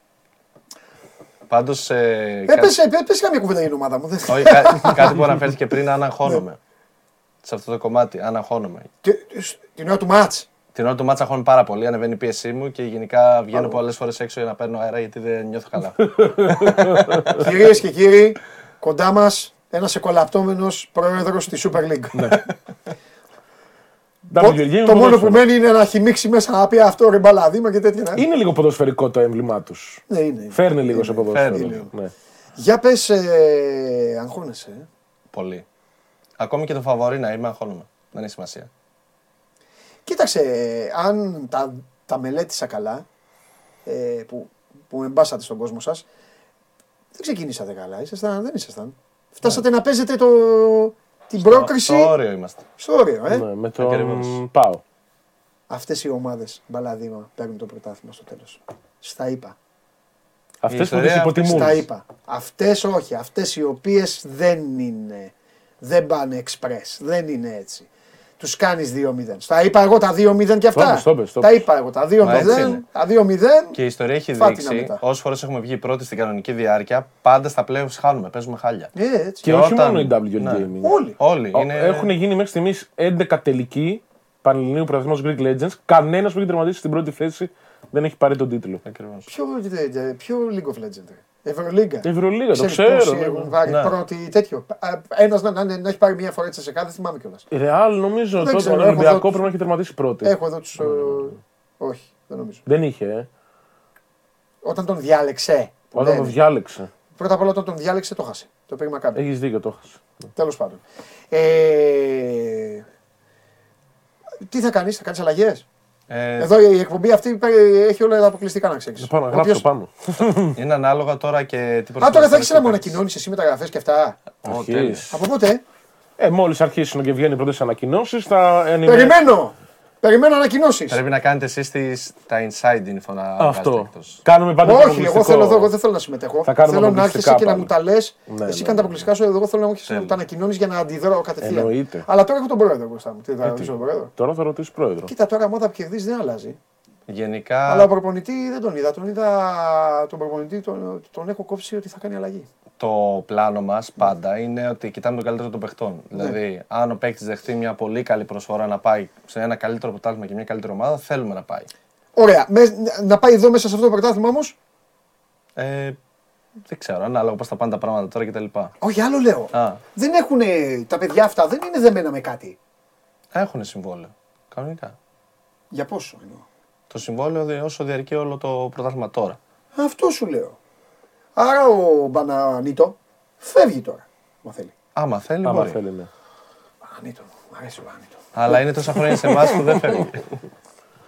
Πάντως. Ε, Ε, κα- πες, ε, πες καμία κουβέντα για την ομάδα μου. δεν- Όχι, κα- <laughs> κάτι που αναφέρθηκε πριν, αναγχώνομαι. Σε αυτό το κομμάτι, αναγχώνομαι. Τι- Την ώρα του μάτς. Την ώρα του μάτσα αγχώνομαι πάρα πολύ, ανεβαίνει η πίεσή μου και γενικά βγαίνω πολλές φορές έξω για να παίρνω αέρα γιατί δεν νιώθω καλά. <laughs> Κυρίες και κύριοι, κοντά μας ένας εκολαπτώμενος πρόεδρος στη Super League. <laughs> WL Gaming το μόνο ποδόσφαιρο. που μένει είναι να χυμίξει μέσα να πει αυτό ρε μπαλαδίμα και τέτοια. να- Είναι λίγο ποδοσφαιρικό το έμβλημά τους. Ναι, είναι. Φέρνει λίγο σε ποδόσφαιρο. Φέρνει. Ναι. Για πες, ε, αγχώνεσαι. ε. πολύ. Ακόμη και το φαβορή να είμαι, αγχώνομαι. Δεν έχει σημασία. Κοίταξε, ε, αν τα, τα μελέτησα καλά, ε, που, που με μπάσατε στον κόσμο σας, δεν ξεκινήσατε καλά, ήσασταν, δεν ήσασταν. Φτάσατε να παίζετε το, την πρόκριση Στο όριο είμαστε. στο όριο, ε. Ναι, με τον Ακριβώς. Πάο. Αυτές οι ομάδες, μπαλαδίμα, παίρνουν το πρωτάθλημα στο τέλος. Στα είπα. Αυτές που ιστορία τι υποτιμούν. Στα είπα. Αυτές όχι, αυτές οι οποίες δεν είναι, δεν πάνε εξπρές, δεν είναι έτσι. Τους κάνεις 2-0. Στα είπα εγώ τα 2-0 και αυτά. Το είπες, το είπες, το Τα είπες. είπα εγώ τα Μα έτσι 2-0. είναι. Τα 2-0. Και η ιστορία έχει Φάτινα δείξει, μετά. όσες φορές έχουμε βγει πρώτοι στην κανονική διάρκεια, πάντα στα playoffs χάνουμε, παίζουμε χάλια. Ε, έτσι. Και όχι όταν- μόνο η WL Ναι. Gaming. Όλοι. Όλοι. Είναι... Έχουν γίνει μέχρι στιγμής 11 τελικοί Πανελληνίου Πρωταθλήματο Greek Legends. Κανένας που έχει τερματίσει στην πρώτη θέση δεν έχει πάρει τον τίτλο. Ακριβώς. Ποιο, ε, ε, ποιο League of Legends. Ρε. Ευρωλίγκα. Ευρωλίγα, το Ξέρεις ξέρω. πόσοι ναι. έχουν πάρει Ναι. πρώτη τέτοιο. Ένας να, να, να έχει πάρει μία φορά έτσι σε κάθε, δεν θυμάμαι κιόλας. Η Ρεάλ νομίζω Δεν τότε ξέρω, τον έχω Ολυμπιακός εδώ- πρέπει να έχει τερματίσει πρώτη. Έχω εδώ τους. όχι, δεν νομίζω. Δεν είχε, ε. Όταν τον διάλεξε. που Όταν το λένε. διάλεξε. Πρώτα απ' όλα όταν τον διάλεξε το χάσε. Το πήρε μακάμπι. Έχεις δίκιο, το έχασε. Τέλος πάντων. Ε, τι θα κάνεις, θα κάνεις αλλαγές; Ε, Εδώ η εκπομπή αυτή πέ- έχει όλα τα αποκλειστικά να ξέρεις. Πάνω, να γράψω πάνω. Είναι ανάλογα τώρα και τι Α, τώρα θα έχεις να μου να ανακοινώνει εσύ μεταγραφέ και αυτά. Αρχίζεις. Από πότε; Ε, μόλις αρχίσουν και βγαίνουν οι πρώτες ανακοινώσεις, θα ενημερώσω. Περιμένω. Περιμένω ανακοινώσεις. Πρέπει να κάνετε εσείς τα inside info να Αυτό. βγάζετε εκτός. Κάνουμε πάντα το Όχι, εγώ αποκλειστικό. θέλω εδώ, εγώ δεν θέλω να συμμετέχω. Θα κάνουμε θέλω να έρχεσαι αποκλειστικά και να πάλι. μου τα λες. Ναι, Εσύ ναι, κάνει τα αποκλειστικά σου, εγώ θέλω να μου έχεις Θέλω. τα ανακοινώνει για να αντιδρώ κατευθείαν. Εννοείται. Αλλά τώρα έχω τον πρόεδρο μπροστά μου. Τι θα Ε, ρωτήσω τι. τον πρόεδρο; Τώρα θα ρωτήσει πρόεδρο. Κοίτα τώρα, μόδα που κερδίζει δεν αλλάζει. Γενικά. Αλλά ο προπονητή δεν τον είδα. Τον είδα τον προπονητή, τον, τον έχω κόψει ότι θα κάνει αλλαγή. το πλάνο μας πάντα είναι ότι κοιτάμε τον καλύτερο των παιχτών. Ναι. Δηλαδή, αν ο παίκτης δεχτεί μια πολύ καλή προσφορά να πάει σε ένα καλύτερο πρωτάθλημα και μια καλύτερη ομάδα, θέλουμε να πάει. Ωραία. Μες, να πάει εδώ μέσα σε αυτό το πρωτάθλημα όμως; Ε, Δεν ξέρω, ανάλογα πώς θα πάνε τα πράγματα τώρα κτλ. Όχι, άλλο λέω. Α, Δεν έχουν τα παιδιά αυτά, δεν είναι δεμένα με κάτι. έχουν συμβόλαιο. Κανονικά. Για πόσο εννοώ; Το συμβόλαιο δι- όσο διαρκεί όλο το πρωτάθλημα τώρα. Αυτό σου λέω. Άρα ο Μπανανίτο φεύγει τώρα. Μα θέλει. Άμα θέλει, Άμα μπορεί. θέλει, ναι. Μπανανίτο. Μ' αρέσει ο Μπανανίτο. Αλλά είναι τόσα χρόνια σε εμάς που δεν φεύγει.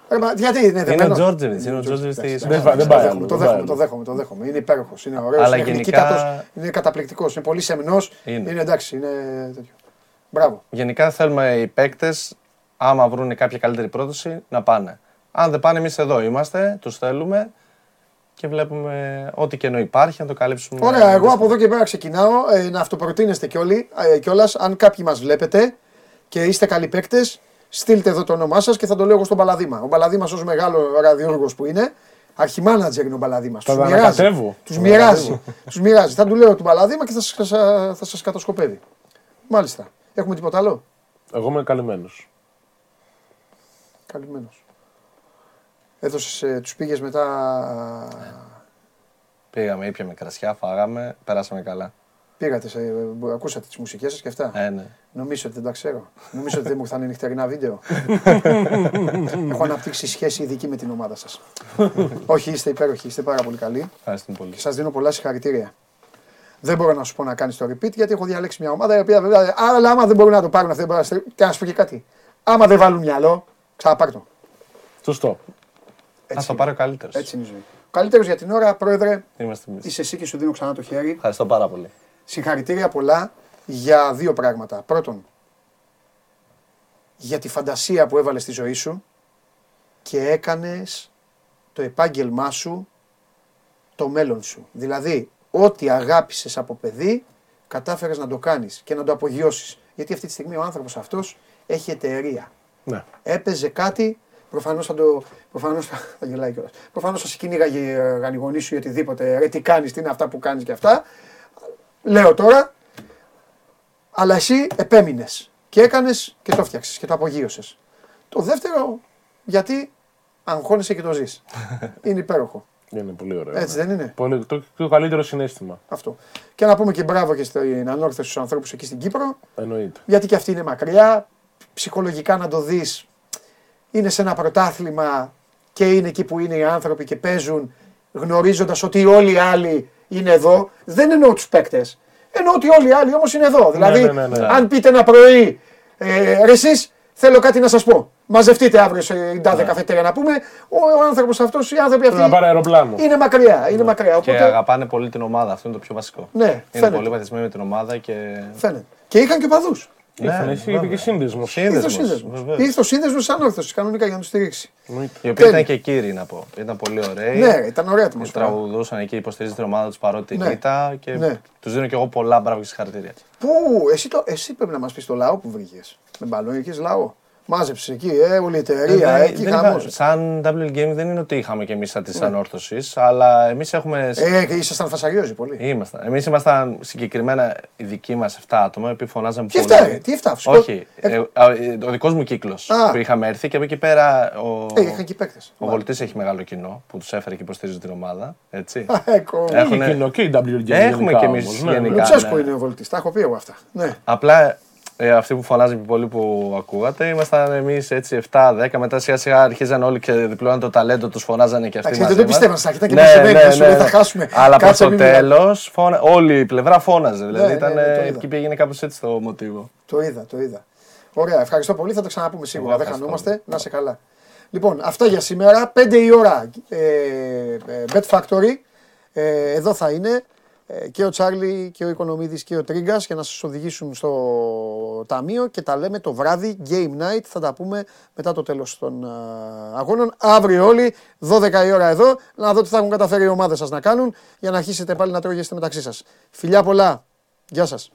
Ρε, μα γιατί είναι είναι ο δεμένο. Τζόρτζεβιτς. Είναι ο Τζόρτζεβιτς της Δεν πάει- δεν πάει άλλο, Το δεν πάει δέχομαι, το άλλο. δέχομαι, το δέχομαι. Είναι υπέροχος, είναι ωραίος. Αλλά είναι γενικά- γλυκύτατος, είναι καταπληκτικός, είναι πολύ σεμνός. Είναι. Είναι. εντάξει, είναι τέτοιο. Μπράβο. Γενικά θέλουμε οι παίκτες, άμα βρουν κάποια καλύτερη πρόταση, να πάνε. Αν δεν πάνε, εμείς εδώ είμαστε, τους θέλουμε και βλέπουμε ό,τι κενό υπάρχει να το καλύψουμε. Ωραία, εγώ από εδώ και πέρα ξεκινάω ε, να αυτοπροτείνεστε κιόλοι, ε, κιόλας, αν κάποιοι μας βλέπετε και είστε καλοί παίκτες, στείλτε εδώ το όνομά σας και θα το λέω εγώ στον Παλαδήμα. Ο Παλαδήμας ως μεγάλο ραδιόργος που είναι, αρχιμάνατζερ είναι ο Παλαδήμας. Θα Τους τα μοιράζει. ανακατεύω. Τους Θα μοιράζει. Τους μοιράζει. Θα του λέω του Παλαδήμα και θα σας, θα, θα σας κατασκοπεύει. Μάλιστα. Έχουμε τίποτα άλλο; Εγώ είμαι καλυμμένος. Καλυμμένος. Έδωσες, ε, τους πήγες μετά... Πήγαμε, ήπιαμε κρασιά, φάγαμε, περάσαμε καλά. Πήγατε, σε, ε, ακούσατε τις μουσικές σας και αυτά; Ε, ναι. Νομίζω ότι δεν τα ξέρω. Νομίζω ότι δεν μου ήρθαν νυχτερινά βίντεο. <laughs> Έχω αναπτύξει σχέση ειδική με την ομάδα σας. Όχι, είστε υπέροχοι, είστε πάρα πολύ καλοί Ευχαριστούμε πολύ. και σας δίνω πολλά συγχαρητήρια. Δεν μπορώ να σου πω να κάνεις το repeat γιατί έχω διαλέξει μια ομάδα η οποία βέβαια. Αλλά άμα δεν μπορούν να το πάρουν αυτή, δεν μπορούν να στρι- Και να σου πω και κάτι. Άμα δεν βάλουν μυαλό, ξαναπάρ το. Σωστό. Θα το πάρει ο καλύτερος. Έτσι είναι η ζωή. Καλύτερος για την ώρα, πρόεδρε, Είμαστε εμείς. είσαι εσύ και σου δίνω ξανά το χέρι. Ευχαριστώ πάρα πολύ. Συγχαρητήρια πολλά για δύο πράγματα. Πρώτον, για τη φαντασία που έβαλες στη ζωή σου και έκανες το επάγγελμά σου το μέλλον σου. Δηλαδή, ό,τι αγάπησες από παιδί, κατάφερες να το κάνεις και να το απογειώσεις. Γιατί αυτή τη στιγμή ο άνθρωπος αυτός έχει εταιρεία. Ναι. Έπαιζε κάτι, προφανώς θα το. Προφανώς θα, θα γελάει κιόλας. Προφανώς θα σε κυνήγαγε γανιγονή σου ή οτιδήποτε. Ρε, τι κάνεις, τι είναι αυτά που κάνεις και αυτά. Λέω τώρα, αλλά εσύ επέμεινες και έκανες και το φτιάξες και το απογείωσες. Το δεύτερο, γιατί αγχώνεσαι και το ζεις. <laughs> είναι υπέροχο. Είναι πολύ ωραίο. Έτσι ναι. δεν είναι; Πολύ, το, το καλύτερο συνέστημα. Αυτό. Και να πούμε και μπράβο και στην ανόρθωση στου ανθρώπους εκεί στην Κύπρο, Εννοείται. γιατί και αυτή είναι μακριά. Ψυχολογικά να το δεις, είναι σε ένα πρωτάθλημα και είναι εκεί που είναι οι άνθρωποι και παίζουν, γνωρίζοντας ότι όλοι οι άλλοι είναι εδώ. Δεν εννοώ τους παίκτες. Εννοώ ότι όλοι οι άλλοι όμως είναι εδώ. Δηλαδή, ναι, ναι, ναι. αν πείτε ένα πρωί, ε, ρε εσείς, θέλω κάτι να σας πω. Μαζευτείτε αύριο σε τάδε καφετέρια να πούμε. Ο, ο άνθρωπος αυτός, οι άνθρωποι Πρέπει να πάρει αυτοί. αεροπλάνο. Είναι μακριά. Είναι μακριά. Και Οπότε αγαπάνε πολύ την ομάδα, αυτό είναι το πιο βασικό. Ναι, είναι φαίνεται. πολύ βαθισμένοι με την ομάδα και. φαίνεται. Και είχαν και παδού. Ήρθαν Ναι, εσύ, βέβαια. είχε και σύνδεσμος. Ήρθε ο Σύνδεσμος, σύνδεσμος. βεβαίως. Ήρθε ο σύνδεσμος σαν όρθωση κανονικά για να τους στηρίξει. Οι οποίοι Τέλεια. ήταν και κύριοι να πω. Ήταν πολύ ωραίοι. Ναι, ήταν ωραία Και ατμόσφαιρα. τραγουδούσαν εκεί, υποστηρίζει την ομάδα τους παρότι Ναι. ήταν και Ναι. τους δίνω και εγώ πολλά μπράβο και συγχαρητήρια. Πού, εσύ, το, εσύ πρέπει να μας πεις το λαό που βρήκες. Με μπαλόνι, εκεί λαό. Μάζεψε εκεί, ε, όλη η εταιρεία, Ε, εκεί δεν χαμό. είχα- σαν WL Game δεν είναι ότι είχαμε κι εμείς σαν τη ανόρθωση, αλλά εμείς έχουμε. Ε, και ήσασταν φασαριόζοι πολύ. Ήμασταν. Εμείς ήμασταν συγκεκριμένα οι δικοί μας 7 άτομα, οι οποίοι φωνάζαν Τι πολύ. εφτά, ρε, τι εφτά, σκοτ- Όχι. ε, α, ε, ο δικός μου κύκλος Α. που είχαμε έρθει και από εκεί πέρα ο, Ε, είχαν και παίκτες. ο Βολτής έχει μεγάλο κοινό που τους έφερε και υποστηρίζει την ομάδα. Έτσι. Έχω. Έχουν- Έχει κοινό και η WGA. Έχουμε γενικά κι εμείς όμως, ναι, γενικά. ναι. Λουτσέσκο ναι. είναι ο βολτής, τα έχω πει εγώ αυτά. Ναι. Απλά ε, αυτοί που φωνάζουν πιο πολύ που ακούγατε, ήμασταν εμείς έτσι 7-10. Μετά σιγά σιγά αρχίζαν όλοι και διπλώναν το ταλέντο τους, φωνάζανε και αυτοί. Εντάξει, μαζί δεν το μας. πίστευαν, Σάκη, ήταν και Ναι, μαζεμένοι, ναι, θα σου λέει, ναι. θα χάσουμε. Αλλά προς Κάτσε, το μην μιλάς. τέλος, όλη η πλευρά φώναζε. Δηλαδή Ναι, ήταν, ναι, ναι, το ε, είδα. εκεί πήγαινε κάπως έτσι το μοτίβο. Το είδα, το είδα. Ωραία, ευχαριστώ πολύ. Θα τα ξαναπούμε σίγουρα. Εγώ Δεν ευχαριστώ. χανόμαστε. Να σε καλά. Λοιπόν, αυτά για σήμερα. 5 η ώρα. Ε, ε, Bet Factory. Ε, εδώ θα είναι ε, και ο Τσάρλι και ο Οικονομίδης και ο Τρίγκας για να σας οδηγήσουν στο ταμείο και τα λέμε το βράδυ Game Night. Θα τα πούμε μετά το τέλος των α, αγώνων. Αύριο όλοι, 12 η ώρα εδώ, να δω τι θα έχουν καταφέρει οι ομάδες σας να κάνουν για να αρχίσετε πάλι να τρώγεστε μεταξύ σας. Φιλιά πολλά. Γεια σας.